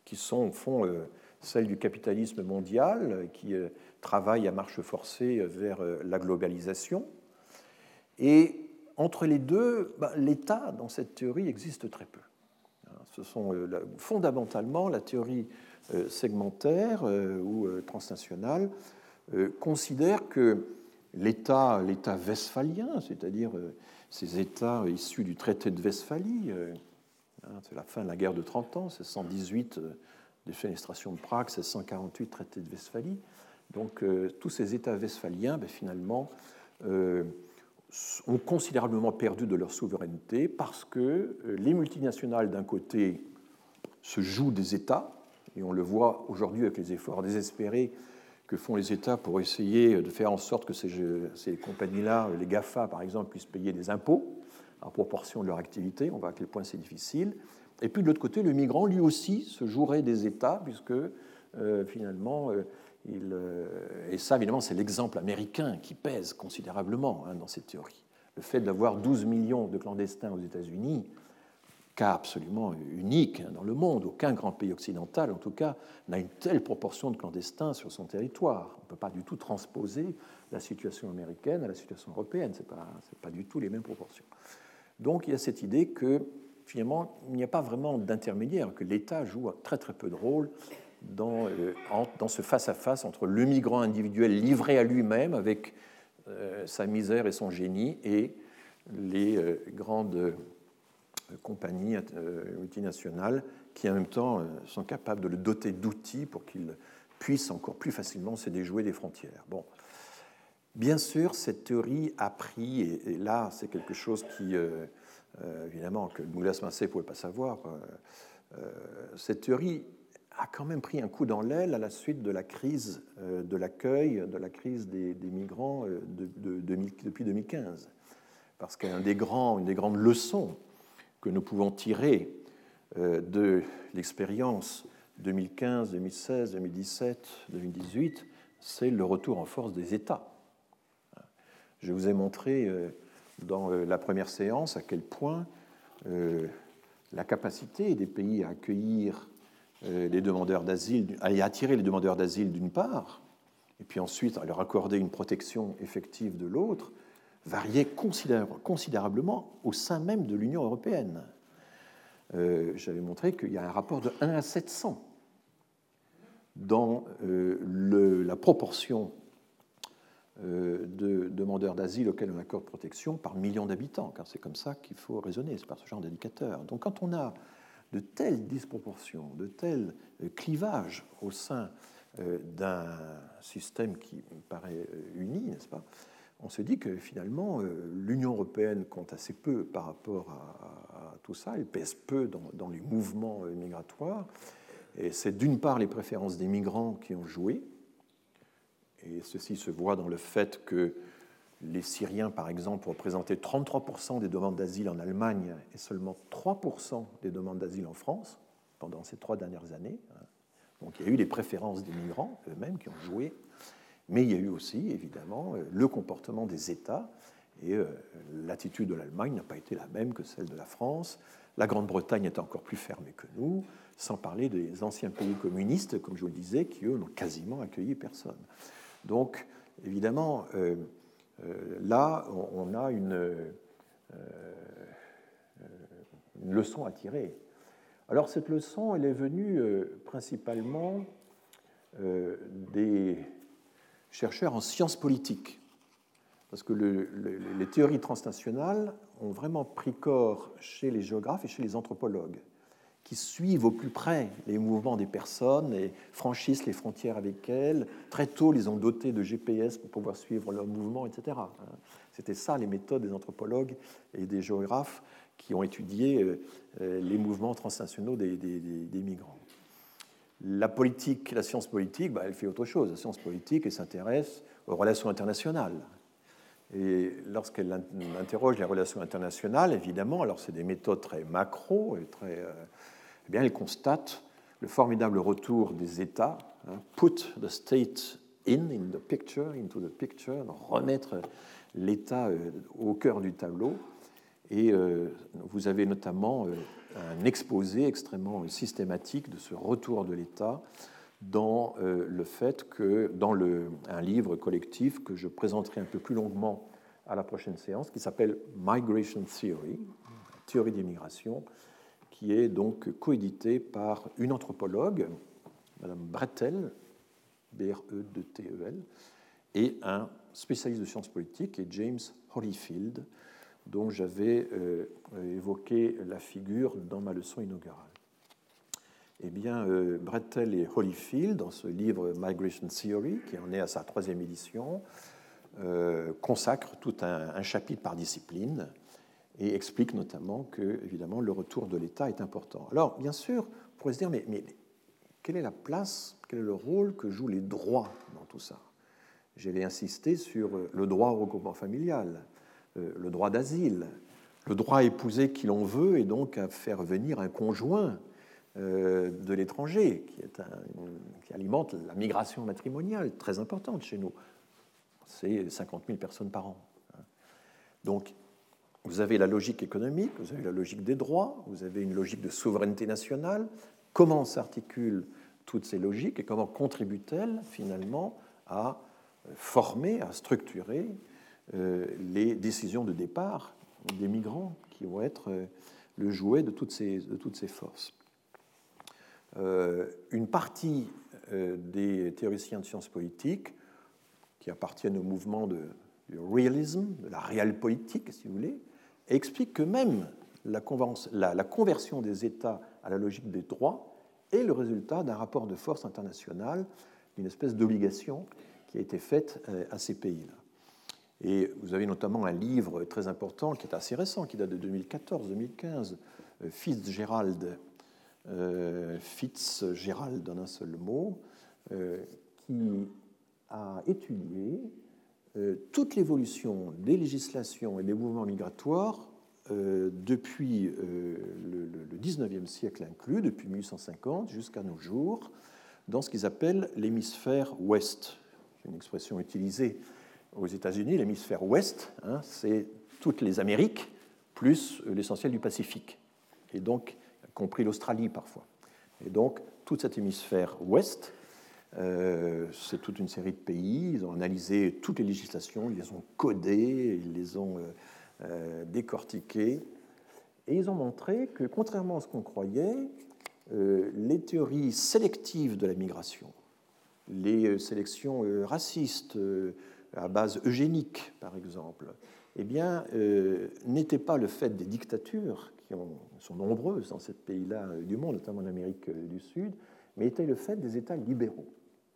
qui sont, au fond, euh, celles du capitalisme mondial, qui euh, travaillent à marche forcée vers la globalisation. Et entre les deux, ben, l'État, dans cette théorie, existe très peu. Ce sont fondamentalement la théorie segmentaire ou euh, transnational considère que l'État, l'État westphalien, c'est-à-dire ces États issus du traité de Westphalie, hein, c'est la fin de la guerre de 30 ans, 1618 défenestration de Prague, 1648 traité de Westphalie. Donc tous ces États westphaliens, ben, finalement, ont considérablement perdu de leur souveraineté parce que les multinationales, d'un côté, se jouent des États, et on le voit aujourd'hui avec les efforts désespérés que font les États pour essayer de faire en sorte que ces, compagnies-là, les GAFA par exemple, puissent payer des impôts en proportion de leur activité. On voit à quel point c'est difficile. Et puis de l'autre côté, le migrant, lui aussi, se jouerait des États, puisque euh, finalement, euh, il, euh, et ça évidemment, c'est l'exemple américain qui pèse considérablement hein, dans cette théorie. Le fait d'avoir 12 millions de clandestins aux États-Unis, cas absolument unique dans le monde. Aucun grand pays occidental, en tout cas, n'a une telle proportion de clandestins sur son territoire. On ne peut pas du tout transposer la situation américaine à la situation européenne. Ce n'est pas, pas du tout les mêmes proportions. Donc il y a cette idée que finalement, il n'y a pas vraiment d'intermédiaire, que l'État joue très très peu de rôle dans, euh, dans ce face-à-face entre le migrant individuel livré à lui-même avec euh, sa misère et son génie et les euh, grandes compagnies euh, multinationales qui en même temps euh, sont capables de le doter d'outils pour qu'il puisse encore plus facilement se déjouer des frontières. Bon. Bien sûr, cette théorie a pris, et, là c'est quelque chose qui, euh, évidemment, que Douglas Massé ne pouvait pas savoir, cette théorie a quand même pris un coup dans l'aile à la suite de la crise de l'accueil, de la crise des, migrants depuis 2015. Parce qu'une des grandes leçons que nous pouvons tirer de l'expérience 2015, 2016, 2017, 2018, c'est le retour en force des États. Je vous ai montré euh, dans euh, la première séance à quel point euh, la capacité des pays à accueillir les demandeurs d'asile, à attirer les demandeurs d'asile d'une part, et puis ensuite à leur accorder une protection effective de l'autre, variait considérablement au sein même de l'Union européenne. J'avais montré qu'il y a un rapport de 1 à 700 dans la proportion euh, de demandeurs d'asile auxquels on accorde protection par million d'habitants, car c'est comme ça qu'il faut raisonner, c'est par ce genre d'indicateur. Donc quand on a de telles disproportions, de tels euh, clivages au sein euh, d'un système qui paraît uni, n'est-ce pas On se dit que finalement, l'Union européenne compte assez peu par rapport à, tout ça, elle pèse peu dans, les mouvements migratoires, et c'est d'une part les préférences des migrants qui ont joué, et ceci se voit dans le fait que les Syriens, par exemple, représentaient 33% des demandes d'asile en Allemagne et seulement 3% des demandes d'asile en France pendant ces trois dernières années. Donc il y a eu les préférences des migrants eux-mêmes qui ont joué, mais il y a eu aussi, évidemment, le comportement des États. Et euh, l'attitude de l'Allemagne n'a pas été la même que celle de la France. La Grande-Bretagne est encore plus fermée que nous, sans parler des anciens pays communistes, comme je vous le disais, qui, eux, n'ont quasiment accueilli personne. Donc, évidemment, euh, euh, là, on, a euh, une, leçon à tirer. Alors, cette leçon, elle est venue principalement des chercheurs en sciences politiques. Parce que les théories transnationales ont vraiment pris corps chez les géographes et chez les anthropologues qui suivent au plus près les mouvements des personnes et franchissent les frontières avec elles. Très tôt, ils ont doté de GPS pour pouvoir suivre leurs mouvements, etc. C'était ça les méthodes des anthropologues et des géographes qui ont étudié euh, euh, les mouvements transnationaux des, migrants. La politique, la science politique, bah, elle fait autre chose. La science politique, elle s'intéresse aux relations internationales. Et lorsqu'elle interroge les relations internationales, évidemment, alors c'est des méthodes très macro et très euh, eh elle constate le formidable retour des États, hein, put the state in, in the picture, into the picture, remettre l'État euh, au cœur du tableau. Et euh, vous avez notamment euh, un exposé extrêmement systématique de ce retour de l'État dans le fait que, dans le, un livre collectif que je présenterai un peu plus longuement à la prochaine séance, qui s'appelle Migration Theory, théorie d'immigration, qui est donc coédité par une anthropologue, Madame Brettel, B-R-E-T-E-L, et un spécialiste de sciences politiques, et James Holyfield, dont j'avais euh, évoqué la figure dans ma leçon inaugurale. Eh bien, euh, et Holyfield, dans ce livre Migration Theory, qui en est à sa troisième édition, euh, consacrent tout un chapitre par discipline et explique notamment que, évidemment, le retour de l'État est important. Alors, bien sûr, on pourrait se dire, mais, quelle est la place, quel est le rôle que jouent les droits dans tout ça? J'avais insisté sur le droit au regroupement familial, le droit d'asile, le droit à épouser qui l'on veut et donc à faire venir un conjoint euh, de l'étranger, qui, qui alimente la migration matrimoniale, très importante chez nous. C'est 50 000 personnes par an. Donc, vous avez la logique économique, vous avez la logique des droits, vous avez une logique de souveraineté nationale. Comment s'articulent toutes ces logiques et comment contribuent-elles finalement à euh, former, à structurer euh, les décisions de départ des migrants qui vont être euh, le jouet de toutes ces, forces. une partie des théoriciens de sciences politiques qui appartiennent au mouvement du realisme, de la réelle politique, si vous voulez, explique que même la, conversion des États à la logique des droits est le résultat d'un rapport de force international, d'une espèce d'obligation qui a été faite euh, à ces pays-là. Et vous avez notamment un livre très important qui est assez récent, qui date de 2014-2015, euh, Fitzgerald Fitzgerald en un seul mot, qui a étudié toute l'évolution des législations et des mouvements migratoires depuis le, 19e siècle inclus, depuis 1850 jusqu'à nos jours, dans ce qu'ils appellent l'hémisphère ouest. C'est une expression utilisée aux États-Unis. L'hémisphère ouest, hein, c'est toutes les Amériques plus l'essentiel du Pacifique, et donc compris l'Australie parfois. Et donc tout cet hémisphère ouest, euh, c'est toute une série de pays. Ils ont analysé toutes les législations, ils les ont codées, ils les ont euh, euh, décortiquées, et ils ont montré que, contrairement à ce qu'on croyait, euh, les théories sélectives de la migration, les sélections racistes à base eugénique, par exemple, eh bien, n'étaient pas le fait des dictatures, qui sont nombreuses dans ces pays-là du monde, notamment en Amérique du Sud, mais étaient le fait des États libéraux.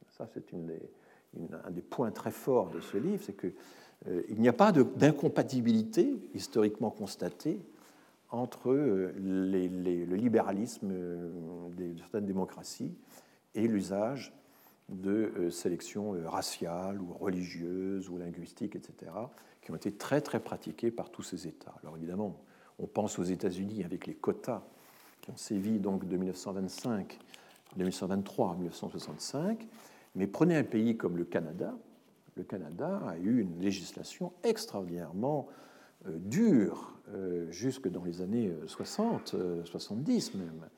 Ça, c'est un des points très forts de ce livre, c'est qu'il n'y a pas d'incompatibilité historiquement constatée entre euh, le libéralisme euh, de certaines démocraties et l'usage de euh, sélections raciales ou religieuses ou linguistiques, etc., qui ont été très très pratiquées par tous ces États. Alors évidemment, on pense aux États-Unis avec les quotas qui ont sévi donc de 1925, 1923 à 1965, mais prenez un pays comme le Canada. Le Canada a eu une législation extraordinairement euh, dur euh, jusque dans les années 60, euh, 70 même,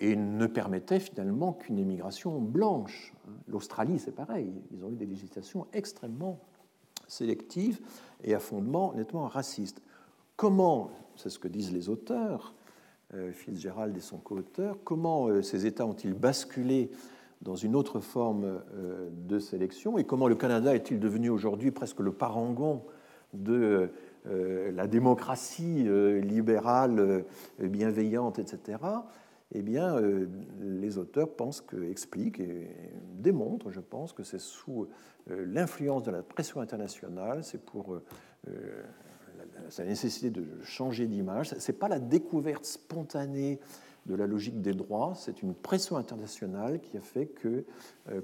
et ne permettait finalement qu'une émigration blanche. L'Australie, c'est pareil, ils ont eu des législations extrêmement sélectives et à fondement nettement raciste. Comment, c'est ce que disent les auteurs, Fitzgerald et son co-auteur, comment ces États ont-ils basculé dans une autre forme de sélection et comment le Canada est-il devenu aujourd'hui presque le parangon de euh, la démocratie euh, libérale euh, bienveillante, etc., eh bien, les auteurs pensent que, expliquent et démontrent, je pense, que c'est sous l'influence de la pression internationale, c'est pour la nécessité de changer d'image. Ce n'est pas la découverte spontanée de la logique des droits, c'est une pression internationale qui a fait que,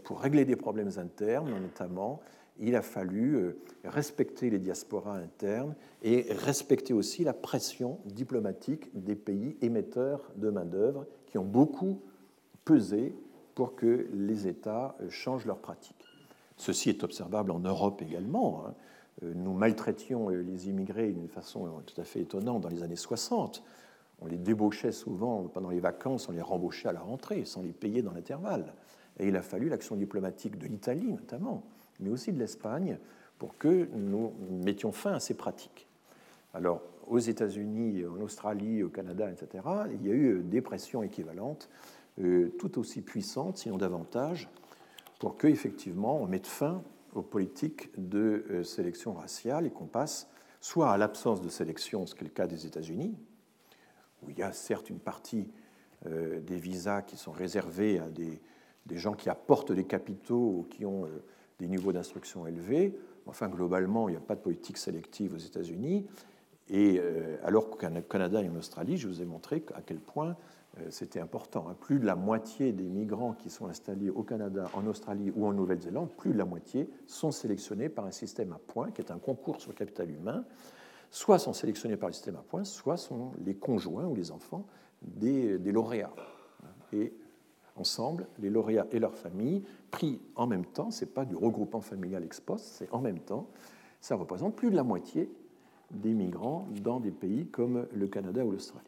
pour régler des problèmes internes notamment, il a fallu euh, respecter les diasporas internes et respecter aussi la pression diplomatique des pays émetteurs de main-d'œuvre qui ont beaucoup pesé pour que les États euh, changent leurs pratiques. Ceci est observable en Europe également. Hein. Euh, nous maltraitions les immigrés d'une façon tout à fait étonnante dans les années 60. On les débauchait souvent pendant les vacances, on les rembauchait à la rentrée sans les payer dans l'intervalle. Et il a fallu l'action diplomatique de l'Italie notamment mais aussi de l'Espagne, pour que nous mettions fin à ces pratiques. Alors, aux États-Unis, en Australie, au Canada, etc., il y a eu des pressions équivalentes, euh, tout aussi puissantes, sinon davantage, pour qu'effectivement on mette fin aux politiques de euh, sélection raciale et qu'on passe soit à l'absence de sélection, ce qui est le cas des États-Unis, où il y a certes une partie euh, des visas qui sont réservés à des, gens qui apportent des capitaux ou qui ont des niveaux d'instruction élevés. Enfin, globalement, il n'y a pas de politique sélective aux États-Unis. Et euh, alors qu'au Canada et en Australie, je vous ai montré à quel point euh, c'était important. Hein. Plus de la moitié des migrants qui sont installés au Canada, en Australie ou en Nouvelle-Zélande, plus de la moitié sont sélectionnés par un système à points, qui est un concours sur le capital humain. Soit sont sélectionnés par le système à points, soit sont les conjoints ou les enfants des, des lauréats. Et ensemble, les lauréats et leurs familles, pris en même temps, ce n'est pas du regroupement familial ex post, c'est en même temps, ça représente plus de la moitié des migrants dans des pays comme le Canada ou l'Australie.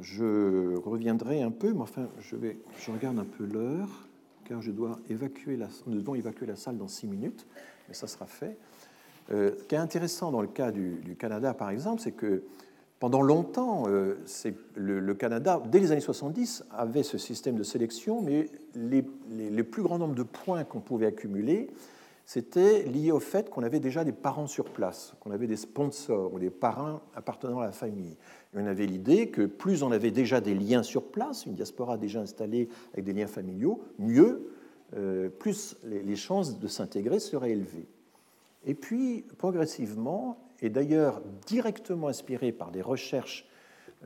Je reviendrai un peu, mais enfin, je, vais, je regarde un peu l'heure, car je dois évacuer la, nous devons évacuer la salle dans six minutes, mais ça sera fait. Euh, ce qui est intéressant dans le cas du, du Canada, par exemple, c'est que pendant longtemps, euh, le, Canada, dès les années 70, avait ce système de sélection, mais les, plus grands nombres de points qu'on pouvait accumuler, c'était lié au fait qu'on avait déjà des parents sur place, qu'on avait des sponsors ou des parrains appartenant à la famille. On avait l'idée que plus on avait déjà des liens sur place, une diaspora déjà installée avec des liens familiaux, mieux, euh, plus les chances de s'intégrer seraient élevées. Et puis, progressivement, et d'ailleurs directement inspiré par des recherches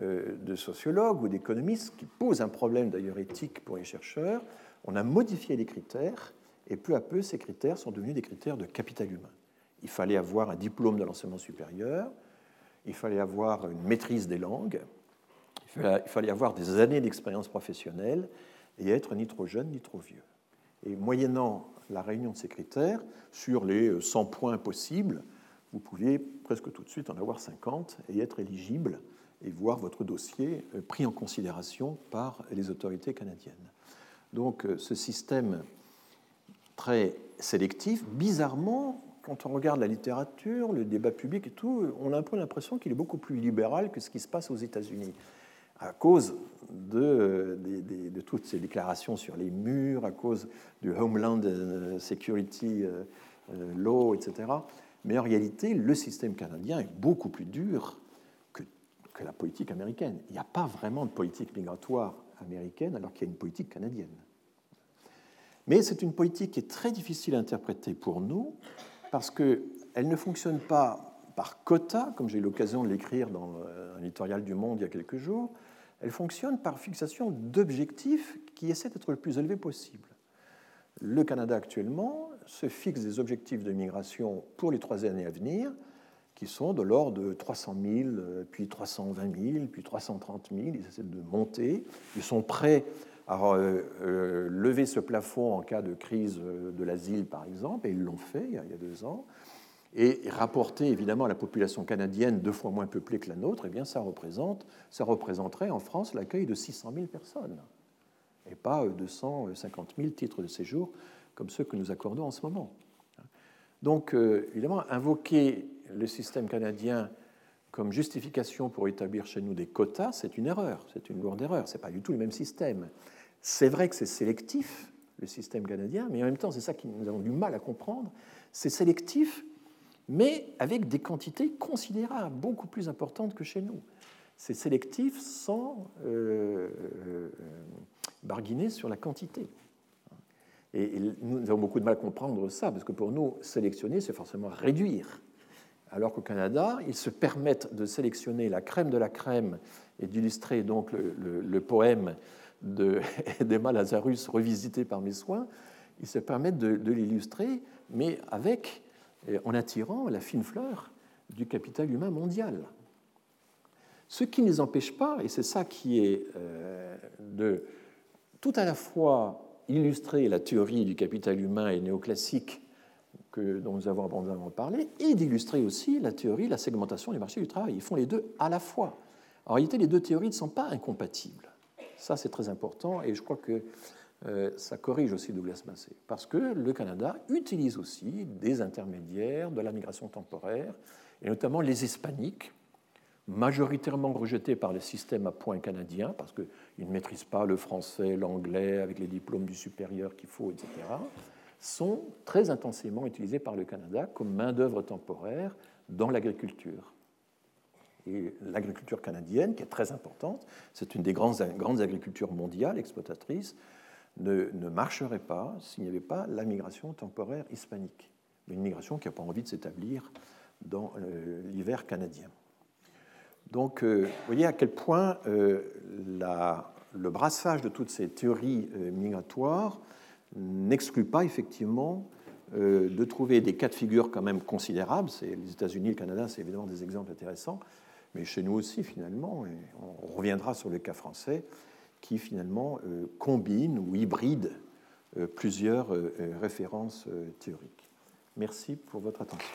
de sociologues ou d'économistes qui posent un problème d'ailleurs éthique pour les chercheurs. On a modifié les critères et peu à peu ces critères sont devenus des critères de capital humain. Il fallait avoir un diplôme de l'enseignement supérieur, il fallait avoir une maîtrise des langues, il fallait avoir des années d'expérience professionnelle et être ni trop jeune ni trop vieux. Et moyennant la réunion de ces critères, sur les 100 points possibles, vous pouviez presque tout de suite en avoir 50 et être éligible et voir votre dossier euh, pris en considération par les autorités canadiennes. Donc euh, ce système très sélectif, bizarrement, quand on regarde la littérature, le débat public et tout, on a un peu l'impression qu'il est beaucoup plus libéral que ce qui se passe aux États-Unis à cause de, toutes ces déclarations sur les murs, à cause du Homeland euh, Security euh, euh, Law, etc. Mais en réalité, le système canadien est beaucoup plus dur que, la politique américaine. Il n'y a pas vraiment de politique migratoire américaine alors qu'il y a une politique canadienne. Mais c'est une politique qui est très difficile à interpréter pour nous parce qu'elle ne fonctionne pas par quota, comme j'ai eu l'occasion de l'écrire dans un éditorial du Monde il y a quelques jours, elle fonctionne par fixation d'objectifs qui essaient d'être le plus élevé possible. Le Canada actuellement se fixe des objectifs de migration pour les trois années à venir qui sont de l'ordre de 300 000, puis 320 000, puis 330 000. Ils essaient de monter. Ils sont prêts à euh, euh, lever ce plafond en cas de crise de l'asile, par exemple, et ils l'ont fait il y a deux ans et rapporté évidemment à la population canadienne deux fois moins peuplée que la nôtre, eh bien ça, représente, ça représenterait en France l'accueil de 600 000 personnes, et pas 250 000 titres de séjour comme ceux que nous accordons en ce moment. Donc euh, évidemment, invoquer le système canadien comme justification pour établir chez nous des quotas, c'est une erreur, c'est une lourde erreur, ce n'est pas du tout le même système. C'est vrai que c'est sélectif, le système canadien, mais en même temps, c'est ça que nous avons du mal à comprendre, c'est sélectif mais avec des quantités considérables, beaucoup plus importantes que chez nous. C'est sélectif sans euh, euh, barguiner sur la quantité. Et, nous avons beaucoup de mal à comprendre ça, parce que pour nous, sélectionner, c'est forcément réduire. Alors qu'au Canada, ils se permettent de sélectionner la crème de la crème et d'illustrer donc le, poème d'Emma Lazarus revisité par mes soins. Ils se permettent de, de l'illustrer, mais avec en attirant la fine fleur du capital humain mondial. Ce qui ne les empêche pas, et c'est ça qui est euh, de tout à la fois illustrer la théorie du capital humain et néoclassique que, dont nous avons abondamment parlé, et d'illustrer aussi la théorie de la segmentation du marché du travail. Ils font les deux à la fois. En réalité, les deux théories ne sont pas incompatibles. Ça, c'est très important, et je crois que euh, ça corrige aussi Douglas Massé, parce que le Canada utilise aussi des intermédiaires de la migration temporaire, et notamment les hispaniques, majoritairement rejetés par le système à points canadien, parce qu'ils ne maîtrisent pas le français, l'anglais, avec les diplômes du supérieur qu'il faut, etc., sont très intensément utilisés par le Canada comme main-d'œuvre temporaire dans l'agriculture. Et l'agriculture canadienne, qui est très importante, c'est une des grandes, grandes agricultures mondiales exploitatrices, ne, marcherait pas s'il n'y avait pas la migration temporaire hispanique, une migration qui n'a pas envie de s'établir dans euh, l'hiver canadien. Donc, euh, vous voyez à quel point euh, le brassage de toutes ces théories migratoires n'exclut pas effectivement de trouver des cas de figure quand même considérables. les États-Unis, le Canada, c'est évidemment des exemples intéressants, mais chez nous aussi finalement, on reviendra sur le cas français, qui finalement euh, combine ou hybride euh, plusieurs euh, références théoriques. Merci pour votre attention.